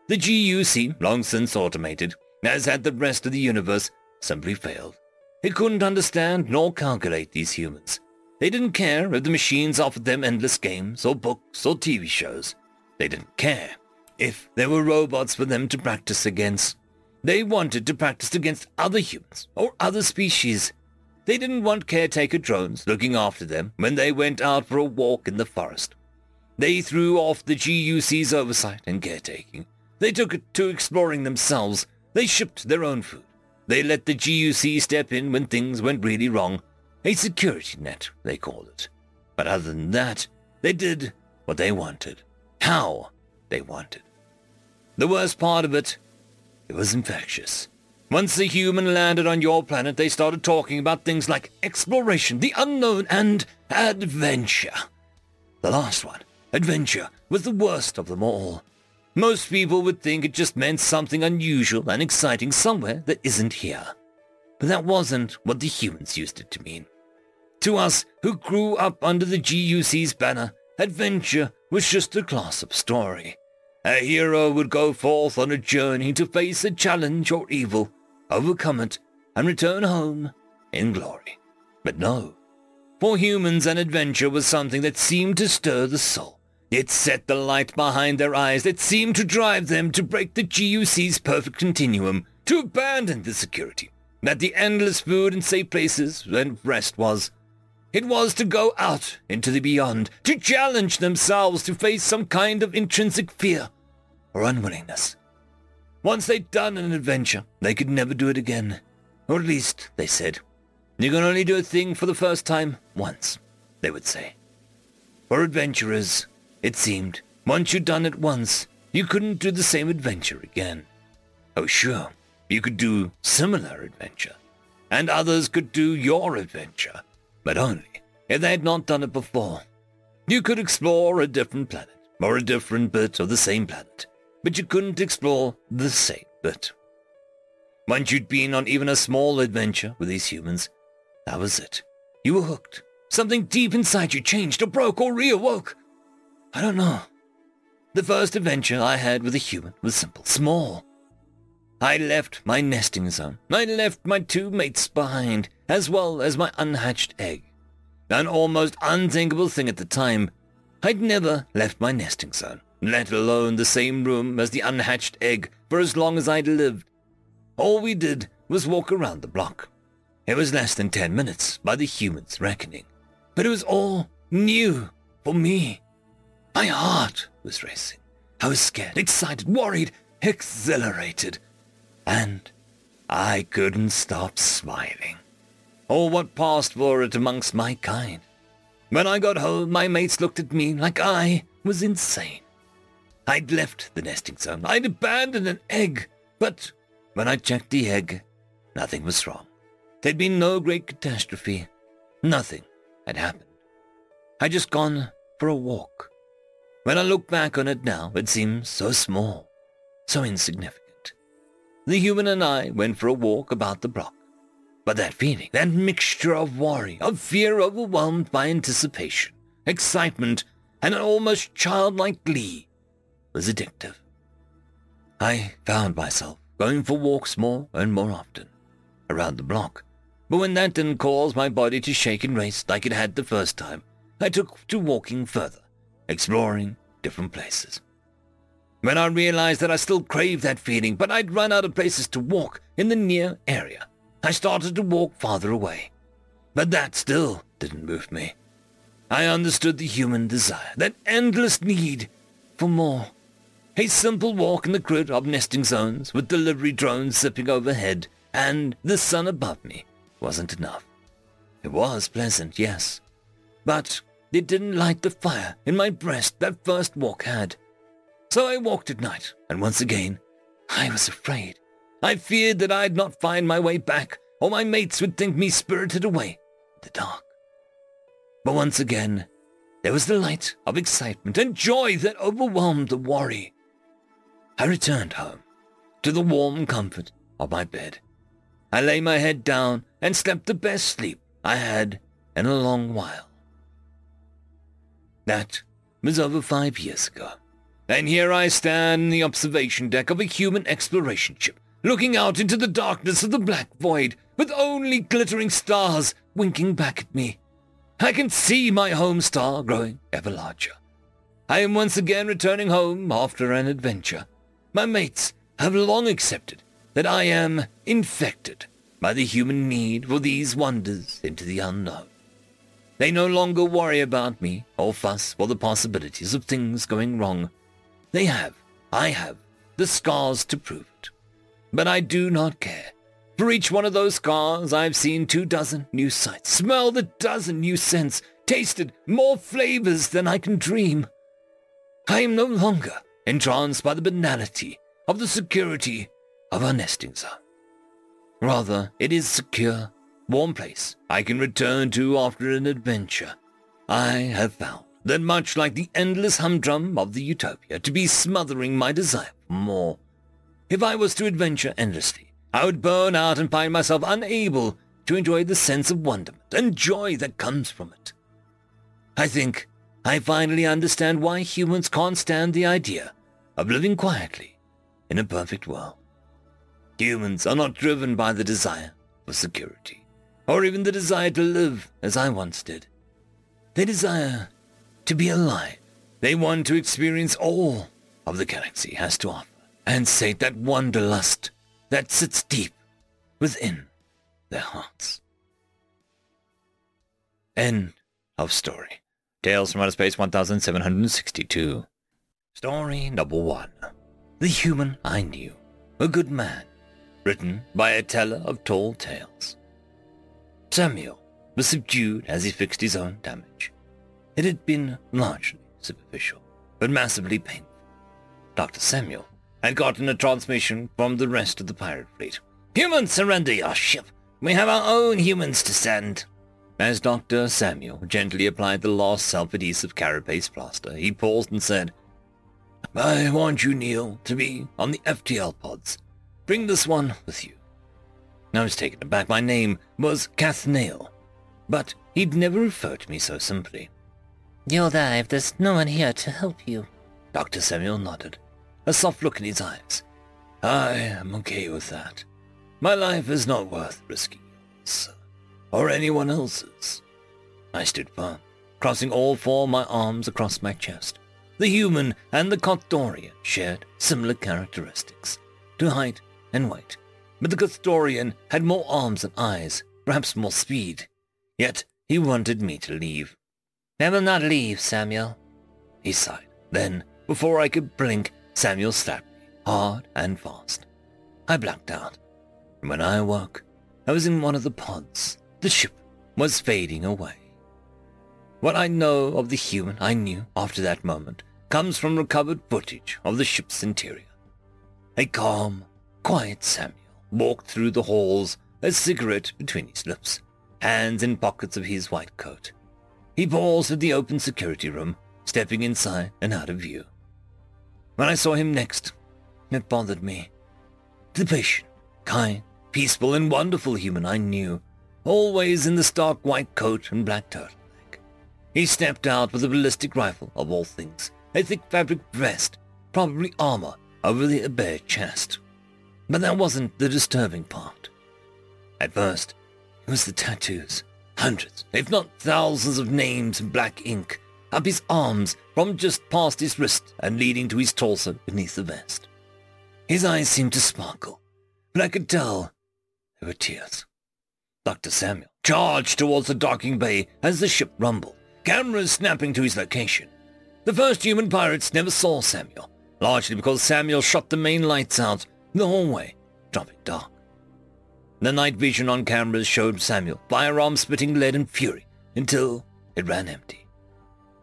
The GUC, long since automated, as had the rest of the universe, simply failed. It couldn't understand nor calculate these humans. They didn't care if the machines offered them endless games or books or TV shows. They didn't care if there were robots for them to practice against. They wanted to practice against other humans or other species. They didn't want caretaker drones looking after them when they went out for a walk in the forest. They threw off the GUC's oversight and caretaking they took to exploring themselves. They shipped their own food. They let the GUC step in when things went really wrong. A security net, they called it. But other than that, they did what they wanted. How they wanted. The worst part of it, it was infectious. Once the human landed on your planet, they started talking about things like exploration, the unknown, and adventure. The last one, adventure, was the worst of them all. Most people would think it just meant something unusual and exciting somewhere that isn't here. But that wasn't what the humans used it to mean. To us, who grew up under the GUC's banner, adventure was just a class-up story. A hero would go forth on a journey to face a challenge or evil, overcome it, and return home in glory. But no, for humans an adventure was something that seemed to stir the soul. It set the light behind their eyes that seemed to drive them to break the GUC's perfect continuum, to abandon the security, that the endless food and safe places and rest was. It was to go out into the beyond, to challenge themselves to face some kind of intrinsic fear or unwillingness. Once they'd done an adventure, they could never do it again. Or at least, they said, you can only do a thing for the first time once, they would say. For adventurers, it seemed, once you'd done it once, you couldn't do the same adventure again. Oh, sure, you could do similar adventure, and others could do your adventure, but only if they had not done it before. You could explore a different planet, or a different bit of the same planet, but you couldn't explore the same bit. Once you'd been on even a small adventure with these humans, that was it. You were hooked. Something deep inside you changed or broke or reawoke. I don't know. The first adventure I had with a human was simple, small. I left my nesting zone. I left my two mates behind, as well as my unhatched egg. An almost unthinkable thing at the time. I'd never left my nesting zone, let alone the same room as the unhatched egg for as long as I'd lived. All we did was walk around the block. It was less than ten minutes by the human's reckoning, but it was all new for me. My heart was racing. I was scared, excited, worried, exhilarated and I couldn't stop smiling. Or what passed for it amongst my kind. When I got home, my mates looked at me like I was insane. I'd left the nesting zone. I'd abandoned an egg. But when I checked the egg, nothing was wrong. There'd been no great catastrophe. Nothing had happened. I'd just gone for a walk. When I look back on it now, it seems so small, so insignificant. The human and I went for a walk about the block. But that feeling, that mixture of worry, of fear overwhelmed by anticipation, excitement, and an almost childlike glee, was addictive. I found myself going for walks more and more often, around the block. But when that didn't cause my body to shake and race like it had the first time, I took to walking further, exploring different places. When I realized that I still craved that feeling, but I'd run out of places to walk in the near area, I started to walk farther away. But that still didn't move me. I understood the human desire, that endless need for more. A simple walk in the grid of nesting zones with delivery drones zipping overhead and the sun above me wasn't enough. It was pleasant, yes, but it didn't light the fire in my breast that first walk had. So I walked at night, and once again, I was afraid. I feared that I'd not find my way back, or my mates would think me spirited away in the dark. But once again, there was the light of excitement and joy that overwhelmed the worry. I returned home, to the warm comfort of my bed. I lay my head down and slept the best sleep I had in a long while. That was over five years ago. And here I stand in the observation deck of a human exploration ship, looking out into the darkness of the black void, with only glittering stars winking back at me. I can see my home star growing ever larger. I am once again returning home after an adventure. My mates have long accepted that I am infected by the human need for these wonders into the unknown. They no longer worry about me or fuss for the possibilities of things going wrong. They have, I have, the scars to prove it. But I do not care. For each one of those scars, I've seen two dozen new sights, smelled a dozen new scents, tasted more flavors than I can dream. I am no longer entranced by the banality of the security of our nesting zone. Rather, it is secure, warm place I can return to after an adventure. I have found that much like the endless humdrum of the utopia, to be smothering my desire for more. If I was to adventure endlessly, I would burn out and find myself unable to enjoy the sense of wonderment and joy that comes from it. I think I finally understand why humans can't stand the idea of living quietly in a perfect world. Humans are not driven by the desire for security, or even the desire to live as I once did. They desire to be alive. They want to experience all of the galaxy has to offer and sate that wanderlust that sits deep within their hearts. End of story. Tales from Outer Space 1762. Story number one. The Human I Knew. A Good Man. Written by a teller of tall tales. Samuel was subdued as he fixed his own damage. It had been largely superficial, but massively painful. Dr. Samuel had gotten a transmission from the rest of the pirate fleet. Humans, surrender your ship. We have our own humans to send. As Dr. Samuel gently applied the last self-adhesive carapace plaster, he paused and said, I want you, Neil, to be on the FTL pods. Bring this one with you. I was taken aback. My name was Kathnail, but he'd never referred to me so simply. You'll die if there's no one here to help you. Dr. Samuel nodded, a soft look in his eyes. I am okay with that. My life is not worth risking yours, or anyone else's. I stood firm, crossing all four of my arms across my chest. The human and the Cothdorian shared similar characteristics, to height and weight, but the Cothdorian had more arms and eyes, perhaps more speed. Yet he wanted me to leave. I will not leave, Samuel. He sighed. Then, before I could blink, Samuel slapped me, hard and fast. I blacked out. And when I awoke, I was in one of the pods. The ship was fading away. What I know of the human I knew after that moment comes from recovered footage of the ship's interior. A calm, quiet Samuel walked through the halls, a cigarette between his lips, hands in pockets of his white coat. He paused at the open security room, stepping inside and out of view. When I saw him next, it bothered me. The patient, kind, peaceful, and wonderful human I knew, always in the stark white coat and black turtleneck. He stepped out with a ballistic rifle, of all things, a thick fabric vest, probably armor, over the bare chest. But that wasn't the disturbing part. At first, it was the tattoos. Hundreds, if not thousands of names in black ink, up his arms from just past his wrist and leading to his torso beneath the vest. His eyes seemed to sparkle, but I could tell there were tears. Dr. Samuel charged towards the docking bay as the ship rumbled, cameras snapping to his location. The first human pirates never saw Samuel, largely because Samuel shut the main lights out the hallway, dropping dark. The night vision on cameras showed Samuel, firearm spitting lead and fury, until it ran empty.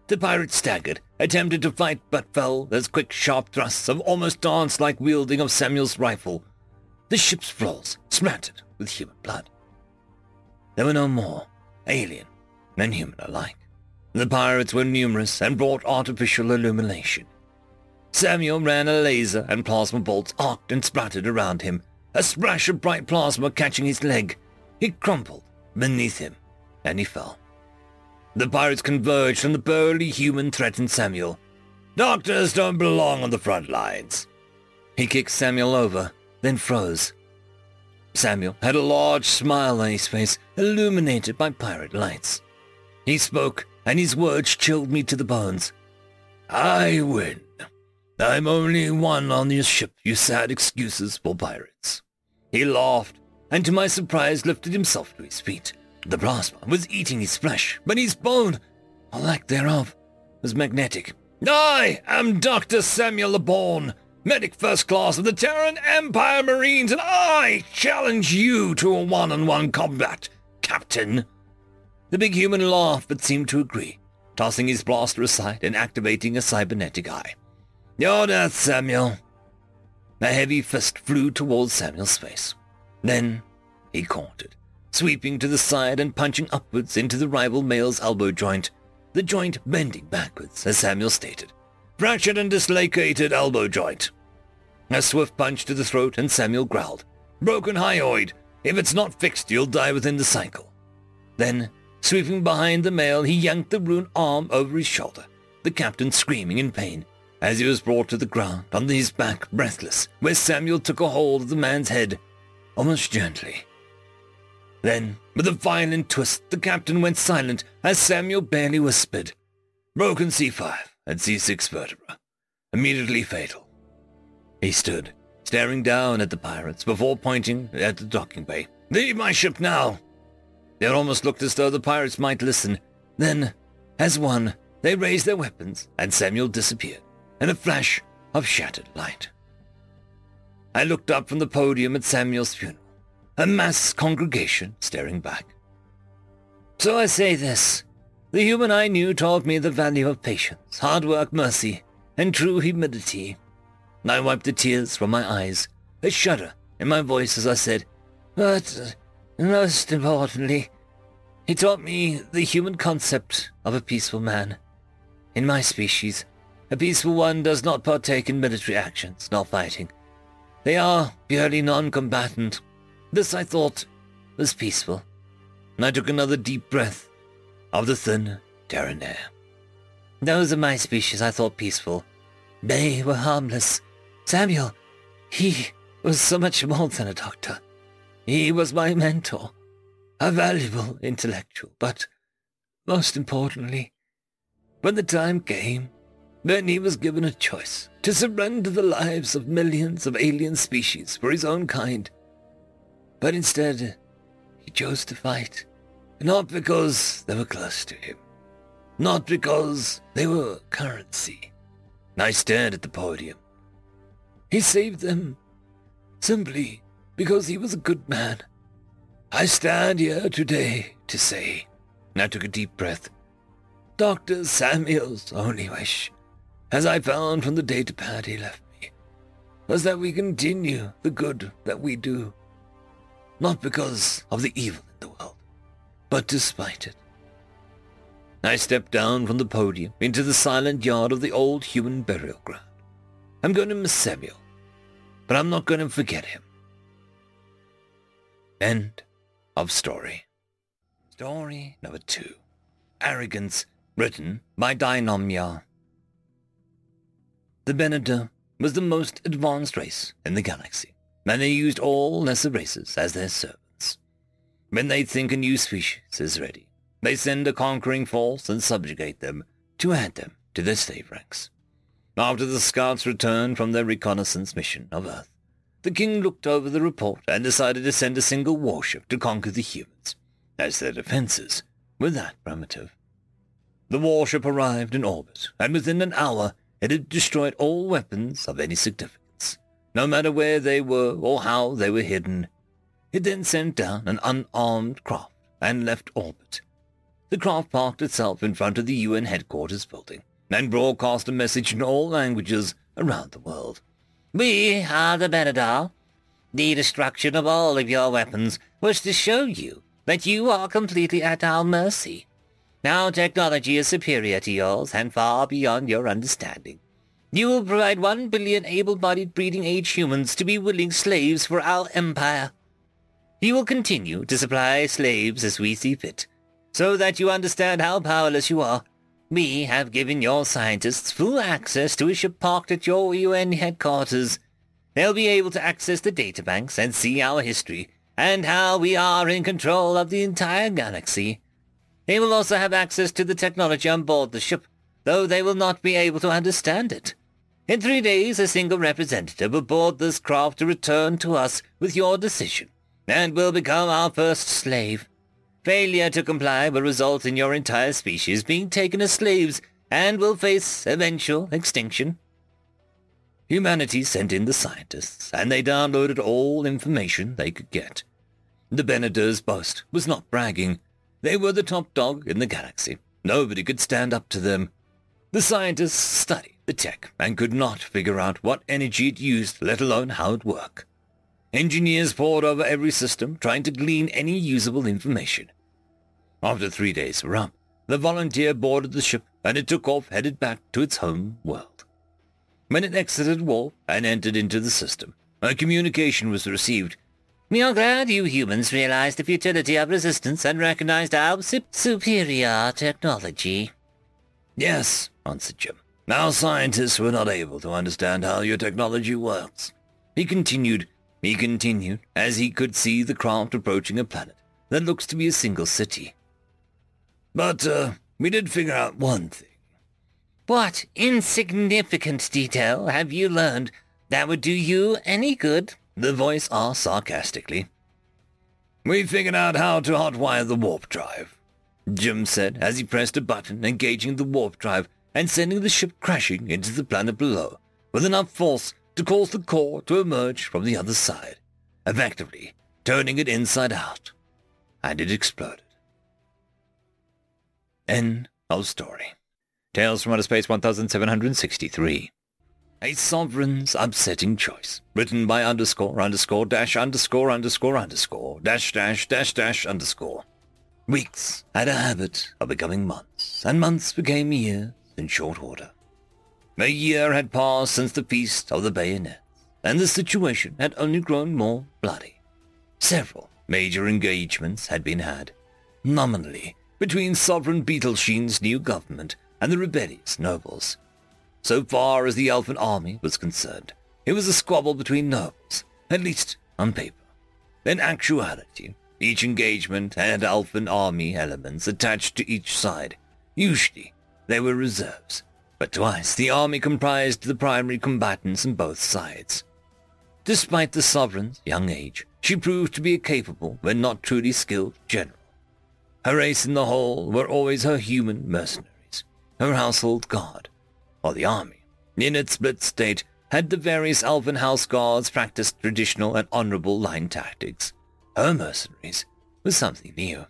The pirate staggered, attempted to fight, but fell as quick, sharp thrusts of almost dance-like wielding of Samuel's rifle. The ship's floors splattered with human blood. There were no more, alien and human alike. The pirates were numerous and brought artificial illumination. Samuel ran a laser and plasma bolts arced and splattered around him, a splash of bright plasma catching his leg. He crumpled beneath him, and he fell. The pirates converged and the burly human threatened Samuel. Doctors don't belong on the front lines. He kicked Samuel over, then froze. Samuel had a large smile on his face, illuminated by pirate lights. He spoke, and his words chilled me to the bones. I win. I'm only one on your ship, you sad excuses for pirates. He laughed, and to my surprise lifted himself to his feet. The plasma was eating his flesh, but his bone, or lack thereof, was magnetic. I am Dr. Samuel LeBorn, medic first class of the Terran Empire Marines, and I challenge you to a one-on-one combat, Captain. The big human laughed but seemed to agree, tossing his blaster aside and activating a cybernetic eye. Your death, Samuel. A heavy fist flew towards Samuel's face. Then he caught it, sweeping to the side and punching upwards into the rival male's elbow joint, the joint bending backwards, as Samuel stated. Fractured and dislocated elbow joint. A swift punch to the throat, and Samuel growled. Broken hyoid. If it's not fixed, you'll die within the cycle. Then, sweeping behind the male, he yanked the ruined arm over his shoulder, the captain screaming in pain as he was brought to the ground on his back, breathless, where Samuel took a hold of the man's head, almost gently. Then, with a violent twist, the captain went silent as Samuel barely whispered, Broken C5 and C6 vertebra. Immediately fatal. He stood, staring down at the pirates before pointing at the docking bay. Leave my ship now! It almost looked as though the pirates might listen. Then, as one, they raised their weapons and Samuel disappeared in a flash of shattered light. I looked up from the podium at Samuel's funeral, a mass congregation staring back. So I say this. The human I knew taught me the value of patience, hard work, mercy, and true humility. I wiped the tears from my eyes, a shudder in my voice as I said, But most importantly, he taught me the human concept of a peaceful man. In my species, a peaceful one does not partake in military actions nor fighting. They are purely non-combatant. This, I thought, was peaceful. And I took another deep breath of the thin Terran air. Those of my species I thought peaceful. They were harmless. Samuel, he was so much more than a doctor. He was my mentor, a valuable intellectual, but most importantly, when the time came, then he was given a choice to surrender the lives of millions of alien species for his own kind. But instead, he chose to fight, not because they were close to him, not because they were currency. I stared at the podium. He saved them simply because he was a good man. I stand here today to say, I took a deep breath, Dr. Samuel's only wish, as I found from the datapad he left me, was that we continue the good that we do, not because of the evil in the world, but despite it. I stepped down from the podium into the silent yard of the old human burial ground. I'm going to miss Samuel, but I'm not going to forget him. End of story. Story number two. Arrogance, written by Deinomya. The Benedur was the most advanced race in the galaxy, and they used all lesser races as their servants. When they think a new species is ready, they send a conquering force and subjugate them to add them to their slave ranks. After the scouts returned from their reconnaissance mission of Earth, the king looked over the report and decided to send a single warship to conquer the humans, as their defenses were that primitive. The warship arrived in orbit, and within an hour it had destroyed all weapons of any significance, no matter where they were or how they were hidden. It then sent down an unarmed craft and left orbit, the craft parked itself in front of the UN headquarters building and broadcast a message in all languages around the world. We are the Benedur. The destruction of all of your weapons was to show you that you are completely at our mercy. Our technology is superior to yours and far beyond your understanding. You will provide one billion able-bodied breeding-age humans to be willing slaves for our empire. You will continue to supply slaves as we see fit, so that you understand how powerless you are. We have given your scientists full access to a ship parked at your UN headquarters. They'll be able to access the databanks and see our history, and how we are in control of the entire galaxy. They will also have access to the technology on board the ship, though they will not be able to understand it. In three days, a single representative will board this craft to return to us with your decision, and will become our first slave. Failure to comply will result in your entire species being taken as slaves and will face eventual extinction. Humanity sent in the scientists, and they downloaded all information they could get. The Benedur's boast was not bragging. They were the top dog in the galaxy. Nobody could stand up to them. The scientists studied the tech and could not figure out what energy it used, let alone how it worked. Engineers pored over every system, trying to glean any usable information. After three days were up, the volunteer boarded the ship and it took off headed back to its home world. When it exited warp and entered into the system, a communication was received. We are glad you humans realized the futility of resistance and recognized our superior technology. Yes, answered Jim. Our scientists were not able to understand how your technology works. He continued, he continued, as he could see the craft approaching a planet that looks to be a single city. But, uh, we did figure out one thing. What insignificant detail have you learned that would do you any good? The voice asked sarcastically. We figured out how to hotwire the warp drive, Jim said as he pressed a button engaging the warp drive and sending the ship crashing into the planet below with enough force to cause the core to emerge from the other side, effectively turning it inside out. And it exploded. End of story. Tales from Outer Space 1763. A sovereign's upsetting choice. Written by underscore underscore dash underscore underscore underscore dash dash dash dash underscore. Weeks had a habit of becoming months, and months became years in short order. A year had passed since the Feast of the Bayonets, and the situation had only grown more bloody. Several major engagements had been had, nominally, between Sovereign Beetlesheen's new government and the rebellious nobles. So far as the Elfin army was concerned, it was a squabble between nobles, at least on paper. In actuality, each engagement had Elfin army elements attached to each side. Usually, they were reserves, but twice the army comprised the primary combatants on both sides. Despite the sovereign's young age, she proved to be a capable, when not truly skilled, general. Her ace in the hole were always her human mercenaries, her household guard, or the army, in its split state, had the various elven house guards practiced traditional and honorable line tactics. Her mercenaries was something new.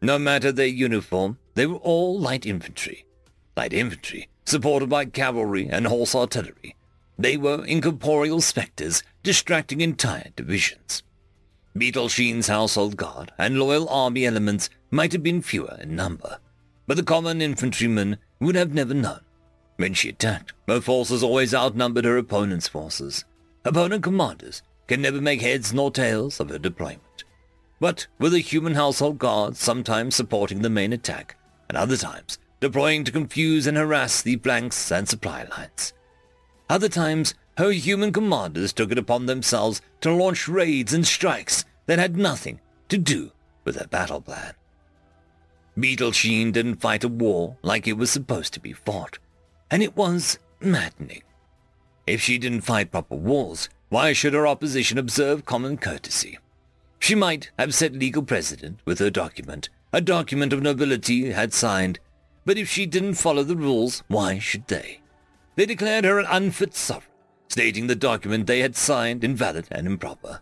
No matter their uniform, they were all light infantry. Light infantry, supported by cavalry and horse artillery. They were incorporeal spectres distracting entire divisions. Beetlesheen's household guard and loyal army elements might have been fewer in number, but the common infantryman would have never known when she attacked, her forces always outnumbered her opponent's forces. Opponent commanders can never make heads nor tails of her deployment. But with a human household guard sometimes supporting the main attack, and other times deploying to confuse and harass the flanks and supply lines. Other times, her human commanders took it upon themselves to launch raids and strikes that had nothing to do with her battle plan. Beetlesheen didn't fight a war like it was supposed to be fought and it was maddening. If she didn't fight proper wars, why should her opposition observe common courtesy? She might have set legal precedent with her document, a document of nobility had signed, but if she didn't follow the rules, why should they? They declared her an unfit sovereign, stating the document they had signed invalid and improper.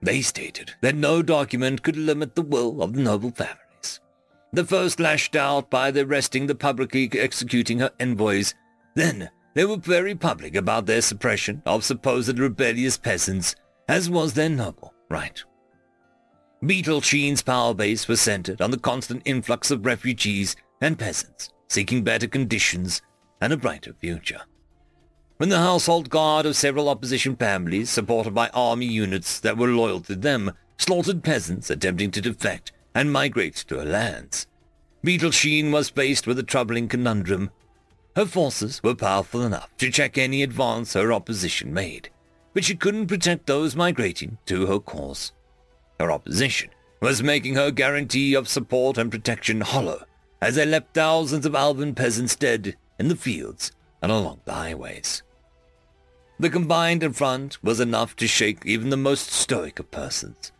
They stated that no document could limit the will of the noble families. The first lashed out by arresting the publicly executing her envoys then they were very public about their suppression of supposed rebellious peasants, as was their noble right. Beetlesheen's power base was centered on the constant influx of refugees and peasants seeking better conditions and a brighter future. When the household guard of several opposition families, supported by army units that were loyal to them, slaughtered peasants attempting to defect and migrate to her lands, Beetlesheen was faced with a troubling conundrum her forces were powerful enough to check any advance her opposition made, but she couldn't protect those migrating to her cause. Her opposition was making her guarantee of support and protection hollow as they left thousands of Alban peasants dead in the fields and along the highways. The combined front was enough to shake even the most stoic of persons.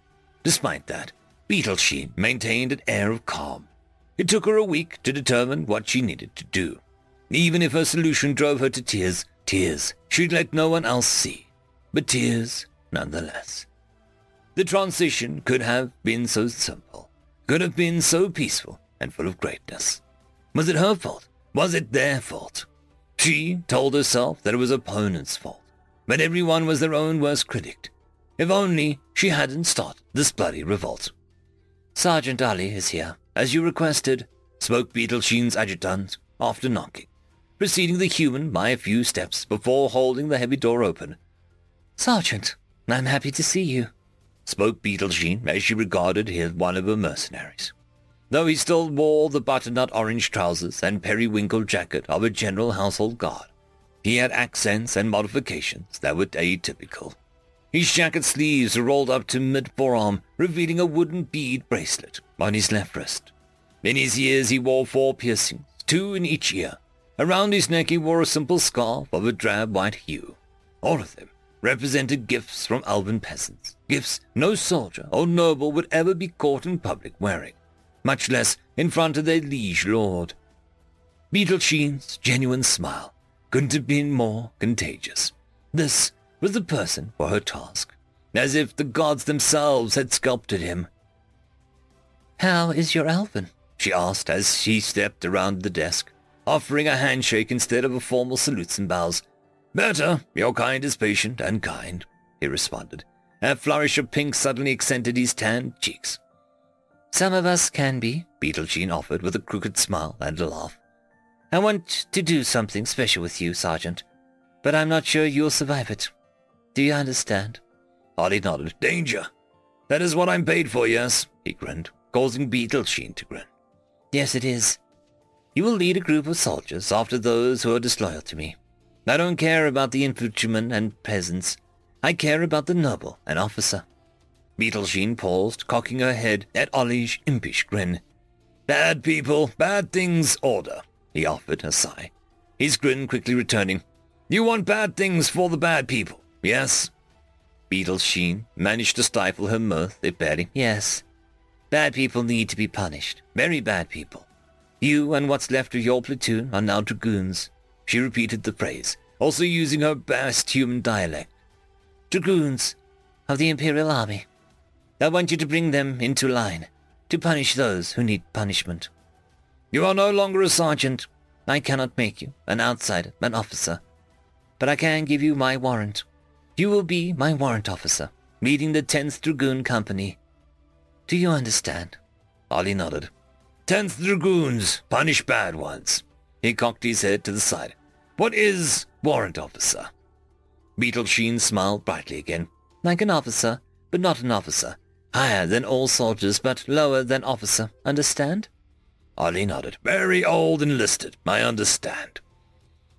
Despite that, Beetlesheen maintained an air of calm. It took her a week to determine what she needed to do. Even if her solution drove her to tears, tears she'd let no one else see, but tears nonetheless. The transition could have been so simple, could have been so peaceful and full of greatness. Was it her fault? Was it their fault? She told herself that it was opponent's fault, but everyone was their own worst critic. If only she hadn't started this bloody revolt. Sergeant Ollie is here, as you requested, spoke Beetlesheen's adjutant after knocking preceding the human by a few steps before holding the heavy door open. Sergeant, I'm happy to see you, spoke Beetlesheen as she regarded him one of her mercenaries. Though he still wore the butternut orange trousers and periwinkle jacket of a general household guard, he had accents and modifications that were atypical. His jacket sleeves were rolled up to mid-forearm, revealing a wooden bead bracelet on his left wrist. In his ears he wore four piercings, two in each ear, Around his neck he wore a simple scarf of a drab white hue. All of them represented gifts from Alban peasants, gifts no soldier or noble would ever be caught in public wearing, much less in front of their liege lord. Beetlesheen's genuine smile couldn't have been more contagious. This was the person for her task, as if the gods themselves had sculpted him. How is your Alban? she asked as she stepped around the desk offering a handshake instead of a formal salutes and bows. Better. Your kind is patient and kind, he responded. A flourish of pink suddenly accented his tanned cheeks. Some of us can be, Beetlesheen offered with a crooked smile and a laugh. I want to do something special with you, Sergeant, but I'm not sure you'll survive it. Do you understand? Ollie nodded. Danger. That is what I'm paid for, yes, he grinned, causing Beetlesheen to grin. Yes, it is. You will lead a group of soldiers after those who are disloyal to me. I don't care about the infantrymen and peasants. I care about the noble and officer. Beetlesheen paused, cocking her head at Ollie's impish grin. Bad people, bad things, order, he offered a sigh. His grin quickly returning. You want bad things for the bad people, yes? Beetlesheen managed to stifle her mirth, if barely. Yes. Bad people need to be punished. Very bad people. You and what's left of your platoon are now dragoons. She repeated the phrase, also using her best human dialect. Dragoons of the Imperial Army. I want you to bring them into line, to punish those who need punishment. You are no longer a sergeant. I cannot make you an outsider, an officer. But I can give you my warrant. You will be my warrant officer, leading the 10th Dragoon Company. Do you understand? Ollie nodded. 10th Dragoons, punish bad ones. He cocked his head to the side. What is warrant officer? Beetlesheen smiled brightly again. Like an officer, but not an officer. Higher than all soldiers, but lower than officer. Understand? Ollie nodded. Very old enlisted. I understand.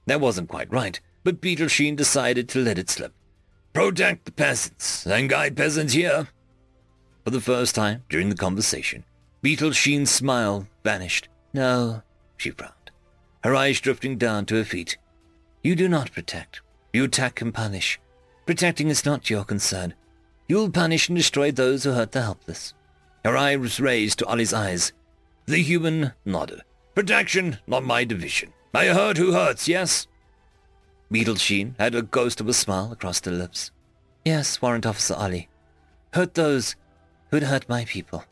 That wasn't quite right, but Beetlesheen decided to let it slip. Protect the peasants, and guide peasants here. For the first time during the conversation, Beetlesheen's smile vanished. No, she frowned, her eyes drifting down to her feet. You do not protect. You attack and punish. Protecting is not your concern. You'll punish and destroy those who hurt the helpless. Her eye was raised to Ollie's eyes. The human nodded. Protection, not my division. I hurt who hurts, yes? Beetlesheen had a ghost of a smile across her lips. Yes, Warrant Officer Ollie. Hurt those who'd hurt my people.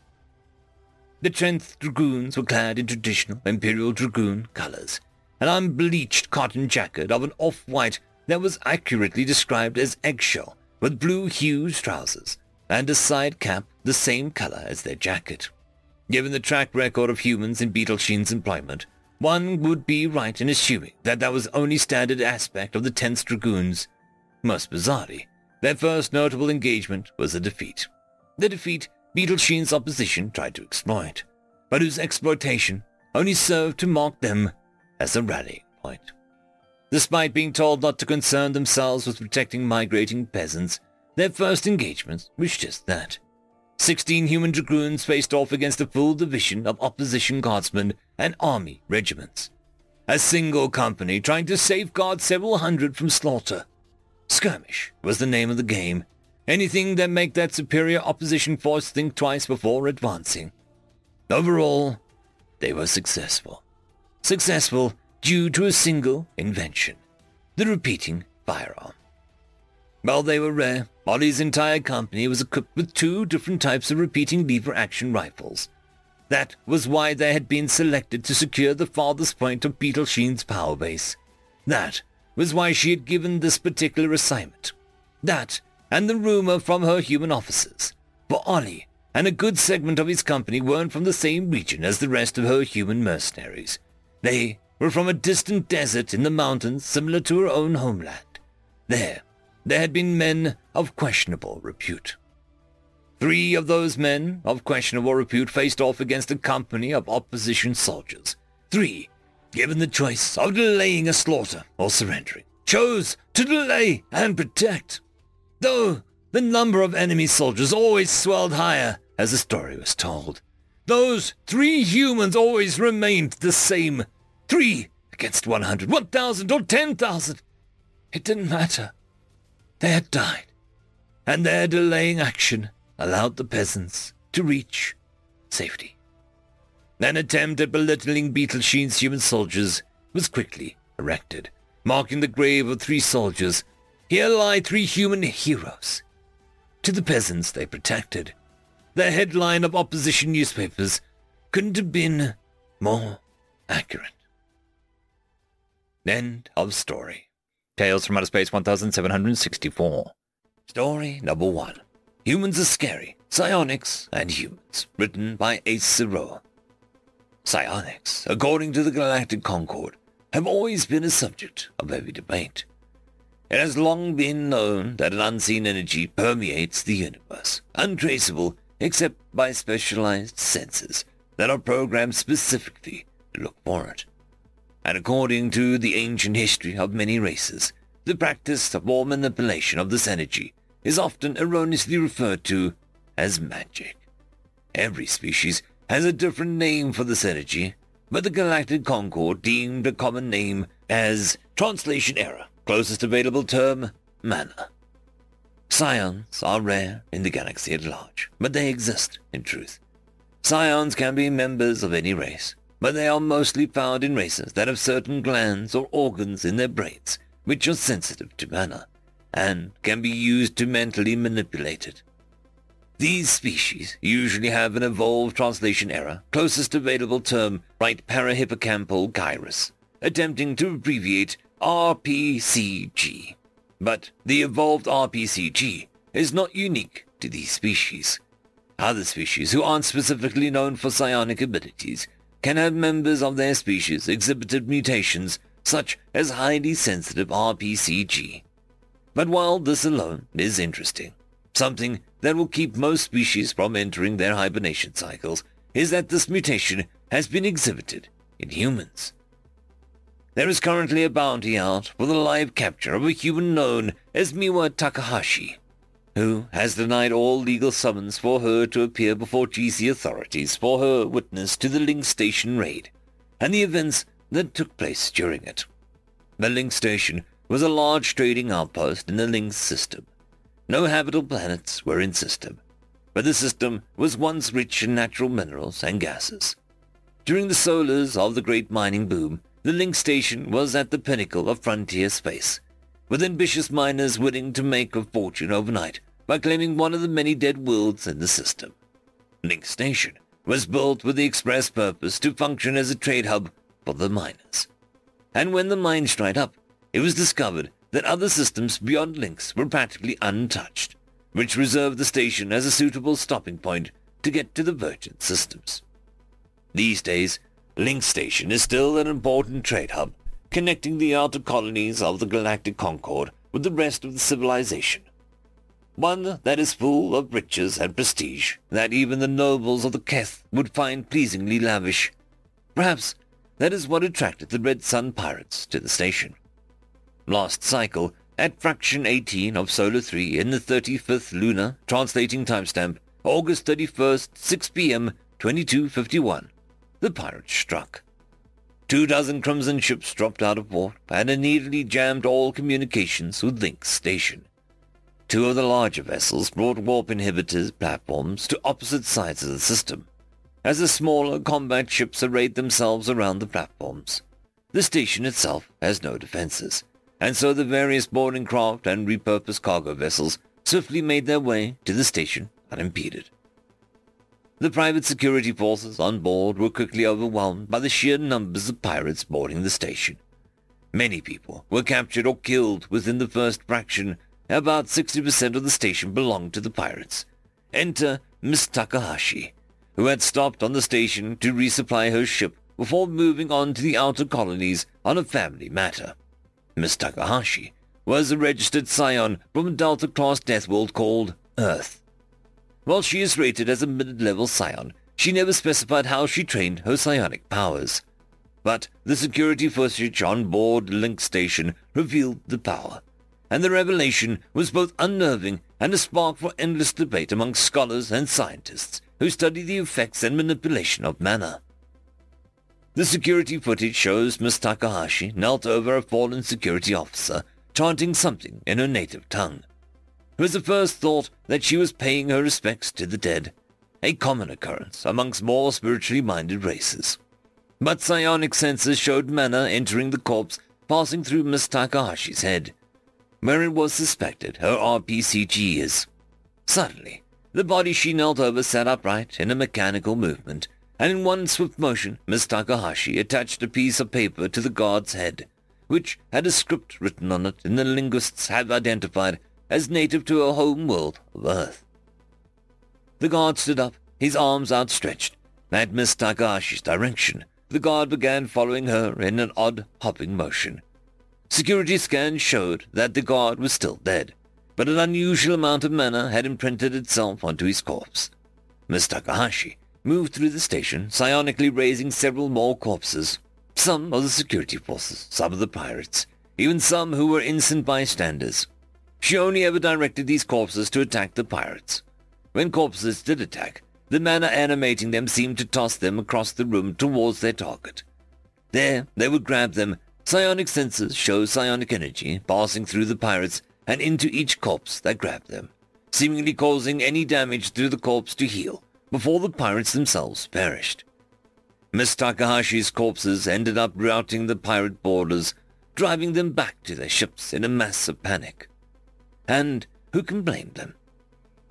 The 10th Dragoons were clad in traditional Imperial Dragoon colors, an unbleached cotton jacket of an off-white that was accurately described as eggshell with blue huge trousers and a side cap the same color as their jacket. Given the track record of humans in Beetlesheen's employment, one would be right in assuming that that was only standard aspect of the 10th Dragoons. Most bizarrely, their first notable engagement was a defeat. The defeat Beetlesheen's opposition tried to exploit, but whose exploitation only served to mark them as a rallying point. Despite being told not to concern themselves with protecting migrating peasants, their first engagement was just that. Sixteen human dragoons faced off against a full division of opposition guardsmen and army regiments. A single company trying to safeguard several hundred from slaughter. Skirmish was the name of the game. Anything that make that superior opposition force think twice before advancing. Overall, they were successful. Successful due to a single invention, the repeating firearm. While they were rare, Ollie's entire company was equipped with two different types of repeating lever-action rifles. That was why they had been selected to secure the farthest point of Beetlesheen's power base. That was why she had given this particular assignment. That, and the rumor from her human officers. For Ollie and a good segment of his company weren't from the same region as the rest of her human mercenaries. They were from a distant desert in the mountains similar to her own homeland. There, there had been men of questionable repute. Three of those men of questionable repute faced off against a company of opposition soldiers. Three, given the choice of delaying a slaughter or surrendering, chose to delay and protect. Though the number of enemy soldiers always swelled higher as the story was told, those three humans always remained the same Three against 100, 1,000 or 10,000. It didn't matter. They had died, and their delaying action allowed the peasants to reach safety. An attempt at belittling Beetlesheen's human soldiers was quickly erected, marking the grave of three soldiers. Here lie three human heroes. To the peasants they protected, the headline of opposition newspapers couldn't have been more accurate. End of story. Tales from Outer Space 1764. Story number one. Humans are scary. Psionics and Humans. Written by Ace Zero. Psionics, according to the Galactic Concord, have always been a subject of heavy debate. It has long been known that an unseen energy permeates the universe, untraceable except by specialized senses that are programmed specifically to look for it. And according to the ancient history of many races, the practice of or manipulation of this energy is often erroneously referred to as magic. Every species has a different name for this energy, but the Galactic Concord deemed a common name as translation error Closest available term, mana. Psions are rare in the galaxy at large, but they exist in truth. Psions can be members of any race, but they are mostly found in races that have certain glands or organs in their brains which are sensitive to mana, and can be used to mentally manipulate it. These species usually have an evolved translation error, closest available term, right parahippocampal gyrus, attempting to abbreviate RPCG. But the evolved RPCG is not unique to these species. Other species who aren't specifically known for psionic abilities can have members of their species exhibited mutations such as highly sensitive RPCG. But while this alone is interesting, something that will keep most species from entering their hibernation cycles is that this mutation has been exhibited in humans. There is currently a bounty out for the live capture of a human known as Miwa Takahashi, who has denied all legal summons for her to appear before GC authorities for her witness to the Link Station raid and the events that took place during it. The Link Station was a large trading outpost in the Link system. No habitable planets were in system, but the system was once rich in natural minerals and gases. During the solars of the great mining boom, the Link Station was at the pinnacle of frontier space, with ambitious miners willing to make a fortune overnight by claiming one of the many dead worlds in the system. Link Station was built with the express purpose to function as a trade hub for the miners. And when the mines dried up, it was discovered that other systems beyond Links were practically untouched, which reserved the station as a suitable stopping point to get to the Virgin systems. These days, Link Station is still an important trade hub, connecting the outer colonies of the Galactic Concord with the rest of the civilization. One that is full of riches and prestige that even the nobles of the Keth would find pleasingly lavish. Perhaps that is what attracted the Red Sun pirates to the station. Last cycle, at fraction 18 of Solar 3 in the 35th lunar translating timestamp, August 31st, 6 p.m., 2251 the pirates struck. Two dozen Crimson ships dropped out of port and immediately jammed all communications with Link Station. Two of the larger vessels brought warp inhibitors platforms to opposite sides of the system, as the smaller combat ships arrayed themselves around the platforms. The station itself has no defenses, and so the various boarding craft and repurposed cargo vessels swiftly made their way to the station unimpeded. The private security forces on board were quickly overwhelmed by the sheer numbers of pirates boarding the station. Many people were captured or killed within the first fraction. About 60% of the station belonged to the pirates. Enter Miss Takahashi, who had stopped on the station to resupply her ship before moving on to the outer colonies on a family matter. Miss Takahashi was a registered psion from a Delta-class death world called Earth. While she is rated as a mid-level psion, she never specified how she trained her psionic powers. But the security footage on board Link Station revealed the power, and the revelation was both unnerving and a spark for endless debate among scholars and scientists who study the effects and manipulation of mana. The security footage shows Miss Takahashi knelt over a fallen security officer, chanting something in her native tongue. It was the first thought that she was paying her respects to the dead, a common occurrence amongst more spiritually minded races. But psionic senses showed mana entering the corpse, passing through Miss Takahashi's head, where it was suspected her RPCG is. Suddenly, the body she knelt over sat upright in a mechanical movement, and in one swift motion, Miss Takahashi attached a piece of paper to the guard's head, which had a script written on it and the linguists have identified as native to a home world of Earth. The guard stood up, his arms outstretched. At Miss Takahashi's direction, the guard began following her in an odd hopping motion. Security scans showed that the guard was still dead, but an unusual amount of mana had imprinted itself onto his corpse. Miss Takahashi moved through the station, psionically raising several more corpses. Some of the security forces, some of the pirates, even some who were innocent bystanders. She only ever directed these corpses to attack the pirates. When corpses did attack, the mana animating them seemed to toss them across the room towards their target. There, they would grab them Psionic sensors show psionic energy passing through the pirates and into each corpse that grabbed them, seemingly causing any damage through the corpse to heal before the pirates themselves perished. Miss Takahashi's corpses ended up routing the pirate boarders, driving them back to their ships in a mass of panic. And who can blame them?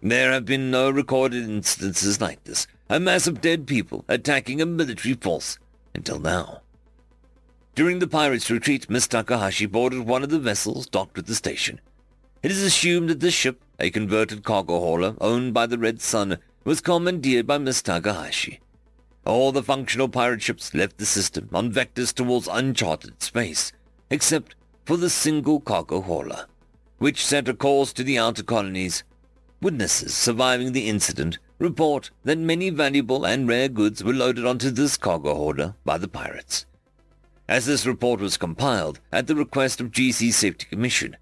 There have been no recorded instances like this, a mass of dead people attacking a military force, until now. During the pirates' retreat, Miss Takahashi boarded one of the vessels docked at the station. It is assumed that this ship, a converted cargo hauler owned by the Red Sun, was commandeered by Miss Takahashi. All the functional pirate ships left the system on vectors towards uncharted space, except for the single cargo hauler, which sent a course to the outer colonies. Witnesses surviving the incident report that many valuable and rare goods were loaded onto this cargo hauler by the pirates as this report was compiled at the request of GC Safety Commission.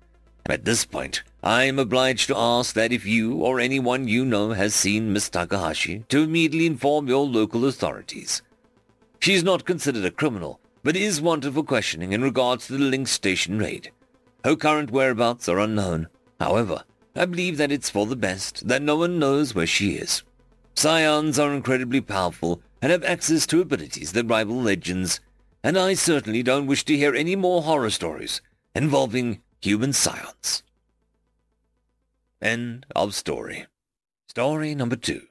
At this point, I am obliged to ask that if you or anyone you know has seen Miss Takahashi, to immediately inform your local authorities. She is not considered a criminal, but is wanted for questioning in regards to the Link Station raid. Her current whereabouts are unknown. However, I believe that it's for the best that no one knows where she is. Psions are incredibly powerful and have access to abilities that rival legends and I certainly don't wish to hear any more horror stories involving human science. End of story. Story number two.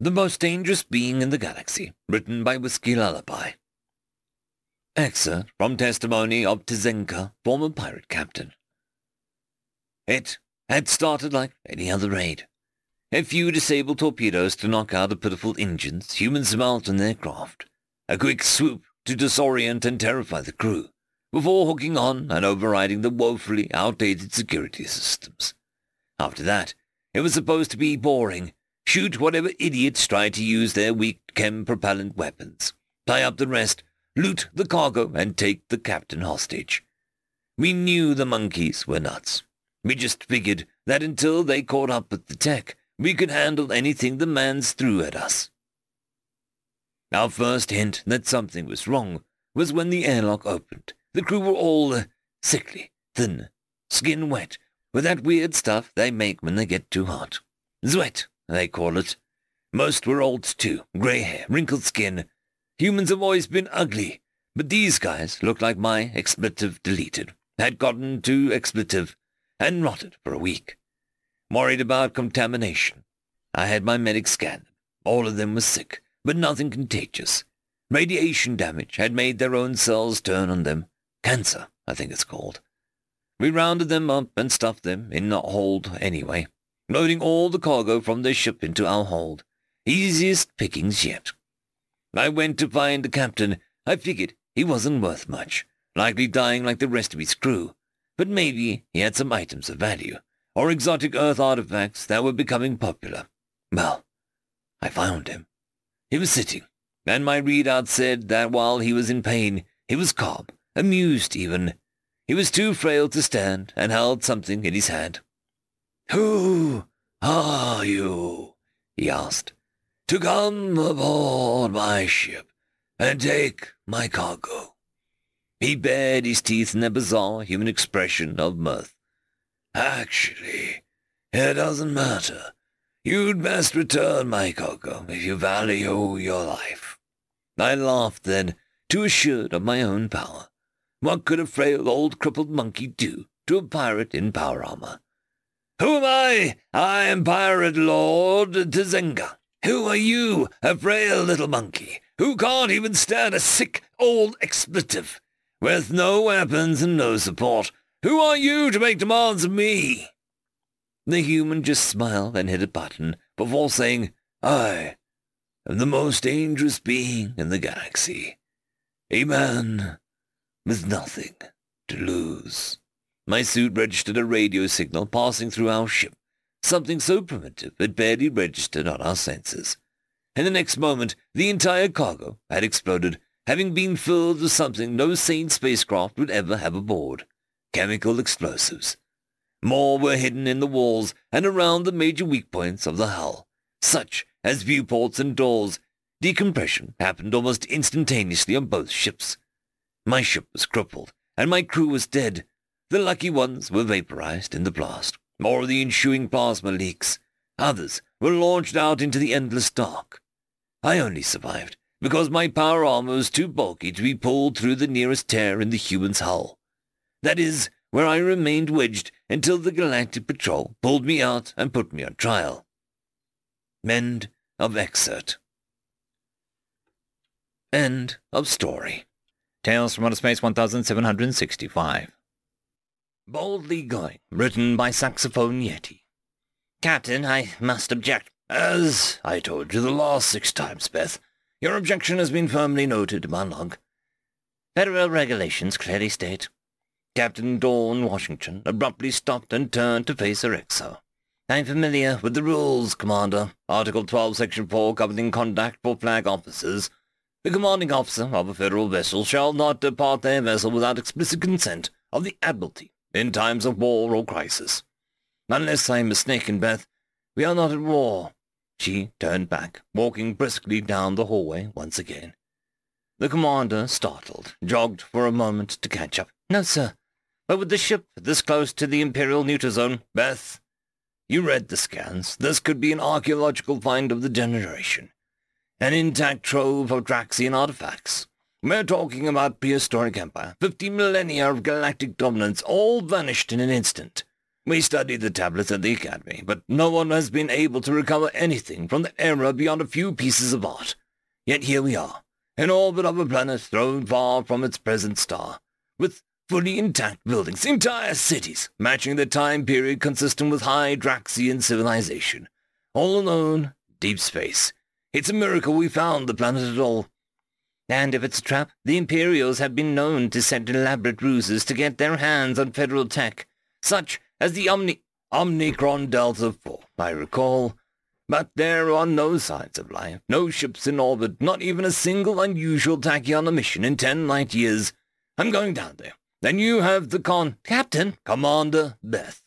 The Most Dangerous Being in the Galaxy, written by Whiskey Lullaby. Excerpt from testimony of Tzenka, former pirate captain. It had started like any other raid. A few disabled torpedoes to knock out the pitiful engines humans mount in their craft. A quick swoop to disorient and terrify the crew, before hooking on and overriding the woefully outdated security systems. After that, it was supposed to be boring. Shoot whatever idiots tried to use their weak chem propellant weapons, tie up the rest, loot the cargo, and take the captain hostage. We knew the monkeys were nuts. We just figured that until they caught up with the tech, we could handle anything the mans threw at us. Our first hint that something was wrong was when the airlock opened. The crew were all uh, sickly, thin, skin wet, with that weird stuff they make when they get too hot. Zwet, they call it. Most were old too, grey hair, wrinkled skin. Humans have always been ugly, but these guys looked like my expletive deleted, had gotten too expletive, and rotted for a week. Worried about contamination. I had my medic scanned. All of them were sick but nothing contagious. Radiation damage had made their own cells turn on them. Cancer, I think it's called. We rounded them up and stuffed them in a hold anyway, loading all the cargo from their ship into our hold. Easiest pickings yet. I went to find the captain. I figured he wasn't worth much, likely dying like the rest of his crew, but maybe he had some items of value, or exotic Earth artifacts that were becoming popular. Well, I found him. He was sitting, and my readout said that while he was in pain, he was calm, amused even. He was too frail to stand and held something in his hand. Who are you? he asked. To come aboard my ship and take my cargo. He bared his teeth in a bizarre human expression of mirth. Actually, it doesn't matter. You'd best return my cargo if you value your life. I laughed then, too assured of my own power. What could a frail old crippled monkey do to a pirate in power armor? Who am I? I am Pirate Lord Tzenka. Who are you, a frail little monkey, who can't even stand a sick old expletive? with no weapons and no support. Who are you to make demands of me? The human just smiled and hit a button before saying, I am the most dangerous being in the galaxy. A man with nothing to lose. My suit registered a radio signal passing through our ship, something so primitive it barely registered on our senses. In the next moment, the entire cargo had exploded, having been filled with something no sane spacecraft would ever have aboard. Chemical explosives. More were hidden in the walls and around the major weak points of the hull, such as viewports and doors. Decompression happened almost instantaneously on both ships. My ship was crippled, and my crew was dead. The lucky ones were vaporized in the blast, more of the ensuing plasma leaks. Others were launched out into the endless dark. I only survived because my power armor was too bulky to be pulled through the nearest tear in the human's hull. That is where I remained wedged until the Galactic Patrol pulled me out and put me on trial. End of excerpt. End of story. Tales from Outer Space 1765. Boldly Going, written by Saxophone Yeti. Captain, I must object. As I told you the last six times, Beth, your objection has been firmly noted in my log. Federal regulations clearly state. Captain Dawn Washington abruptly stopped and turned to face her XO. I'm familiar with the rules, Commander. Article 12, Section 4, governing conduct for flag officers. The commanding officer of a federal vessel shall not depart their vessel without explicit consent of the Admiralty in times of war or crisis. Unless I am mistaken, Beth, we are not at war. She turned back, walking briskly down the hallway once again. The commander, startled, jogged for a moment to catch up. No, sir. But with the ship this close to the Imperial neutral zone, Beth, you read the scans. This could be an archaeological find of the generation. An intact trove of Draxian artifacts. We're talking about prehistoric empire, fifty millennia of galactic dominance, all vanished in an instant. We studied the tablets at the Academy, but no one has been able to recover anything from the era beyond a few pieces of art. Yet here we are, in orbit of a planet thrown far from its present star, with fully intact buildings, entire cities, matching the time period consistent with high Draxian civilization. All alone, deep space. It's a miracle we found the planet at all. And if it's a trap, the Imperials have been known to set elaborate ruses to get their hands on federal tech, such as the Omni Omicron Delta 4, I recall. But there are no signs of life, no ships in orbit, not even a single unusual tachyon emission in ten light years. I'm going down there. Then you have the con... Captain! Commander Beth.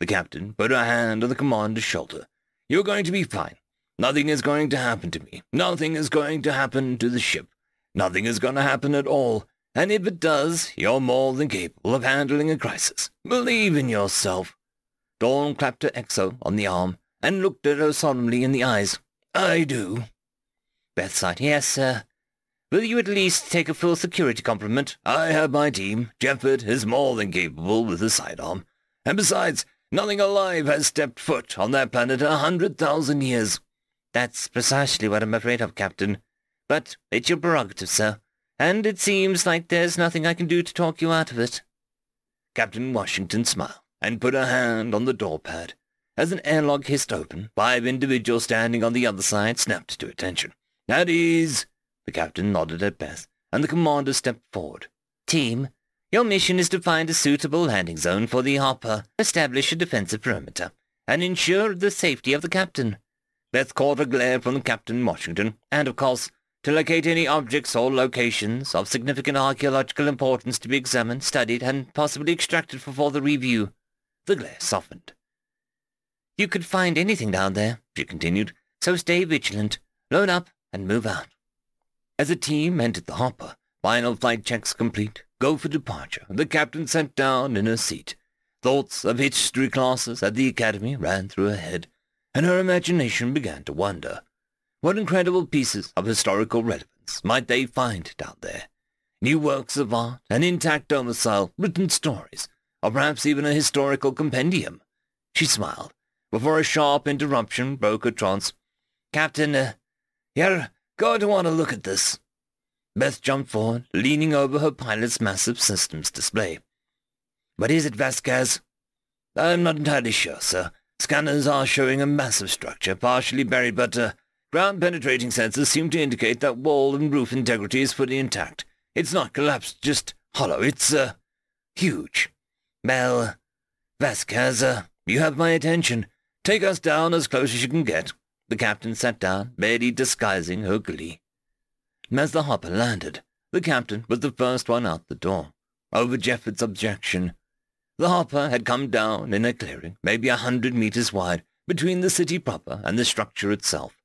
The captain put a hand on the commander's shoulder. You're going to be fine. Nothing is going to happen to me. Nothing is going to happen to the ship. Nothing is going to happen at all. And if it does, you're more than capable of handling a crisis. Believe in yourself. Dawn clapped her XO on the arm and looked at her solemnly in the eyes. I do. Beth sighed. Yes, sir. Will you at least take a full security complement? I have my team. Jeffords is more than capable with a sidearm. And besides, nothing alive has stepped foot on that planet a hundred thousand years. That's precisely what I'm afraid of, Captain. But it's your prerogative, sir and it seems like there's nothing I can do to talk you out of it. Captain Washington smiled and put a hand on the door pad. As an airlock hissed open, five individuals standing on the other side snapped to attention. At ease! The captain nodded at Beth, and the commander stepped forward. Team, your mission is to find a suitable landing zone for the hopper, establish a defensive perimeter, and ensure the safety of the captain. Beth caught a glare from Captain Washington, and of course, to locate any objects or locations of significant archaeological importance to be examined, studied, and possibly extracted for further review. The glare softened. You could find anything down there, she continued, so stay vigilant, load up, and move out. As the team entered the hopper, final flight checks complete, go for departure, the captain sat down in her seat. Thoughts of history classes at the academy ran through her head, and her imagination began to wander. What incredible pieces of historical relevance might they find down there? New works of art, an intact domicile, written stories, or perhaps even a historical compendium. She smiled, before a sharp interruption broke her trance. Captain, uh, you're going to want to look at this. Beth jumped forward, leaning over her pilot's massive systems display. What is it, Vasquez? I'm not entirely sure, sir. Scanners are showing a massive structure, partially buried, but uh, ground-penetrating sensors seem to indicate that wall and roof integrity is fully intact. It's not collapsed, just hollow. It's, uh, huge. Well, Vasquez, uh, you have my attention. Take us down as close as you can get. The captain sat down, barely disguising her glee. As the hopper landed, the captain was the first one out the door. Over Jeffords' objection, the hopper had come down in a clearing, maybe a hundred meters wide, between the city proper and the structure itself.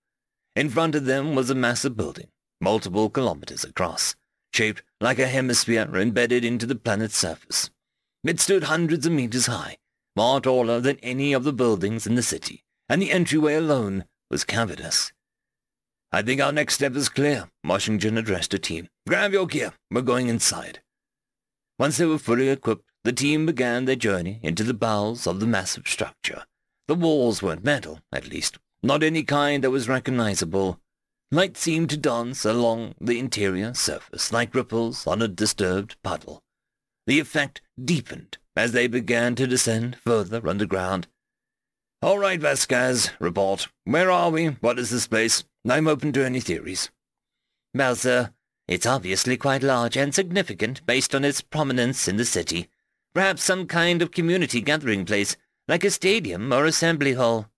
In front of them was a massive building, multiple kilometers across, shaped like a hemisphere embedded into the planet's surface. It stood hundreds of meters high, far taller than any of the buildings in the city, and the entryway alone was cavernous. I think our next step is clear, Washington addressed a team. Grab your gear. We're going inside. Once they were fully equipped, the team began their journey into the bowels of the massive structure. The walls weren't metal, at least, not any kind that was recognizable. Light seemed to dance along the interior surface like ripples on a disturbed puddle. The effect deepened as they began to descend further underground. All right, Vasquez, report. Where are we? What is this place? I'm open to any theories. Well, sir, it's obviously quite large and significant based on its prominence in the city. Perhaps some kind of community gathering place, like a stadium or assembly hall.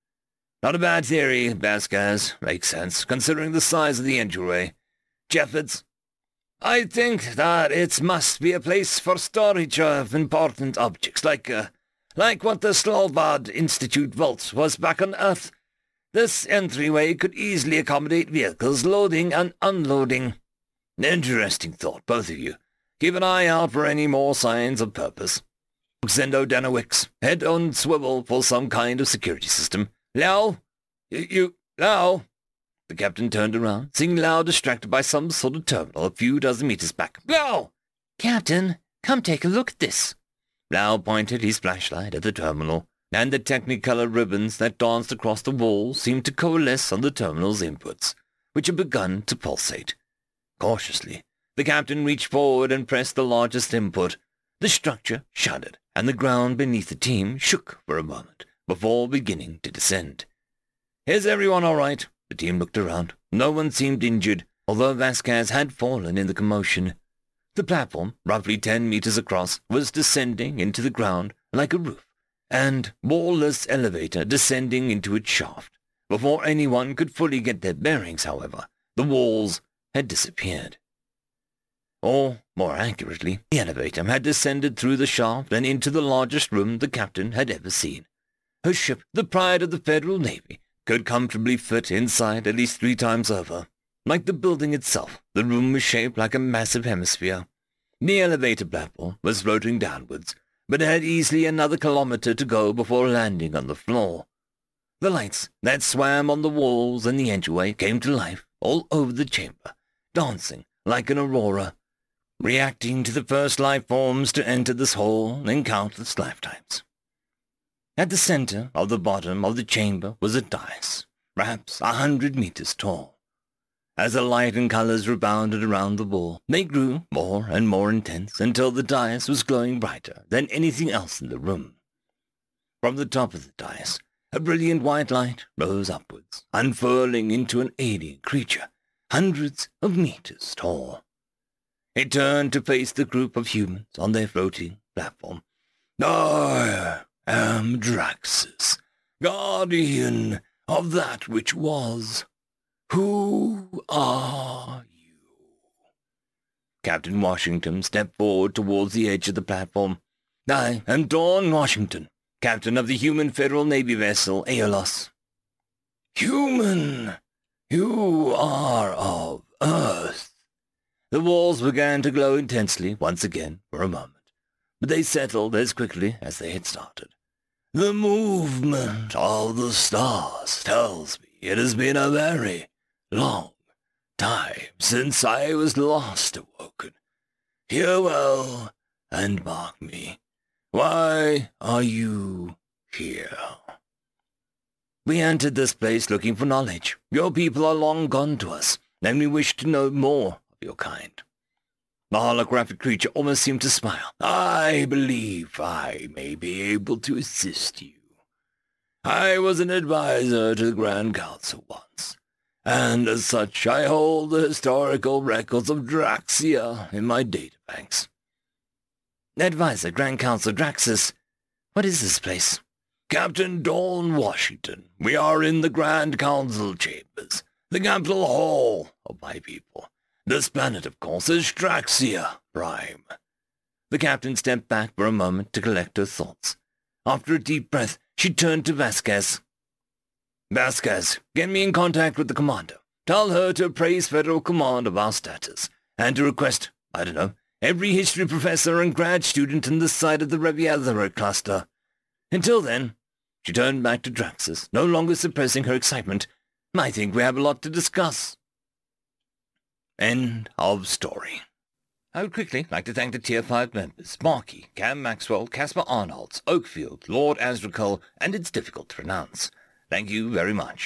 Not a bad theory, Vasquez. Makes sense, considering the size of the entryway. Jeffords? I think that it must be a place for storage of important objects, like, uh, like what the Svalbard Institute vault was back on Earth. This entryway could easily accommodate vehicles loading and unloading. Interesting thought, both of you. Keep an eye out for any more signs of purpose. Xendo Danowix, head on swivel for some kind of security system. Lao? You, you, Lao? The captain turned around, seeing Lao distracted by some sort of terminal a few dozen meters back. Lao! Captain, come take a look at this. Lao pointed his flashlight at the terminal and the technicolor ribbons that danced across the wall seemed to coalesce on the terminal's inputs, which had begun to pulsate. Cautiously, the captain reached forward and pressed the largest input. The structure shuddered, and the ground beneath the team shook for a moment before beginning to descend. Is everyone all right? The team looked around. No one seemed injured, although Vasquez had fallen in the commotion. The platform, roughly ten meters across, was descending into the ground like a roof and wall-less elevator descending into its shaft. Before anyone could fully get their bearings, however, the walls had disappeared. Or, more accurately, the elevator had descended through the shaft and into the largest room the captain had ever seen. Her ship, the pride of the Federal Navy, could comfortably fit inside at least three times over. Like the building itself, the room was shaped like a massive hemisphere. The elevator platform was floating downwards, but had easily another kilometer to go before landing on the floor. The lights that swam on the walls and the entryway came to life all over the chamber, dancing like an aurora, reacting to the first life forms to enter this hall in countless lifetimes. At the center of the bottom of the chamber was a dais, perhaps a hundred meters tall. As the light and colors rebounded around the wall, they grew more and more intense until the dais was glowing brighter than anything else in the room. From the top of the dais, a brilliant white light rose upwards, unfurling into an alien creature, hundreds of meters tall. It turned to face the group of humans on their floating platform. I am Draxus, guardian of that which was. Who are you? Captain Washington stepped forward towards the edge of the platform. I am Dawn Washington, captain of the human Federal Navy vessel Aeolus. Human! You are of Earth. The walls began to glow intensely once again for a moment, but they settled as quickly as they had started. The movement of the stars tells me it has been a very long time since I was last awoken. Hear well and mark me. Why are you here? We entered this place looking for knowledge. Your people are long gone to us, and we wish to know more of your kind. The holographic creature almost seemed to smile. I believe I may be able to assist you. I was an advisor to the Grand Council once, and as such I hold the historical records of Draxia in my databanks. Advisor, Grand Council Draxus, what is this place? Captain Dawn Washington, we are in the Grand Council chambers, the capital hall of my people. This planet, of course, is Draxia Prime. The captain stepped back for a moment to collect her thoughts. After a deep breath, she turned to Vasquez. Vasquez, get me in contact with the commander. Tell her to praise Federal Command of our status, and to request, I don't know, every history professor and grad student in the site of the Reviathera cluster. Until then, she turned back to Draxus, no longer suppressing her excitement. I think we have a lot to discuss. End of story. I would quickly like to thank the Tier 5 members, Marky, Cam Maxwell, Caspar Arnolds, Oakfield, Lord Azrakal, and it's difficult to pronounce. Thank you very much.